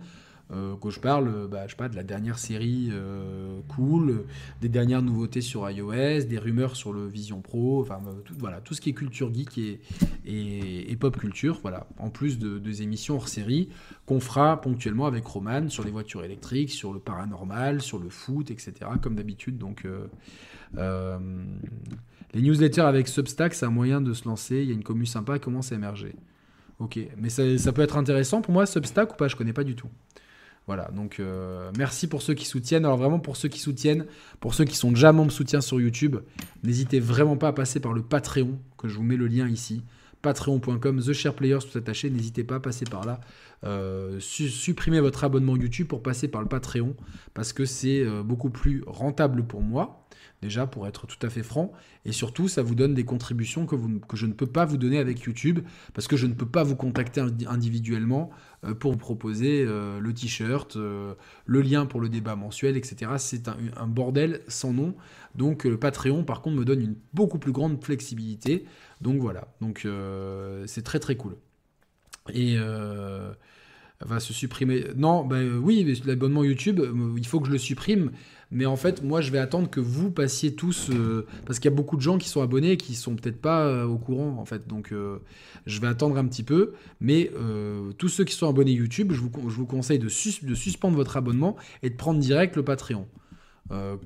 Speaker 1: Euh, que je parle euh, bah, je sais pas, de la dernière série euh, cool, des dernières nouveautés sur iOS, des rumeurs sur le Vision Pro, enfin tout, voilà, tout ce qui est culture geek et, et, pop culture, voilà, en plus de, des émissions hors série qu'on fera ponctuellement avec Roman sur les voitures électriques, sur le paranormal, sur le foot, etc. comme d'habitude. Donc les newsletters avec Substack, c'est un moyen de se lancer, il y a une commu sympa qui commence à émerger. Ok, mais ça, ça, peut être intéressant pour moi, Substack ou pas, je connais pas du tout. Voilà, donc euh, merci pour ceux qui soutiennent. Alors vraiment pour ceux qui soutiennent, pour ceux qui sont déjà membres soutien sur YouTube, n'hésitez vraiment pas à passer par le Patreon, que je vous mets le lien ici. Patreon.com, The Share Players, tout attaché, n'hésitez pas à passer par là. supprimez votre abonnement YouTube pour passer par le Patreon parce que c'est beaucoup plus rentable pour moi déjà pour être tout à fait franc, et surtout ça vous donne des contributions que, je ne peux pas vous donner avec YouTube, parce que je ne peux pas vous contacter individuellement euh, pour vous proposer euh, le t-shirt, euh, le lien pour le débat mensuel, etc. C'est un, bordel sans nom, donc le Patreon par contre me donne une beaucoup plus grande flexibilité, donc voilà, donc c'est très très cool. Et va se supprimer. Non, ben oui, l'abonnement YouTube, il faut que je le supprime mais en fait, moi, je vais attendre que vous passiez tous, euh, parce qu'il y a beaucoup de gens qui sont abonnés et qui sont peut-être pas euh, au courant, en fait. Donc, euh, je vais attendre un petit peu. Mais tous ceux qui sont abonnés YouTube, je vous, conseille de, de, suspendre votre abonnement et de prendre direct le Patreon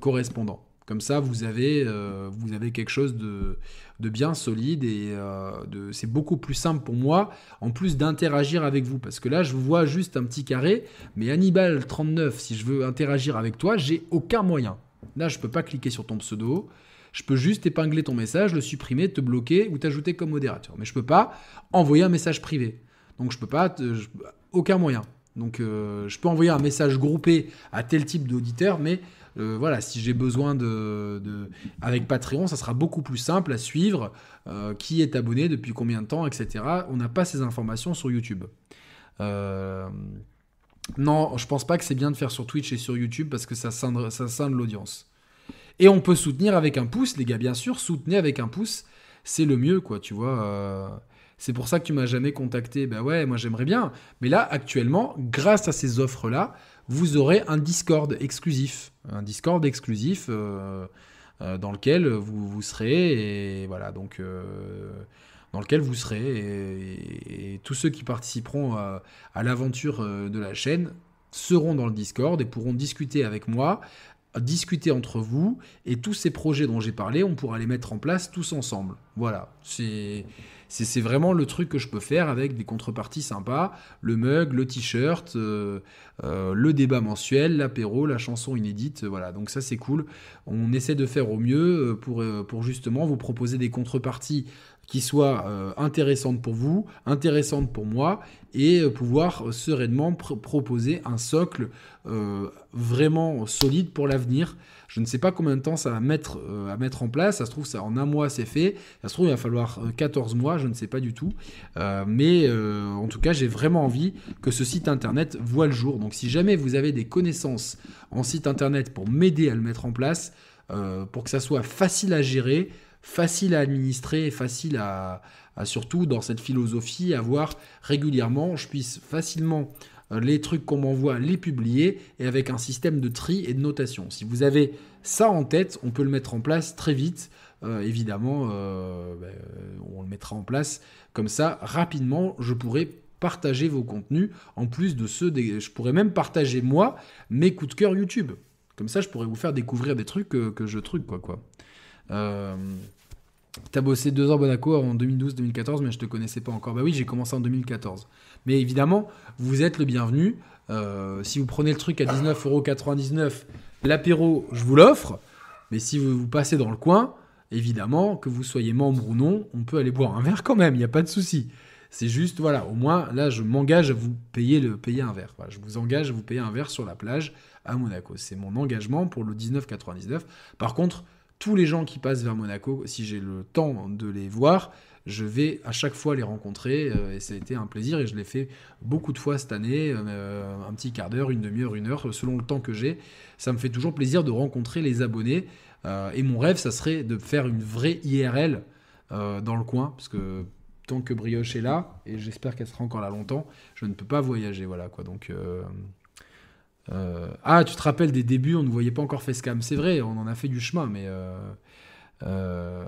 Speaker 1: correspondant. Comme ça, vous avez, vous avez quelque chose de, de bien solide et euh, c'est beaucoup plus simple pour moi, en plus d'interagir avec vous. Parce que là, je vois juste un petit carré, mais Hannibal39, si je veux interagir avec toi, j'ai aucun moyen. Là, je peux pas cliquer sur ton pseudo. Je peux juste épingler ton message, le supprimer, te bloquer ou t'ajouter comme modérateur. Mais je peux pas envoyer un message privé. Donc je peux pas, aucun moyen. Donc euh, je peux envoyer un message groupé à tel type d'auditeur, mais euh, voilà, si j'ai besoin de, Avec Patreon, ça sera beaucoup plus simple à suivre. Euh, qui est abonné, depuis combien de temps, etc. On n'a pas ces informations sur YouTube. Non, je pense pas que c'est bien de faire sur Twitch et sur YouTube parce que ça scinde l'audience. Et on peut soutenir avec un pouce, les gars, bien sûr, soutenez avec un pouce, c'est le mieux, quoi, tu vois. C'est pour ça que tu m'as jamais contacté. Ben ouais, moi j'aimerais bien. Mais là, actuellement, grâce à ces offres-là, vous aurez un Discord exclusif. Un Discord exclusif euh, euh, dans lequel vous, vous, serez. Et voilà, donc. Euh, dans lequel vous serez. Et, tous ceux qui participeront à, l'aventure de la chaîne seront dans le Discord et pourront discuter avec moi, discuter entre vous. Et tous ces projets dont j'ai parlé, on pourra les mettre en place tous ensemble. Voilà. C'est c'est vraiment le truc que je peux faire avec des contreparties sympas, le mug, le t-shirt, euh, euh, le débat mensuel, l'apéro, la chanson inédite, voilà, donc ça c'est cool. On essaie de faire au mieux euh, pour justement vous proposer des contreparties qui soient intéressantes pour vous, intéressantes pour moi, et pouvoir sereinement proposer un socle vraiment solide pour l'avenir. Je ne sais pas combien de temps ça va mettre euh, à mettre en place. Ça se trouve, ça, en un mois, c'est fait. Ça se trouve, il va falloir 14 euh, mois, je ne sais pas du tout. Euh, mais en tout cas, j'ai vraiment envie que ce site internet voit le jour. Donc, si jamais vous avez des connaissances en site internet pour m'aider à le mettre en place, pour que ça soit facile à gérer, facile à administrer facile à, à surtout dans cette philosophie, à voir régulièrement, je puisse facilement les trucs qu'on m'envoie, les publier, et avec un système de tri et de notation. Si vous avez ça en tête, on peut le mettre en place très vite. Euh, évidemment, euh, ben, on le mettra en place comme ça rapidement. Je pourrai partager vos contenus en plus de ceux des. Je pourrais même partager moi mes coups de cœur YouTube. Comme ça, je pourrais vous faire découvrir des trucs que, je truc quoi quoi. T'as bossé deux ans Monaco en 2012-2014, mais je te connaissais pas encore. Bah oui, j'ai commencé en 2014. Mais évidemment, vous êtes le bienvenu. Euh, si vous prenez le truc à 19,99€, l'apéro, je vous l'offre. Mais si vous, passez dans le coin, évidemment, que vous soyez membre ou non, on peut aller boire un verre quand même, il n'y a pas de souci. C'est juste, voilà, au moins, là, je m'engage à vous payer, le, payer un verre. je vous engage à vous payer un verre sur la plage à Monaco. C'est mon engagement pour le 19,99. Par contre, tous les gens qui passent vers Monaco, si j'ai le temps de les voir, je vais à chaque fois les rencontrer euh, et ça a été un plaisir et je l'ai fait beaucoup de fois cette année, euh, un petit quart d'heure, une demi-heure, une heure, selon le temps que j'ai. Ça me fait toujours plaisir de rencontrer les abonnés euh, et mon rêve, ça serait de faire une vraie IRL dans le coin parce que tant que Brioche est là et j'espère qu'elle sera encore là longtemps, je ne peux pas voyager, voilà quoi. Donc ah, tu te rappelles des débuts, on ne voyait pas encore Facecam. C'est vrai, on en a fait du chemin, mais euh,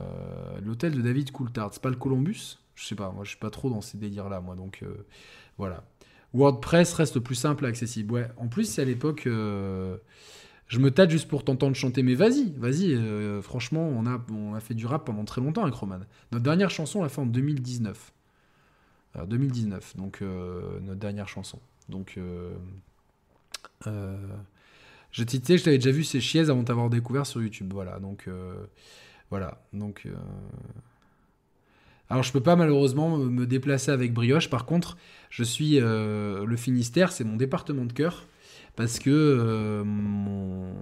Speaker 1: l'hôtel de David Coulthard, c'est pas le Columbus? Je sais pas, moi je suis pas trop dans ces délires-là, moi, donc euh, voilà. WordPress reste plus simple et accessible. Ouais, en plus, c'est à l'époque. Euh, je me tâte juste pour t'entendre chanter, mais vas-y, vas-y. franchement, on a, on a fait du rap pendant très longtemps avec Roman. Notre dernière chanson, on l'a fait en 2019. 2019, donc notre dernière chanson. Donc, je t'ai je t'avais déjà vu ces chiaises avant t'avoir découvert sur YouTube. Voilà, donc voilà, donc. Euh, Alors je peux pas malheureusement me déplacer avec brioche. Par contre, je suis le Finistère, c'est mon département de cœur parce que euh, mon,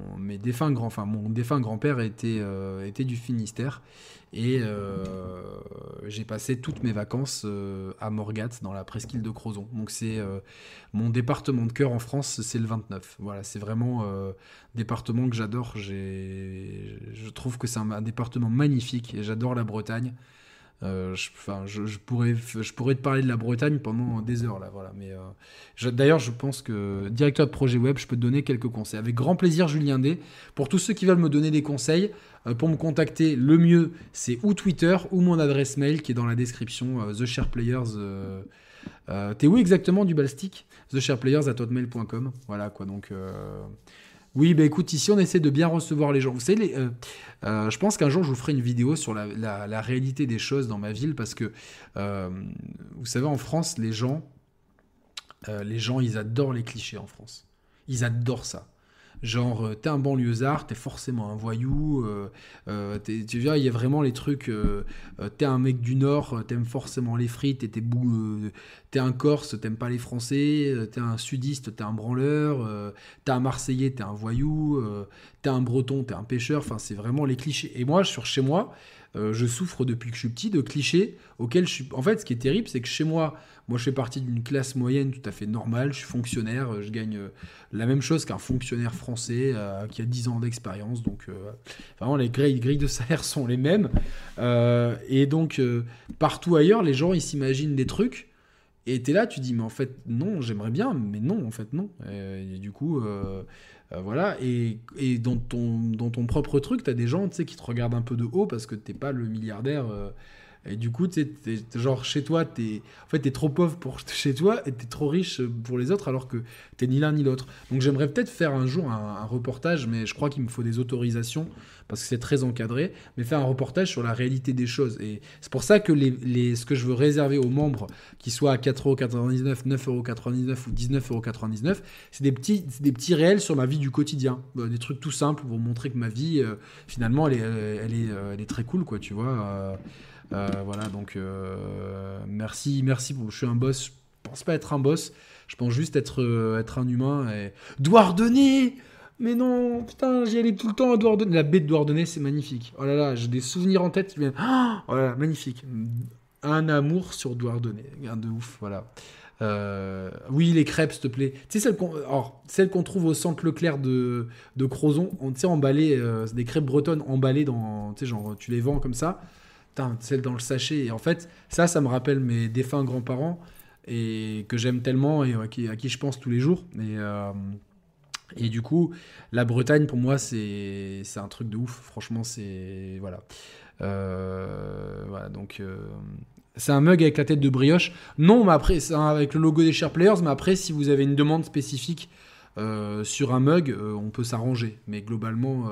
Speaker 1: grand, mon défunt grand-père était, euh, du Finistère et euh, j'ai passé toutes mes vacances à Morgat dans la presqu'île de Crozon. Donc c'est mon département de cœur en France, c'est le 29. Voilà, c'est vraiment un département que j'adore. Je trouve que c'est un département magnifique et j'adore la Bretagne. Euh, je, je, pourrais, je pourrais te parler de la Bretagne pendant des heures là, voilà. Mais euh, d'ailleurs, je pense que directeur de projet web, je peux te donner quelques conseils. Avec grand plaisir, Julien D. Pour tous ceux qui veulent me donner des conseils, euh, pour me contacter, le mieux, c'est ou Twitter ou mon adresse mail qui est dans la description. The Share Players. T'es où exactement du balstic? hotmail.com Voilà quoi. Donc oui, bah écoute, ici on essaie de bien recevoir les gens. Vous savez, euh, euh, je pense qu'un jour je vous ferai une vidéo sur la, réalité des choses dans ma ville parce que, euh, vous savez, en France, les gens, les gens, ils adorent les clichés en France. Ils adorent ça. Genre, euh, t'es un banlieusard, t'es forcément un voyou. Euh, euh, tu vois, il y a vraiment les trucs. t'es un mec du Nord, t'aimes forcément les frites, et t'es, t'es un Corse, t'aimes pas les Français. t'es un Sudiste, t'es un branleur. t'es un Marseillais, t'es un voyou. t'es un Breton, t'es un pêcheur. Enfin, c'est vraiment les clichés. Et moi, sur chez moi, je souffre depuis que je suis petit de clichés auxquels je suis. En fait, ce qui est terrible, c'est que chez moi, moi, je fais partie d'une classe moyenne tout à fait normale. Je suis fonctionnaire. Euh, je gagne euh, la même chose qu'un fonctionnaire français euh, qui a 10 ans d'expérience. Donc, vraiment, les grilles, grilles, de salaire sont les mêmes. et donc, partout ailleurs, les gens, ils s'imaginent des trucs. Et tu es là, tu dis, mais en fait, non, j'aimerais bien, mais non, en fait, non. Et, du coup, voilà. Et, dans, ton, propre truc, tu as des gens qui te regardent un peu de haut parce que t'es pas le milliardaire et du coup, tu sais, genre chez toi, t'es, en fait, t'es trop pauvre pour chez toi et t'es trop riche pour les autres alors que t'es ni l'un ni l'autre. Donc j'aimerais peut-être faire un jour un, reportage, mais je crois qu'il me faut des autorisations parce que c'est très encadré, mais faire un reportage sur la réalité des choses. Et c'est pour ça que les, les, ce que je veux réserver aux membres, qui soient à 4,99€, 9,99€ ou 19,99€, c'est des petits, des petits réels sur ma vie du quotidien. Euh, des trucs tout simples pour montrer que ma vie, euh, finalement, elle est, elle, est, elle est très cool, quoi, tu vois. Euh, voilà, donc euh, merci, merci. Je suis un boss. Je pense pas être un boss. Je pense juste être, euh, être un humain. Et... Mais non, putain, j'y allais tout le temps à Douardonné. La baie de Douardonné, c'est magnifique. Oh là là, j'ai des souvenirs en tête. Oh là là, magnifique. Un amour sur Douardonné. Un de ouf, voilà. oui, les crêpes, s'il te plaît. Tu sais, celles qu'on, celles qu'on trouve au centre Leclerc de, de Crozon, on, tu sais, emballées, des crêpes bretonnes emballées dans, tu sais, genre, tu les vends comme ça celle dans le sachet. Et en fait, ça, ça me rappelle mes défunts grands-parents et que j'aime tellement et à qui, à qui, je pense tous les jours. Et, euh, du coup, la Bretagne, pour moi, c'est un truc de ouf. Franchement, c'est. Voilà. Euh, voilà, donc. Euh, c'est un mug avec la tête de brioche. Non, mais après, c'est avec le logo des Share Players. Mais après, si vous avez une demande spécifique sur un mug, on peut s'arranger. Mais globalement,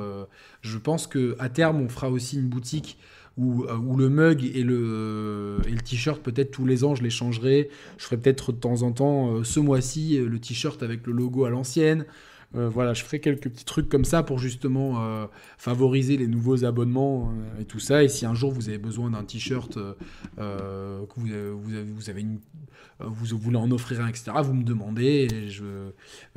Speaker 1: je pense que à terme, on fera aussi une boutique euh, où, le mug et le, et le t-shirt, peut-être tous les ans, je les changerai. Je ferai peut-être de temps en temps, euh, ce mois-ci, le t-shirt avec le logo à l'ancienne. Euh, voilà, je ferai quelques petits trucs comme ça pour justement euh, favoriser les nouveaux abonnements euh, et tout ça. Et si un jour vous avez besoin d'un t-shirt, que vous, vous, avez vous voulez en offrir un, etc., vous me demandez et je,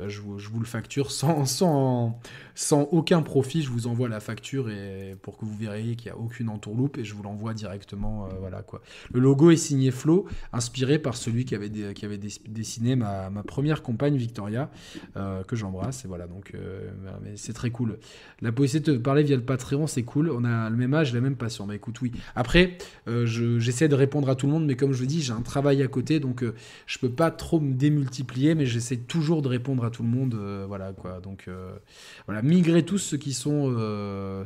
Speaker 1: je, vous le facture sans, sans, sans aucun profit. Je vous envoie la facture et pour que vous verriez qu'il n'y a aucune entourloupe et je vous l'envoie directement. voilà quoi. Le logo est signé Flo, inspiré par celui qui avait, qui avait dessiné ma, ma première compagne Victoria, que j'embrasse voilà, donc euh, c'est très cool. La possibilité de parler via le Patreon, c'est cool. On a le même âge, la même passion. Mais écoute, oui. Après, euh, j'essaie de répondre à tout le monde, mais comme je le dis, j'ai un travail à côté, donc euh, je peux pas trop me démultiplier, mais j'essaie toujours de répondre à tout le monde. voilà, quoi. Donc voilà, migrez tous ceux qui sont,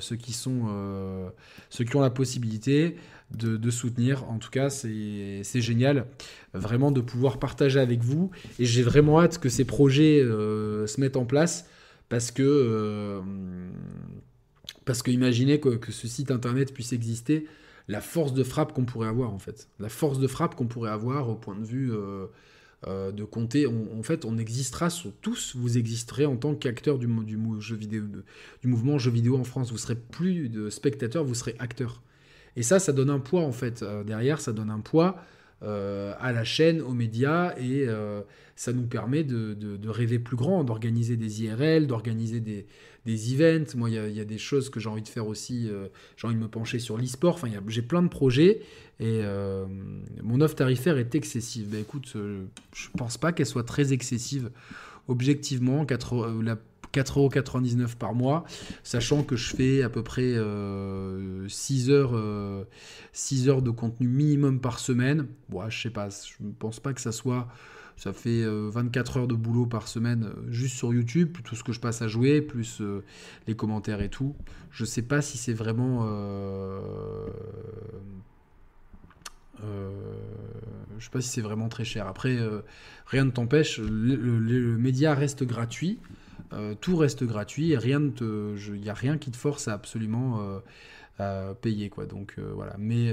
Speaker 1: ceux qui sont, ceux qui ont la possibilité. De, soutenir. En tout cas, c'est génial vraiment de pouvoir partager avec vous. Et j'ai vraiment hâte que ces projets se mettent en place parce que, euh, parce que imaginez que, ce site internet puisse exister, la force de frappe qu'on pourrait avoir en fait. La force de frappe qu'on pourrait avoir au point de vue euh, euh, de compter. en fait, on existera sur tous, vous existerez en tant qu'acteur du, du, mouvement jeu vidéo en France. Vous serez plus de spectateurs, vous serez acteur. Et ça, ça donne un poids en fait. derrière, ça donne un poids à la chaîne, aux médias, et ça nous permet de, rêver plus grand, d'organiser des IRL, d'organiser des, des events. Moi, il y, a des choses que j'ai envie de faire aussi. Euh, j'ai envie de me pencher sur l'e-sport. Enfin, j'ai plein de projets et euh, mon offre tarifaire est excessive. Ben, écoute, euh, je pense pas qu'elle soit très excessive. Objectivement, 4, la 4,99€ par mois, sachant que je fais à peu près 6 heures, 6 heures de contenu minimum par semaine. Bon, je sais pas, je ne pense pas que ça soit ça fait 24 euh, heures de boulot par semaine euh, juste sur YouTube, tout ce que je passe à jouer, plus euh, les commentaires et tout. Je sais pas si c'est vraiment. je sais pas si c'est vraiment très cher. Après, rien ne t'empêche, le, média reste gratuit, tout reste gratuit, rien il n'y a rien qui te force à absolument payer quoi. Donc voilà. Mais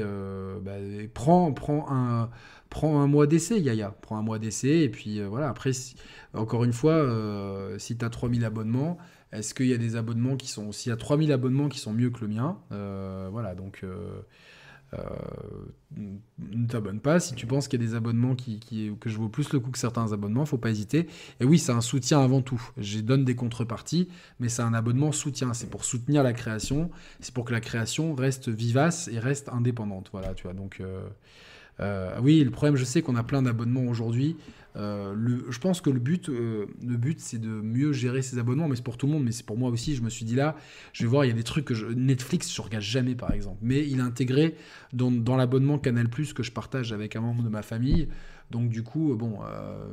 Speaker 1: bah, prends, un prends un mois d'essai, Yaya. Prends un mois d'essai. Et puis euh, voilà, après, encore une fois, euh, si tu as 3000 abonnements, est-ce qu'il y a des abonnements qui sont. S'il y a 3000 abonnements qui sont mieux que le mien, euh, voilà, donc. Ne t'abonne pas. Si tu penses qu'il y a des abonnements qui, que je vaux plus le coup que certains abonnements, faut pas hésiter. Et oui, c'est un soutien avant tout. Je donne des contreparties, mais c'est un abonnement soutien. C'est pour soutenir la création. C'est pour que la création reste vivace et reste indépendante. Voilà, tu vois. Donc, euh, oui, le problème, je sais qu'on a plein d'abonnements aujourd'hui. Euh, je pense que le but, euh, but, c'est de mieux gérer ses abonnements, mais c'est pour tout le monde, mais c'est pour moi aussi. Je me suis dit là, je vais voir, il y a des trucs que Netflix, je regarde jamais par exemple, mais il est intégré dans, dans l'abonnement Canal Plus que je partage avec un membre de ma famille. Donc du coup, bon,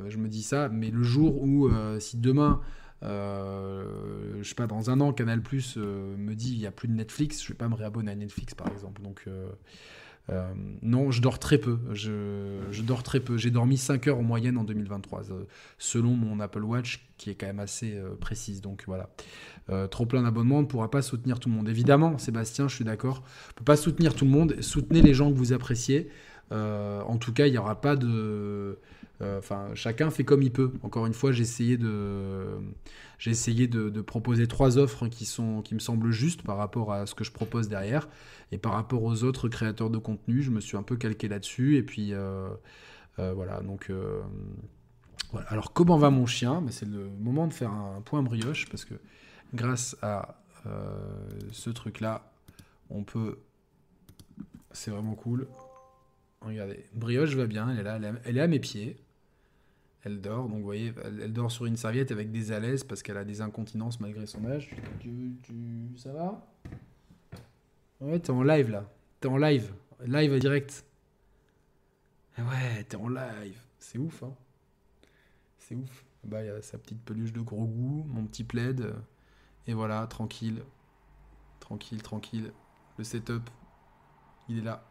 Speaker 1: je me dis ça, mais le jour où, si demain, je sais pas, dans un an, Canal Plus me dit il y a plus de Netflix, je vais pas me réabonner à Netflix par exemple. Donc euh, non, je dors très peu. Je, dors très peu. J'ai dormi 5 heures en moyenne en 2023, euh, selon mon Apple Watch, qui est quand même assez euh, précise. Donc voilà. trop plein d'abonnements, on ne pourra pas soutenir tout le monde. Évidemment, Sébastien, je suis d'accord. On ne peut pas soutenir tout le monde. Soutenez les gens que vous appréciez. en tout cas, il n'y aura pas de. Enfin, chacun fait comme il peut. Encore une fois, j'ai essayé de, proposer trois offres qui me semblent justes par rapport à ce que je propose derrière. Et par rapport aux autres créateurs de contenu, je me suis un peu calqué là-dessus. Et puis euh, euh, voilà, donc euh. Alors comment va mon chien? C'est le moment de faire un point brioche parce que grâce à ce truc-là, on peut. C'est vraiment cool. Regardez, brioche va bien, elle est là, elle est à mes pieds. Elle dort, donc vous voyez, elle, dort sur une serviette avec des alaises parce qu'elle a des incontinences malgré son âge. Tu, tu, ça va? Ouais, t'es en live là. T'es en live. Live direct. Ouais, t'es en live. C'est ouf, hein. C'est ouf. Bah, il y a sa petite peluche de gros goût, mon petit plaid. Et voilà, tranquille. Tranquille, tranquille. Le setup, il est là.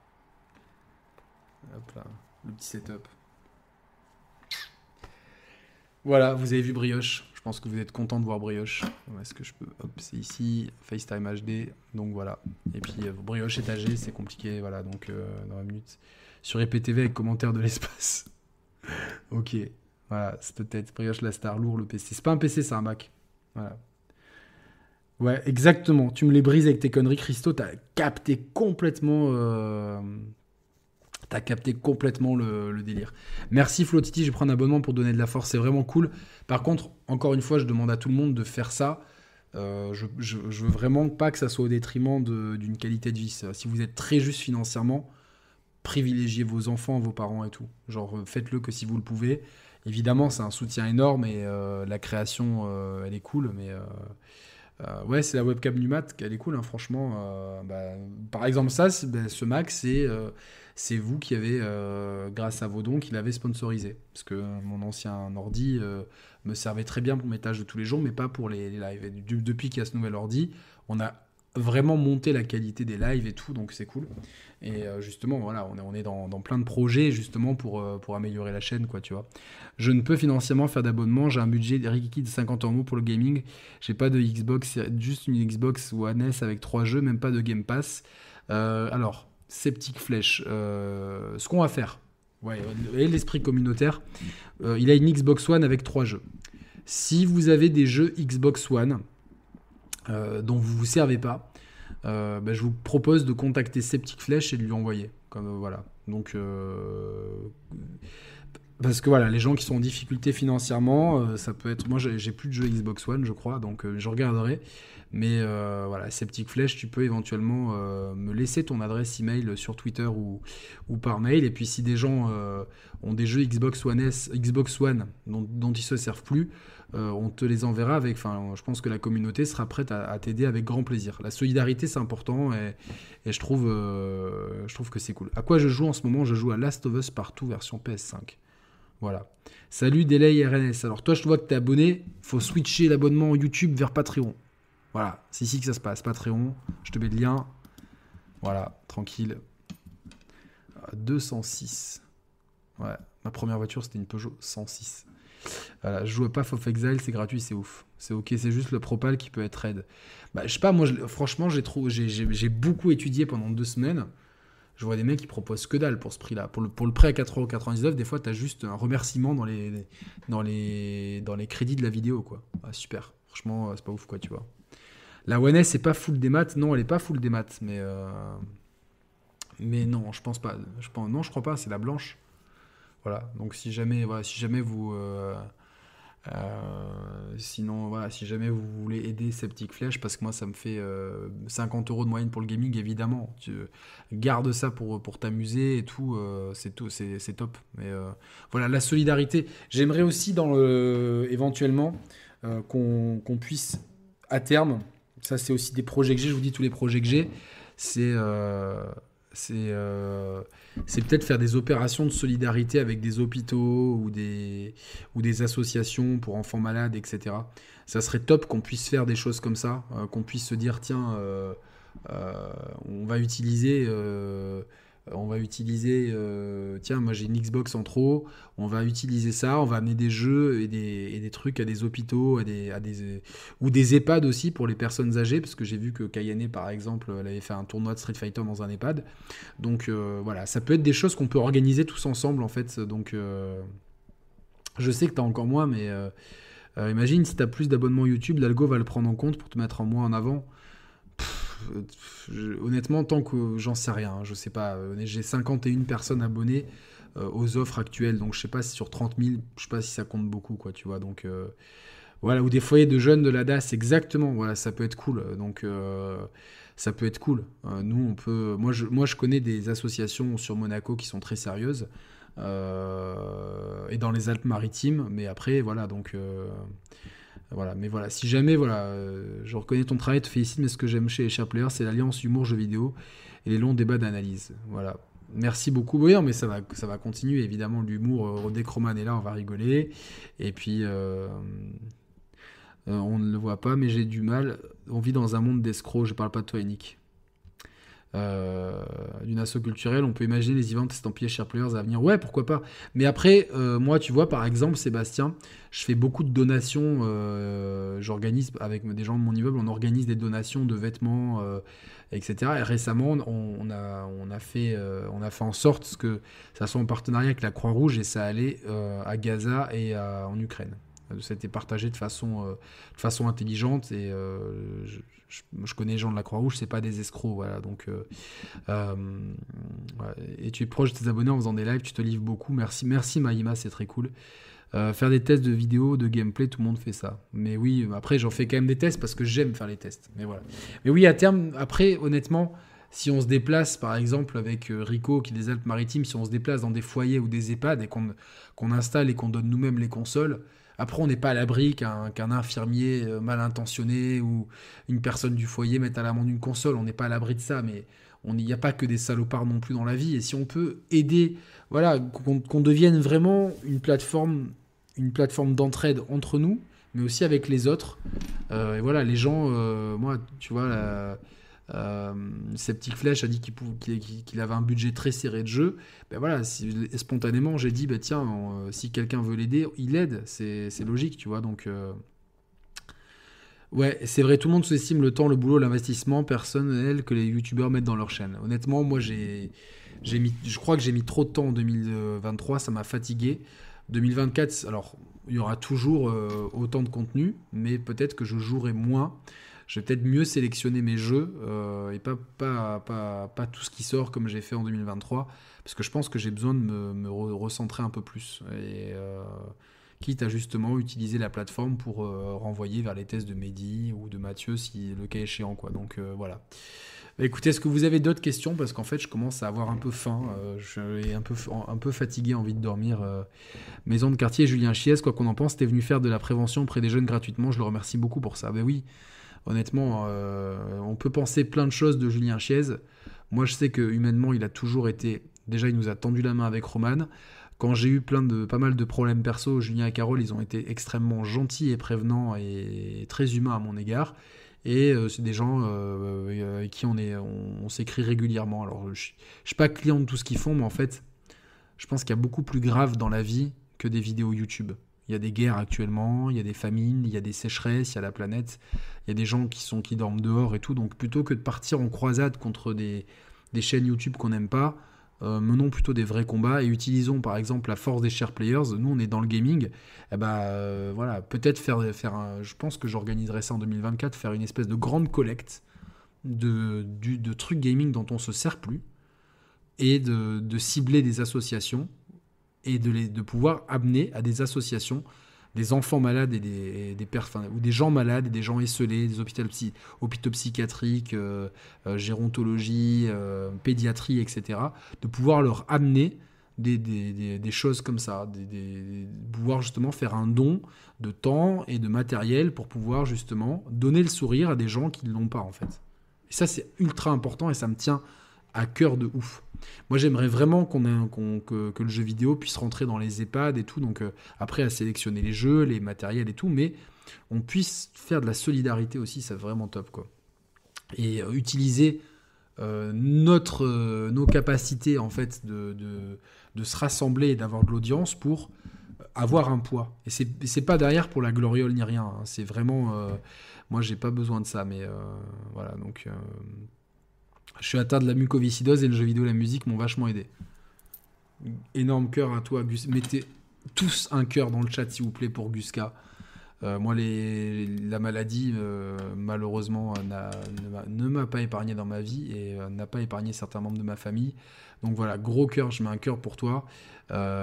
Speaker 1: Hop là, le petit setup. Voilà, vous avez vu Brioche. Je pense que vous êtes content de voir Brioche. Est-ce que je peux Hop, c'est ici, FaceTime HD. Donc voilà. Et puis euh, Brioche étagé, c'est compliqué. Voilà, donc euh, dans la minute. Sur EPTV avec commentaire de l'espace. ok. Voilà, c'est peut-être Brioche la star lourd, le PC. C'est pas un PC, c'est un Mac. Voilà. Ouais, exactement. Tu me les brises avec tes conneries, Christo. T'as capté complètement. Euh, T'as capté complètement le, délire. Merci Flotiti, je prends un abonnement pour donner de la force, c'est vraiment cool. Par contre, encore une fois, je demande à tout le monde de faire ça. Euh, je, je, veux vraiment pas que ça soit au détriment d'une qualité de vie. Si vous êtes très juste financièrement, privilégiez vos enfants, vos parents et tout. Genre, euh, faites-le que si vous le pouvez. Évidemment, c'est un soutien énorme et euh, la création, elle est cool, mais ouais, c'est la webcam Numat, elle est cool, hein, franchement. Bah, par exemple, ça, bah, ce Mac, c'est c'est vous qui avez, euh, grâce à vos dons, qui l'avez sponsorisé. Parce que mon ancien ordi euh, me servait très bien pour mes tâches de tous les jours, mais pas pour les, lives. Depuis qu'il y a ce nouvel ordi, on a vraiment monté la qualité des lives et tout, donc c'est cool. Et euh, justement, voilà, on est, dans, plein de projets justement pour, améliorer la chaîne, quoi, tu vois. Je ne peux financièrement faire d'abonnement, j'ai un budget de 50 euros pour le gaming, j'ai pas de Xbox, juste une Xbox One S avec trois jeux, même pas de Game Pass. alors, sceptique flèche. Euh, ce qu'on va faire, ouais, et l'esprit communautaire, euh, il a une Xbox One avec trois jeux. Si vous avez des jeux Xbox One euh, dont vous ne vous servez pas, bah, je vous propose de contacter Septic Flèche et de lui envoyer. Voilà. Parce que voilà, les gens qui sont en difficulté financièrement, ça peut être. Moi, j'ai plus de jeu Xbox One, je crois, donc je regarderai. Mais euh, voilà, ces petites flèches, tu peux éventuellement euh, me laisser ton adresse email sur Twitter ou, par mail. Et puis si des gens euh, ont des jeux Xbox One S, Xbox One dont, dont ils se servent plus, on te les enverra avec. Enfin, je pense que la communauté sera prête à, t'aider avec grand plaisir. La solidarité, c'est important et, je trouve, que c'est cool. À quoi je joue en ce moment? Je joue à Last of Us Partout version PS5. Voilà. Salut Delay RNS. Alors toi, je vois que tu es abonné. faut switcher l'abonnement YouTube vers Patreon. Voilà, c'est ici que ça se passe. Patreon, je te mets le lien. Voilà, tranquille. 206. Ouais, ma première voiture, c'était une Peugeot 106. Voilà, je joue à Path Exile, c'est gratuit, c'est ouf. C'est ok, c'est juste le propal qui peut être raid. Bah, je sais pas, moi, franchement, j'ai, trop, j'ai, beaucoup étudié pendant deux semaines. Je vois des mecs qui proposent que dalle pour ce prix-là. Pour le, pour le prêt à 4,99€, des fois, tu as juste un remerciement dans les, dans, les, dans les crédits de la vidéo, quoi. Ah, super. Franchement, c'est pas ouf, quoi, tu vois. La One S, c'est pas full des maths. Non, elle est pas full des maths, mais. Euh, mais non, je pense pas. Je pense... Non, je crois pas, c'est la blanche. Voilà. Donc si jamais, voilà, si jamais vous. Euh, euh, sinon, voilà, si jamais vous voulez aider Septic Flèche, parce que moi ça me fait 50 euros de moyenne pour le gaming, évidemment. Tu gardes ça pour, pour t'amuser et tout, c'est tout, c'est top. Mais voilà, la solidarité. J'aimerais aussi, éventuellement, qu'on puisse à terme ça, c'est aussi des projets que j'ai. Je vous dis tous les projets que j'ai. C'est euh, euh, c'est peut-être faire des opérations de solidarité avec des hôpitaux ou des, ou des associations pour enfants malades, etc. Ça serait top qu'on puisse faire des choses comme ça, euh, qu'on puisse se dire tiens, on va utiliser on va utiliser, euh, tiens, moi j'ai une Xbox en trop, on va utiliser ça, on va amener des jeux et des, trucs à des hôpitaux, des, ou des EHPAD aussi pour les personnes âgées, parce que j'ai vu que Kayane, par exemple, elle avait fait un tournoi de Street Fighter dans un EHPAD. Donc euh, voilà, ça peut être des choses qu'on peut organiser tous ensemble, en fait. Donc euh, je sais que tu as encore moins, mais imagine si tu as plus d'abonnements YouTube, l'algo va le prendre en compte pour te mettre en moins en avant honnêtement, tant que j'en sais rien, je sais pas. Euh, j'ai 51 personnes abonnées euh, aux offres actuelles, donc je sais pas si sur 30 000, je sais pas si ça compte beaucoup, quoi, tu vois. Donc euh, voilà, ou des foyers de jeunes de la DAS, exactement. Voilà, ça peut être cool. Donc ça peut être cool. nous, on peut. Moi, je, moi, je connais des associations sur Monaco qui sont très sérieuses. et dans les Alpes-Maritimes, mais après, voilà, donc voilà, mais voilà, si jamais, voilà, euh, je reconnais ton travail, te félicite, mais ce que j'aime chez Cher Player, c'est l'alliance humour-jeu vidéo et les longs débats d'analyse. Voilà. Merci beaucoup, oui, mais ça va, ça va continuer, évidemment, l'humour, euh, Rodé Croman est là, on va rigoler. Et puis, euh, on ne le voit pas, mais j'ai du mal. On vit dans un monde d'escrocs, je parle pas de toi, Nick. Euh, d'une asso culturelle, on peut imaginer les events estampillés Share Players à venir. Ouais, pourquoi pas. Mais après, euh, moi, tu vois, par exemple, Sébastien, je fais beaucoup de donations. Euh, j'organise avec des gens de mon immeuble, on organise des donations de vêtements, etc. Et récemment, on, a, fait, on a fait en sorte que ça soit en partenariat avec la Croix-Rouge et ça allait à Gaza et en Ukraine. Été partagé de façon, de façon intelligente et je, je, connais les gens de la Croix-Rouge, c'est pas des escrocs, voilà. Donc, euh, euh, et tu es proche de tes abonnés en faisant des lives, tu te livres beaucoup. Merci, merci Maïma, c'est très cool. Euh, faire des tests de vidéo, de gameplay, tout le monde fait ça. Mais oui, après j'en fais quand même des tests parce que j'aime faire les tests. Mais voilà. Mais oui, à terme, après, honnêtement, si on se déplace, par exemple, avec Rico qui est des Alpes-Maritimes, si on se déplace dans des foyers ou des EHPAD et qu'on installe et qu'on donne nous-mêmes les consoles, après, on n'est pas à l'abri qu'un infirmier euh, mal intentionné ou une personne du foyer mette à l'amende une console. On n'est pas à l'abri de ça, mais il n'y a pas que des salopards non plus dans la vie. Et si on peut aider, voilà, qu'on devienne vraiment une plateforme, une plateforme d'entraide entre nous, mais aussi avec les autres. Euh, et voilà, les gens, euh, moi, tu vois, la, euh, Septic Flèche a dit qu'il avait un budget très serré de jeu. Ben voilà, spontanément, j'ai dit, ben tiens, euh, si quelqu'un veut l'aider, il aide. C'est logique, tu vois. Donc, euh, ouais, c'est vrai, tout le monde sous-estime le temps, le boulot, l'investissement personnel que les youtubeurs mettent dans leur chaîne. Honnêtement, moi, j'ai mis, je crois que j'ai mis trop de temps en 2023, ça m'a fatigué. 2024, alors, il y aura toujours autant de contenu, mais peut-être que je jouerai moins je vais peut-être mieux sélectionner mes jeux et pas, pas, pas, pas, tout ce qui sort comme j'ai fait en 2023, parce que je pense que j'ai besoin de me, recentrer un peu plus. Et quitte à justement utiliser la plateforme pour renvoyer vers les tests de Mehdi ou de Mathieu si le cas échéant. Quoi. Donc voilà. Écoutez, est-ce que vous avez d'autres questions? Parce qu'en fait, je commence à avoir un peu faim. Euh, je suis un peu, un peu fatigué, envie de dormir. Euh. Maison de quartier, Julien Chies, quoi qu'on en pense, t'es venu faire de la prévention auprès des jeunes gratuitement. Je le remercie beaucoup pour ça. Ben oui, honnêtement, euh, on peut penser plein de choses de Julien Chies. Moi, je sais que humainement, il a toujours été. Déjà, il nous a tendu la main avec Roman. Quand j'ai eu plein de, pas mal de problèmes perso, Julien et Carole, ils ont été extrêmement gentils et prévenants et très humains à mon égard. Et euh, c'est des gens euh, avec qui on est, on, s'écrit régulièrement. Alors, je, ne suis pas client de tout ce qu'ils font, mais en fait, je pense qu'il y a beaucoup plus grave dans la vie que des vidéos YouTube. Il y a des guerres actuellement, il y a des famines, il y a des sécheresses, il y a la planète, il y a des gens qui sont dorment dehors et tout. Donc plutôt que de partir en croisade contre des, chaînes YouTube qu'on n'aime pas, euh, menons plutôt des vrais combats et utilisons par exemple la force des share players. Nous, on est dans le gaming. Euh, voilà, peut-être faire, faire je pense que j'organiserai ça en 2024, faire une espèce de grande collecte de, de trucs gaming dont on se sert plus et de cibler des associations et de, les, de pouvoir amener à des associations des enfants malades et des, des ou des gens malades et des gens esselés, des hôpitaux psychiatriques, euh, euh, gérontologie, euh, pédiatrie, etc., de pouvoir leur amener des, des, des choses comme ça, de pouvoir justement faire un don de temps et de matériel pour pouvoir justement donner le sourire à des gens qui ne l'ont pas en fait. Et ça c'est ultra important et ça me tient à cœur de ouf. Moi, j'aimerais vraiment qu'on que, le jeu vidéo puisse rentrer dans les EHPAD et tout. Donc, euh, après, à sélectionner les jeux, les matériels et tout, mais on puisse faire de la solidarité aussi, c'est vraiment top, quoi. Et euh, utiliser euh, notre, nos capacités, en fait, de, de, se rassembler et d'avoir de l'audience pour avoir un poids. Et c'est pas derrière pour la gloriole ni rien. Hein. C'est vraiment. moi, j'ai pas besoin de ça, mais voilà. Donc je suis atteint de la mucoviscidose et le jeu vidéo et la musique m'ont vachement aidé. Énorme cœur à toi, Gus. Mettez tous un cœur dans le chat, s'il vous plaît, pour Guska. Euh, moi, la maladie, euh, malheureusement, ne m'a pas épargné dans ma vie et euh, n'a pas épargné certains membres de ma famille. Donc voilà, gros cœur, je mets un cœur pour toi.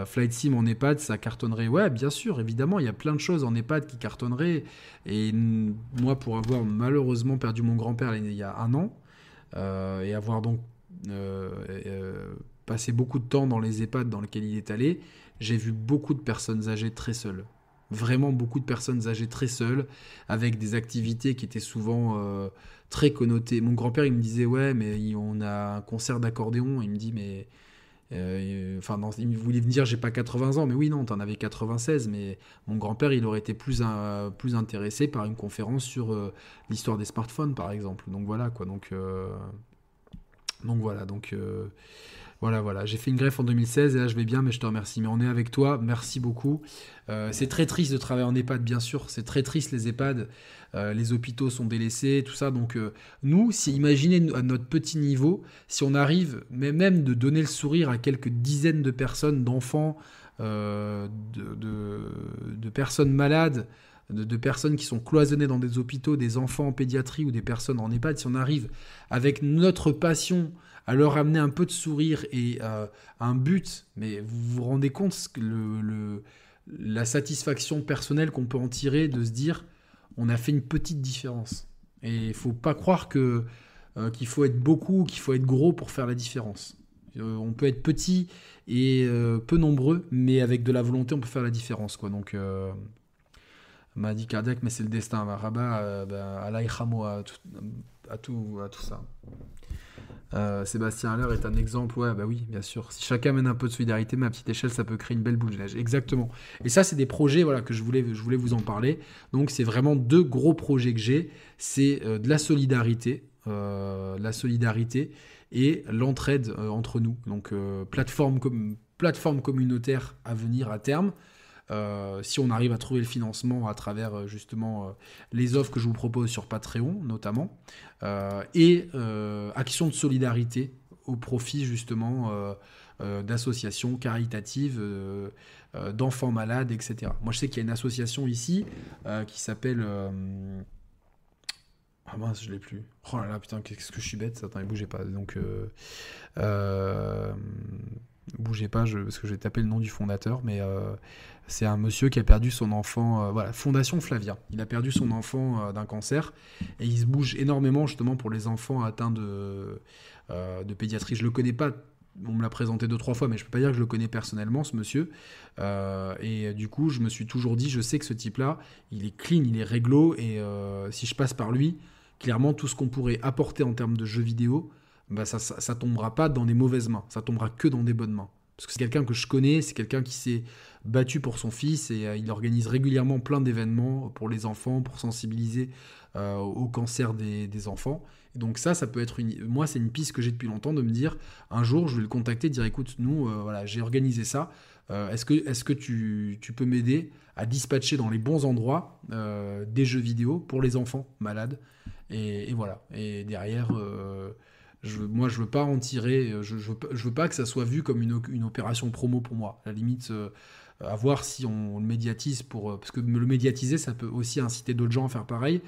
Speaker 1: Flight Sim en EHPAD, ça cartonnerait. Ouais, bien sûr, évidemment, il y a plein de choses en EHPAD qui cartonneraient. Et moi, pour avoir malheureusement perdu mon grand-père il y a un an, euh, et avoir donc euh, euh, passé beaucoup de temps dans les EHPAD dans lesquels il est allé, j'ai vu beaucoup de personnes âgées très seules vraiment beaucoup de personnes âgées très seules, avec des activités qui étaient souvent très connotées. Mon grand-père, il me disait, ouais, mais on a un concert d'accordéon. Il me dit, mais... enfin, il voulait me dire, j'ai pas 80 ans, mais oui, non, t'en avais 96, mais mon grand-père, il aurait été plus, plus intéressé par une conférence sur l'histoire des smartphones, par exemple. Donc voilà, quoi. Donc, donc voilà, donc voilà, voilà. J'ai fait une greffe en 2016 et là je vais bien, mais je te remercie. Mais on est avec toi, merci beaucoup. Euh, c'est très triste de travailler en EHPAD, bien sûr. C'est très triste les EHPAD. Euh, les hôpitaux sont délaissés, tout ça. Donc euh, nous, si imaginez à notre petit niveau, si on arrive même de donner le sourire à quelques dizaines de personnes, d'enfants, de, de, personnes malades, de, personnes qui sont cloisonnées dans des hôpitaux, des enfants en pédiatrie ou des personnes en EHPAD, si on arrive avec notre passion à leur amener un peu de sourire et euh, un but, mais vous vous rendez compte la satisfaction personnelle qu'on peut en tirer de se dire on a fait une petite différence. Et il faut pas croire euh, qu'il faut être beaucoup, qu'il faut être gros pour faire la différence. Euh, on peut être petit et peu nombreux, mais avec de la volonté, on peut faire la différence. Quoi. Donc, maladie cardiaque, mais c'est le destin. Rabat, ben, à, à, à, tout, à tout ça. Euh, Sébastien Haller est un exemple, ouais, bah oui, bien sûr. Si chacun mène un peu de solidarité, ma petite échelle, ça peut créer une belle boule de neige. Exactement. Et ça, c'est des projets, voilà, que je voulais, je voulais vous en parler. Donc, c'est vraiment deux gros projets que j'ai. C'est euh, de la solidarité, euh, la solidarité et l'entraide entre nous. Donc, plateforme, plateforme communautaire à venir à terme. Euh, si on arrive à trouver le financement à travers euh, justement euh, les offres que je vous propose sur Patreon notamment, et actions de solidarité au profit justement d'associations caritatives, d'enfants malades, etc. Moi je sais qu'il y a une association ici qui s'appelle Ah mince, je l'ai plus. Oh là là, putain, qu'est-ce que je suis bête. Attends, bougez pas. Donc, bougez pas, je, parce que je vais taper le nom du fondateur, mais c'est un monsieur qui a perdu son enfant. voilà, Fondation Flavia. Il a perdu son enfant d'un cancer et il se bouge énormément justement pour les enfants atteints de, de pédiatrie. Je le connais pas on me l'a présenté deux trois fois, mais je peux pas dire que je le connais personnellement, ce monsieur. Euh, et du coup, je me suis toujours dit, je sais que ce type-là, il est clean, il est réglo, et euh, si je passe par lui, clairement, tout ce qu'on pourrait apporter en termes de jeux vidéo, bah ça, ça, tombera pas dans des mauvaises mains, ça tombera que dans des bonnes mains. Parce que c'est quelqu'un que je connais, c'est quelqu'un qui s'est battu pour son fils et euh, il organise régulièrement plein d'événements pour les enfants, pour sensibiliser au cancer des, enfants donc ça, ça peut être une... Moi, c'est une piste que j'ai depuis longtemps de me dire, un jour, je vais le contacter, dire, écoute, nous, euh, voilà, j'ai organisé ça. Euh, est-ce que, est que tu, tu peux m'aider à dispatcher dans les bons endroits euh, des jeux vidéo pour les enfants malades? Et, voilà. Et derrière, je, moi, je veux pas en tirer. Je, je, veux, pas que ça soit vu comme une, une opération promo pour moi. À la limite, à voir si on, le médiatise pour... Parce que le médiatiser, ça peut aussi inciter d'autres gens à faire pareil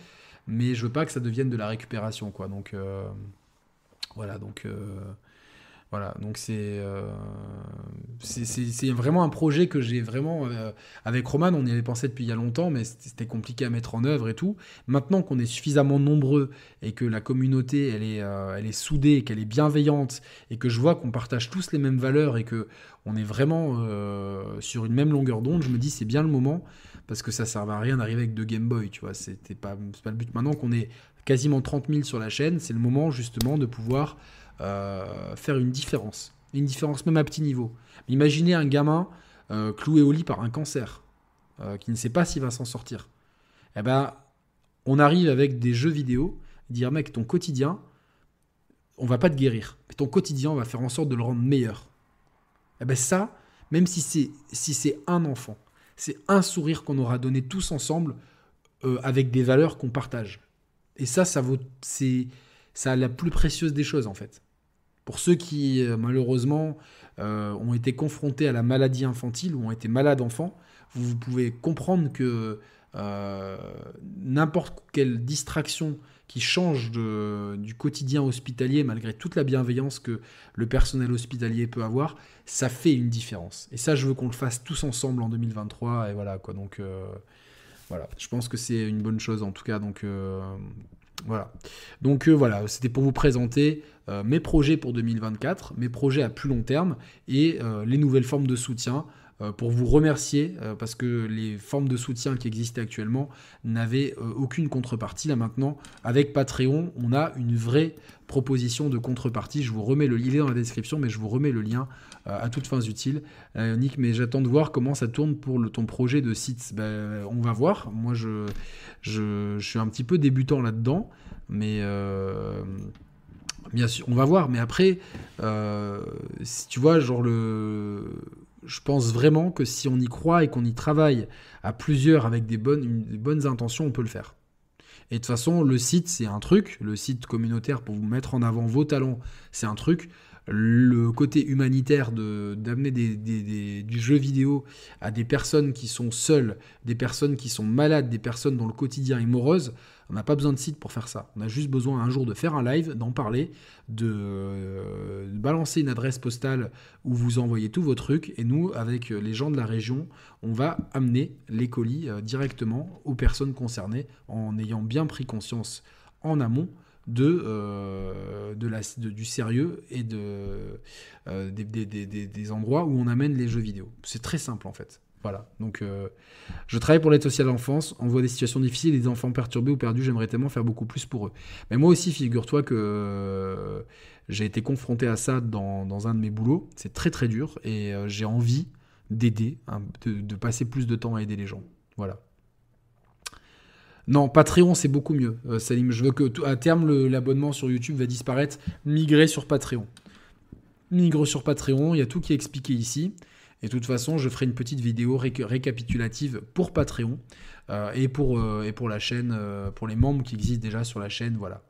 Speaker 1: mais je veux pas que ça devienne de la récupération, quoi. Donc euh, voilà, donc euh, voilà, donc euh, c'est vraiment un projet que j'ai vraiment avec Roman, on y avait pensé depuis il y a longtemps, mais c'était compliqué à mettre en œuvre et tout. Maintenant qu'on est suffisamment nombreux et que la communauté elle est elle est soudée, qu'elle est bienveillante et que je vois qu'on partage tous les mêmes valeurs et que on est vraiment sur une même longueur d'onde, je me dis c'est bien le moment parce que ça servait à rien d'arriver avec deux Game Boy, tu vois, c'était pas, pas le but. Maintenant qu'on est quasiment 30 000 sur la chaîne, c'est le moment justement de pouvoir euh, faire une différence, une différence même à petit niveau. Imaginez un gamin euh, cloué au lit par un cancer, euh, qui ne sait pas s'il va s'en sortir. Eh ben, on arrive avec des jeux vidéo, dire mec, ton quotidien, on va pas te guérir, mais ton quotidien, on va faire en sorte de le rendre meilleur. Eh ben ça, même si c'est si c'est un enfant, c'est un sourire qu'on aura donné tous ensemble avec des valeurs qu'on partage. Et ça, ça vaut, c'est, ça la plus précieuse des choses en fait. Pour ceux qui euh, malheureusement euh, ont été confrontés à la maladie infantile ou ont été malades enfants, vous, pouvez comprendre que n'importe quelle distraction qui change du quotidien hospitalier, malgré toute la bienveillance que le personnel hospitalier peut avoir, ça fait une différence. Et ça, je veux qu'on le fasse tous ensemble en 2023. Et voilà, quoi. Donc, euh, voilà. Je pense que c'est une bonne chose, en tout cas. Donc, euh, voilà. Donc, euh, voilà. C'était pour vous présenter mes projets pour 2024, mes projets à plus long terme et les nouvelles formes de soutien euh, pour vous remercier euh, parce que les formes de soutien qui existaient actuellement n'avaient euh, aucune contrepartie. Là maintenant, avec Patreon, on a une vraie proposition de contrepartie. Je vous remets le lien, il est dans la description, mais je vous remets le lien à toutes fins utiles. Nick, mais j'attends de voir comment ça tourne pour ton projet de site. Ben, on va voir. Moi, je, je, suis un petit peu débutant là-dedans, mais bien sûr, on va voir. Mais après, si tu vois, genre le je pense vraiment que si on y croit et qu'on y travaille à plusieurs avec des bonnes, bonnes intentions, on peut le faire. Et de toute façon, le site, c'est un truc. Le site communautaire pour vous mettre en avant vos talents, c'est un truc. Le côté humanitaire d'amener du jeu vidéo à des personnes qui sont seules, des personnes qui sont malades, des personnes dont le quotidien est morose, on n'a pas besoin de site pour faire ça. On a juste besoin un jour de faire un live, d'en parler, de, euh, balancer une adresse postale où vous envoyez tous vos trucs. Et nous, avec les gens de la région, on va amener les colis euh, directement aux personnes concernées en ayant bien pris conscience en amont de, euh, de la, du sérieux et de, des endroits où on amène les jeux vidéo. C'est très simple en fait. Voilà. Donc, euh, je travaille pour l'aide sociale à l'enfance. On voit des situations difficiles, des enfants perturbés ou perdus. J'aimerais tellement faire beaucoup plus pour eux. Mais moi aussi, figure-toi que euh, j'ai été confronté à ça dans, un de mes boulots. C'est très très dur et euh, j'ai envie d'aider, hein, de, passer plus de temps à aider les gens. Voilà. Non, Patreon, c'est beaucoup mieux, Salim. Je veux que à terme, l'abonnement sur YouTube va disparaître. Migrer sur Patreon. Migre sur Patreon, il y a tout qui est expliqué ici. Et de toute façon, je ferai une petite vidéo récapitulative pour Patreon et, pour, et pour la chaîne, pour les membres qui existent déjà sur la chaîne. Voilà.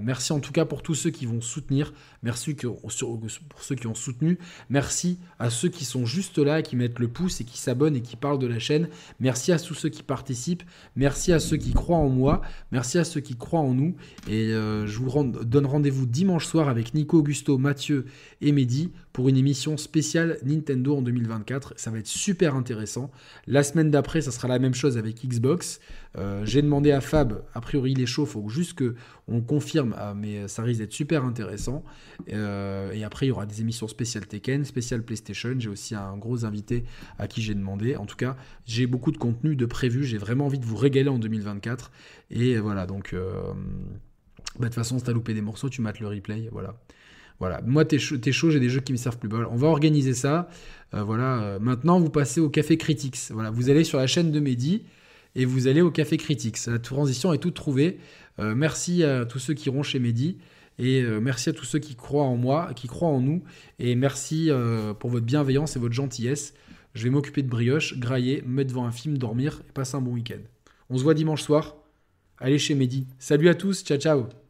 Speaker 1: Merci en tout cas pour tous ceux qui vont soutenir. Merci pour ceux qui ont soutenu. Merci à ceux qui sont juste là, qui mettent le pouce et qui s'abonnent et qui parlent de la chaîne. Merci à tous ceux qui participent. Merci à ceux qui croient en moi. Merci à ceux qui croient en nous. Et euh, je vous donne rendez-vous dimanche soir avec Nico, Augusto, Mathieu et Mehdi pour une émission spéciale Nintendo en 2024. Ça va être super intéressant. La semaine d'après, ça sera la même chose avec Xbox. Euh, j'ai demandé à Fab, a priori il est chaud, faut juste qu'on confirme, ah, mais ça risque d'être super intéressant. Euh, et après, il y aura des émissions spéciales Tekken, spéciales PlayStation. J'ai aussi un gros invité à qui j'ai demandé. En tout cas, j'ai beaucoup de contenu de prévu. J'ai vraiment envie de vous régaler en 2024. Et voilà, donc, euh, bah, de toute façon, si t'as loupé des morceaux, tu mates le replay. Voilà. Voilà, moi t'es chaud, j'ai des jeux qui me servent plus bol. On va organiser ça. voilà, maintenant vous passez au Café Critics. Voilà, vous allez sur la chaîne de Mehdi et vous allez au Café Critics. La transition est toute trouvée. Euh, merci à tous ceux qui iront chez Mehdi. Et euh, merci à tous ceux qui croient en moi, qui croient en nous. Et merci euh, pour votre bienveillance et votre gentillesse. Je vais m'occuper de brioche, grailler, me mettre devant un film, dormir et passer un bon week-end. On se voit dimanche soir. Allez chez Mehdi. Salut à tous, ciao ciao